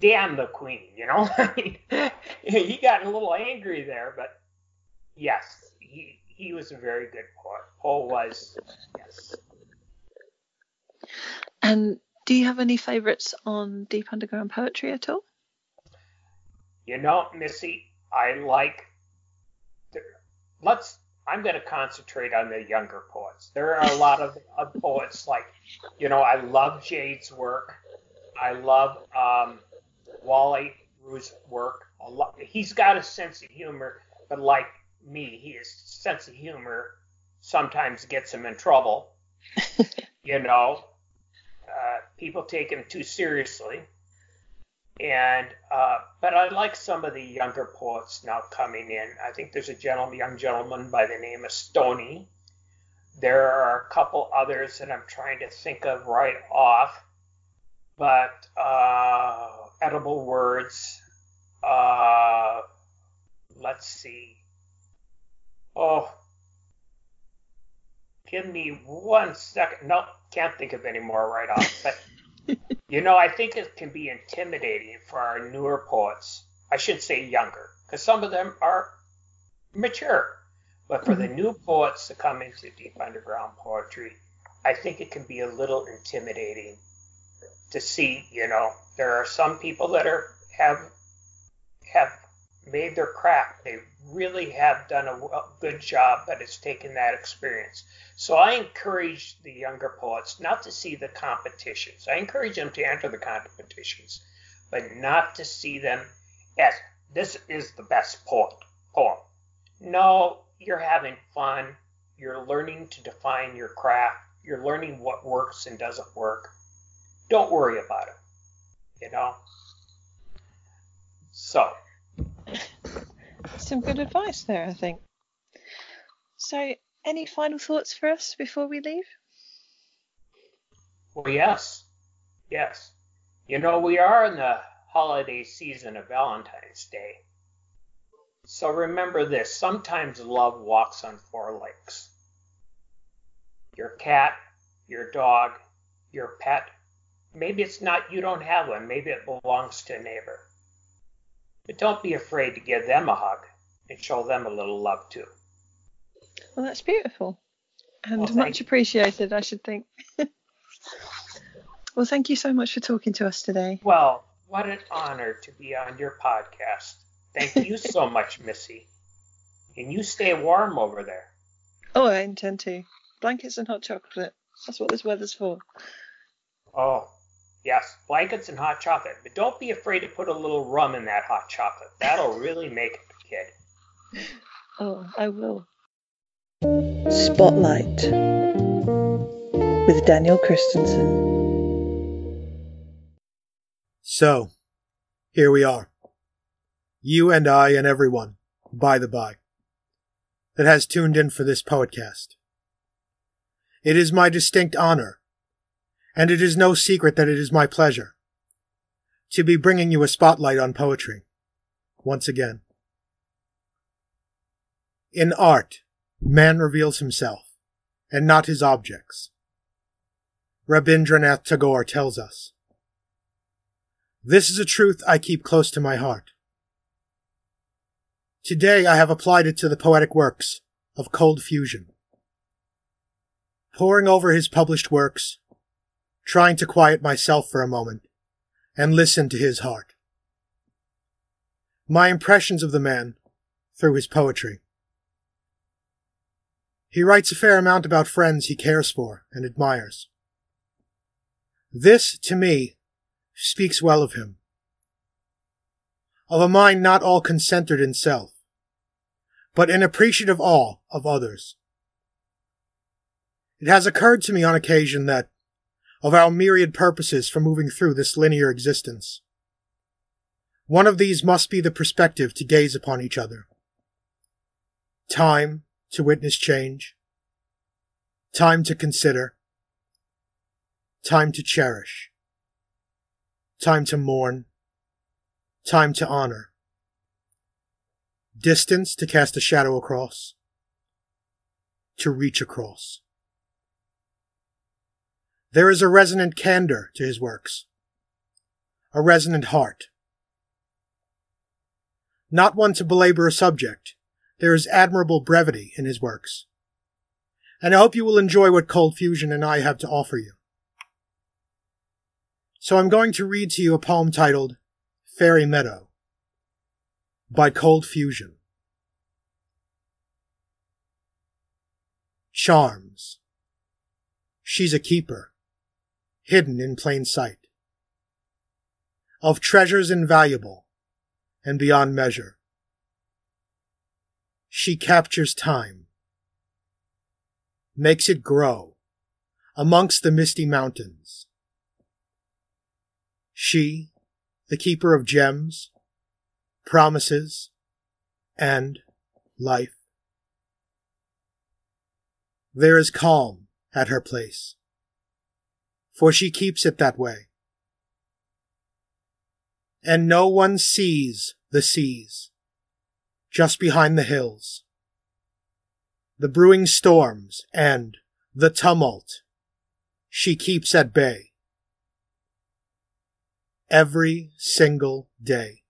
Damn the queen, you know? [laughs] he got a little angry there, but yes, he he was a very good poet. Poe was, yes. And do you have any favourites on Deep Underground Poetry at all? You know, Missy, I like. The, let's. I'm going to concentrate on the younger poets. There are a lot of, of poets like, you know, I love Jade's work. I love um, Wally Rue's work. A lot. He's got a sense of humor, but like me, his sense of humor sometimes gets him in trouble. [laughs] you know, uh, people take him too seriously. And uh, but I like some of the younger poets now coming in. I think there's a gentleman, young gentleman by the name of Stony. There are a couple others that I'm trying to think of right off, but uh, edible words. Uh, let's see. Oh, give me one second. No, can't think of any more right off. But you know, I think it can be intimidating for our newer poets. I should say younger, because some of them are mature. But for the mm-hmm. new poets to come into deep underground poetry, I think it can be a little intimidating to see. You know, there are some people that are have have made their craft. They really have done a good job, but it's taken that experience. So I encourage the younger poets not to see the competitions. I encourage them to enter the competitions, but not to see them as this is the best poem. poem. No, you're having fun. You're learning to define your craft. You're learning what works and doesn't work. Don't worry about it. You know? So, some good advice there, I think. So, any final thoughts for us before we leave? Well, yes. Yes. You know, we are in the holiday season of Valentine's Day. So remember this sometimes love walks on four legs. Your cat, your dog, your pet. Maybe it's not, you don't have one. Maybe it belongs to a neighbor. But don't be afraid to give them a hug and show them a little love too. Well, that's beautiful and Well, much appreciated, I should think. [laughs] well, thank you so much for talking to us today. Well, what an honor to be on your podcast. Thank you so [laughs] much, Missy. And you stay warm over there. Oh, I intend to. Blankets and hot chocolate. That's what this weather's for. Oh, yes, blankets and hot chocolate. But don't be afraid to put a little rum in that hot chocolate. That'll really make it, kid. Oh, I will. Spotlight with Daniel Christensen. So, here we are. You and I and everyone, by the by, that has tuned in for this poetcast. It is my distinct honor, and it is no secret that it is my pleasure, to be bringing you a spotlight on poetry, once again. In art, man reveals himself, and not his objects. Rabindranath Tagore tells us. This is a truth I keep close to my heart. Today I have applied it to the poetic works of Cold Fusion. Poring over his published works, trying to quiet myself for a moment and listen to his heart. My impressions of the man through his poetry. He writes a fair amount about friends he cares for and admires. This, to me, speaks well of him. Of a mind not all concentred in self, but in appreciative awe of others. It has occurred to me on occasion that, of our myriad purposes for moving through this linear existence, one of these must be the perspective to gaze upon each other. Time to witness change. Time to consider. Time to cherish. Time to mourn. time to honor. Distance to cast a shadow across. To reach across. There is a resonant candor to his works, a resonant heart. Not one to belabor a subject, there is admirable brevity in his works. And I hope you will enjoy what Cold Fusion and I have to offer you. So I'm going to read to you a poem titled Fairy Meadow by Cold Fusion. Charms. She's a keeper, hidden in plain sight, of treasures invaluable and beyond measure. She captures time, makes it grow amongst the misty mountains. She, the keeper of gems, promises, and life. There is calm at her place, for she keeps it that way. And no one sees the seas, just behind the hills. The brewing storms and the tumult she keeps at bay. Every single day.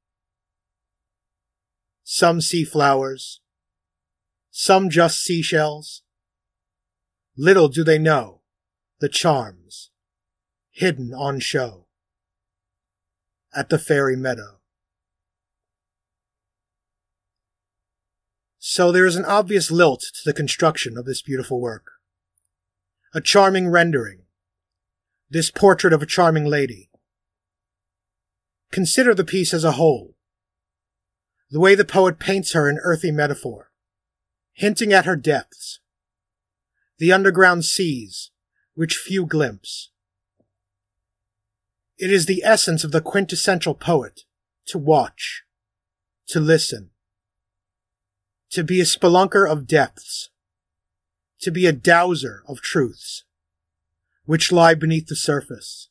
Some see flowers, some just seashells. Little do they know the charms hidden on show at the fairy meadow. So there is an obvious lilt to the construction of this beautiful work. A charming rendering. This portrait of a charming lady. Consider the piece as a whole. The way the poet paints her in earthy metaphor, hinting at her depths. The underground seas, which few glimpse. It is the essence of the quintessential poet to watch, to listen, to be a spelunker of depths, to be a dowser of truths, which lie beneath the surface.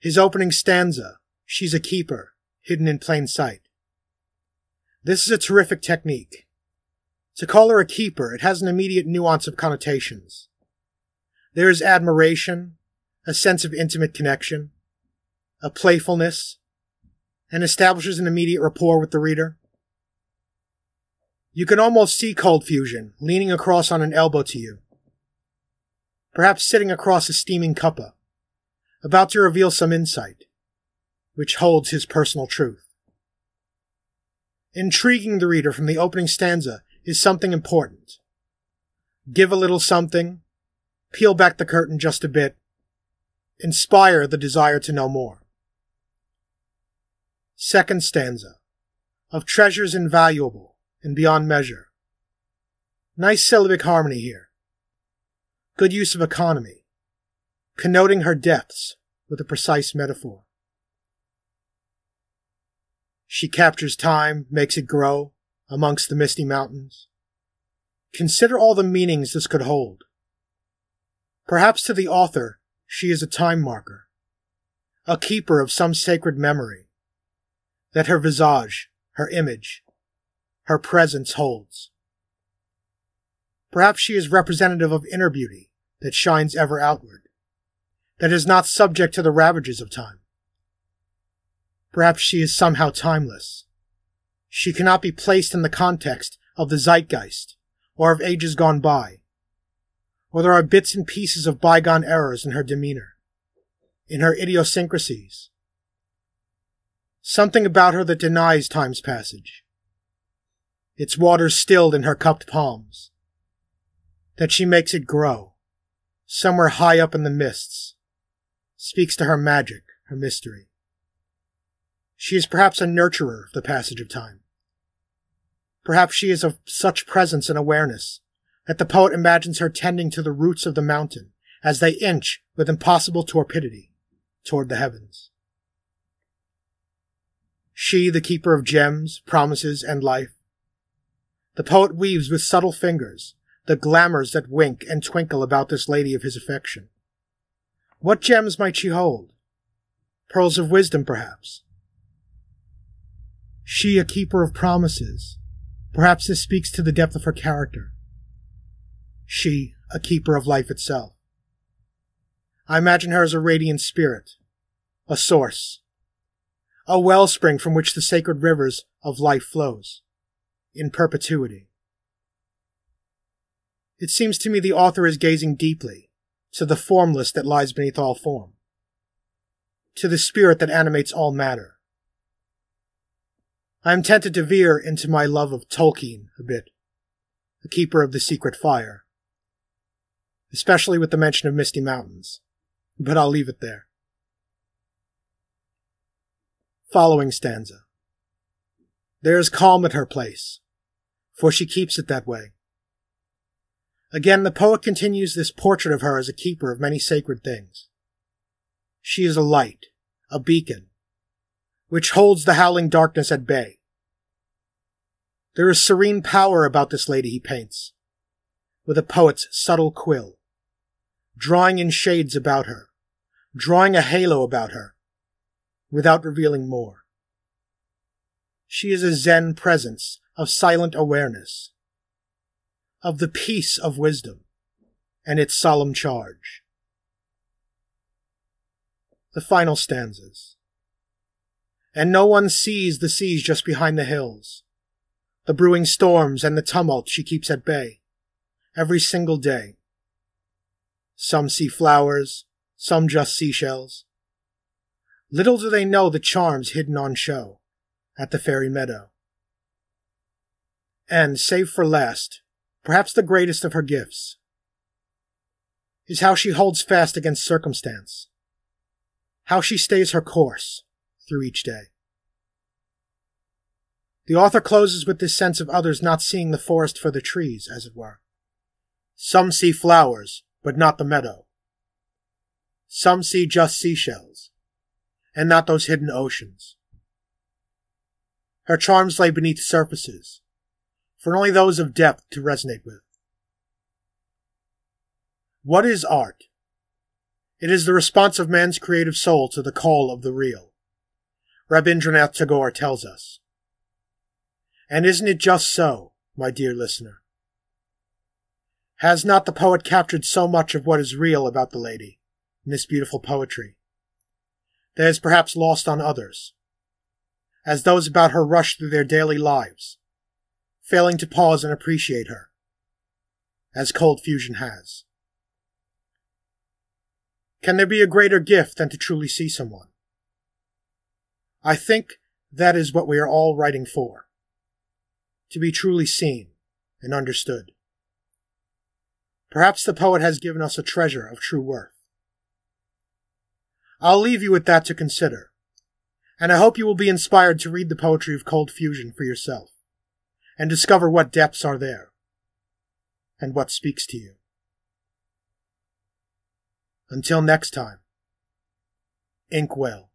His opening stanza, She's a Keeper, hidden in plain sight. This is a terrific technique. To call her a keeper, it has an immediate nuance of connotations. There is admiration, a sense of intimate connection, a playfulness, and establishes an immediate rapport with the reader. You can almost see Cold Fusion leaning across on an elbow to you. Perhaps sitting across a steaming cuppa, about to reveal some insight, which holds his personal truth. Intriguing the reader from the opening stanza is something important. Give a little something, peel back the curtain just a bit, inspire the desire to know more. Second stanza, of treasures invaluable, and beyond measure. Nice syllabic harmony here. Good use of economy, connoting her depths with a precise metaphor. She captures time, makes it grow amongst the misty mountains. Consider all the meanings this could hold. Perhaps to the author, she is a time marker, a keeper of some sacred memory, that her visage, her image, her presence holds. Perhaps she is representative of inner beauty that shines ever outward, that is not subject to the ravages of time. Perhaps she is somehow timeless. She cannot be placed in the context of the zeitgeist or of ages gone by, or there are bits and pieces of bygone errors in her demeanor, in her idiosyncrasies. Something about her that denies time's passage its waters stilled in her cupped palms. That she makes it grow, somewhere high up in the mists, speaks to her magic, her mystery. She is perhaps a nurturer of the passage of time. Perhaps she is of such presence and awareness that the poet imagines her tending to the roots of the mountain as they inch with impossible torpidity toward the heavens. She, the keeper of gems, promises, and life, the poet weaves with subtle fingers the glamours that wink and twinkle about this lady of his affection. What gems might she hold? Pearls of wisdom, perhaps? She, a keeper of promises. Perhaps this speaks to the depth of her character. She, a keeper of life itself. I imagine her as a radiant spirit, a source, a wellspring from which the sacred rivers of life flows, in perpetuity. It seems to me the author is gazing deeply to the formless that lies beneath all form, to the spirit that animates all matter. I am tempted to veer into my love of Tolkien a bit, the keeper of the secret fire, especially with the mention of Misty Mountains, but I'll leave it there. Following stanza. There is calm at her place, for she keeps it that way. Again, the poet continues this portrait of her as a keeper of many sacred things. She is a light, a beacon, which holds the howling darkness at bay. There is serene power about this lady he paints, with a poet's subtle quill, drawing in shades about her, drawing a halo about her, without revealing more. She is a Zen presence of silent awareness, of the peace of wisdom and its solemn charge. The final stanzas. And no one sees the seas just behind the hills, the brewing storms and the tumult she keeps at bay, every single day. Some see flowers, some just seashells. Little do they know the charms hidden on show at the fairy meadow. And, save for last, perhaps the greatest of her gifts, is how she holds fast against circumstance, how she stays her course through each day. The author closes with this sense of others not seeing the forest for the trees, as it were. Some see flowers, but not the meadow. Some see just seashells, and not those hidden oceans. Her charms lay beneath surfaces, for only those of depth to resonate with. What is art? It is the response of man's creative soul to the call of the real. Rabindranath Tagore tells us. And isn't it just so, my dear listener? Has not the poet captured so much of what is real about the lady in this beautiful poetry that is perhaps lost on others, as those about her rush through their daily lives, failing to pause and appreciate her, as Cold Fusion has. Can there be a greater gift than to truly see someone? I think that is what we are all writing for. To be truly seen and understood. Perhaps the poet has given us a treasure of true worth. I'll leave you with that to consider, and I hope you will be inspired to read the poetry of Cold Fusion for yourself and discover what depths are there and what speaks to you. Until next time, Inkwell.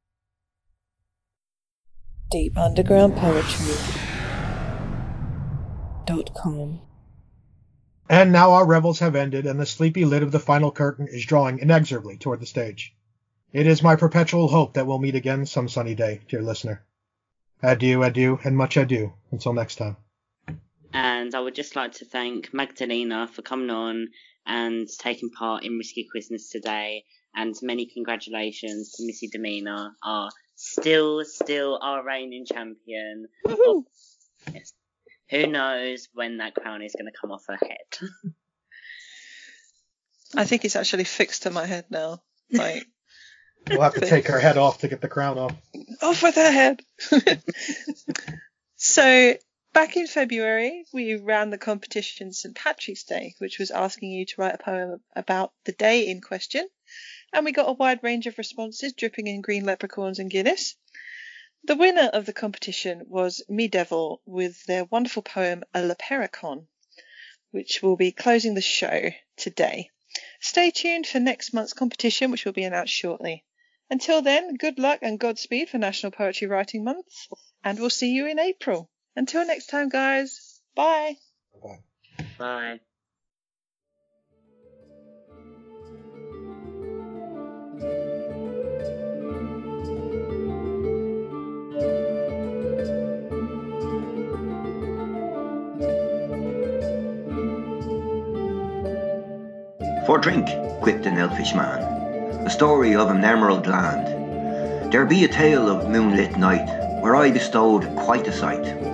Deep Underground Poetry. Dot com. And now our revels have ended, and the sleepy lid of the final curtain is drawing inexorably toward the stage. It is my perpetual hope that we'll meet again some sunny day, dear listener. Adieu, adieu, and much adieu. Until next time. And I would just like to thank Magdalena for coming on and taking part in Risky Quizzness today. And many congratulations to Missy Demeanor, our still, still our reigning champion. Of, yes. Who knows when that crown is going to come off her head? I think it's actually fixed to my head now. Like, [laughs] We'll have to take her head off to get the crown off. off with her head. [laughs] so, back in February, we ran the competition St. Patrick's Day, which was asking you to write a poem about the day in question. And we got a wide range of responses, dripping in green leprechauns and Guinness. The winner of the competition was MiDevil with their wonderful poem A Lepera'con, which will be closing the show today. Stay tuned for next month's competition, which will be announced shortly. Until then, good luck and Godspeed for National Poetry Writing Month, and we'll see you in April. Until next time, guys. Bye. Bye. Bye. For drink, quipped an elfish man, a story of an emerald land. There be a tale of moonlit night, where I bestowed quite a sight.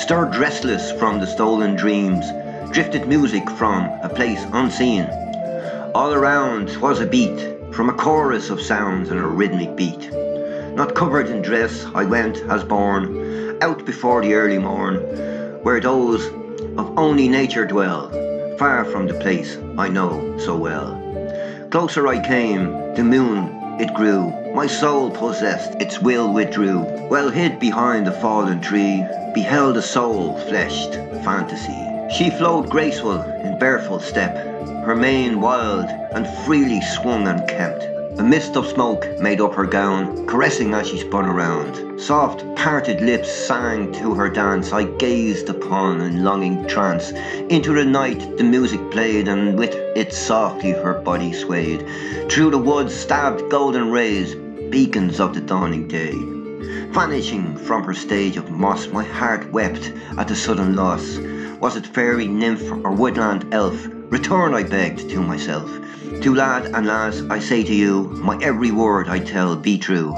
Stirred restless from the stolen dreams, drifted music from a place unseen. All around was a beat, from a chorus of sounds and a rhythmic beat. Not covered in dress, I went, as born, out before the early morn, where those of only nature dwell, far from the place I know so well. Closer I came, the moon it grew, my soul possessed, its will withdrew. Well hid behind a fallen tree, beheld a soul fleshed fantasy. She flowed graceful in barefoot step, her mane wild and freely swung and kept. A mist of smoke made up her gown, caressing as she spun around. Soft, parted lips sang to her dance. I gazed upon in longing trance. Into the night the music played, and with it softly her body swayed. Through the woods stabbed golden rays, beacons of the dawning day. Vanishing from her stage of moss, my heart wept at the sudden loss. Was it fairy nymph or woodland elf? Return, I begged to myself. To lad and lass, I say to you, my every word I tell be true.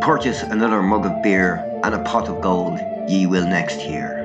Purchase another mug of beer and a pot of gold, ye will next hear.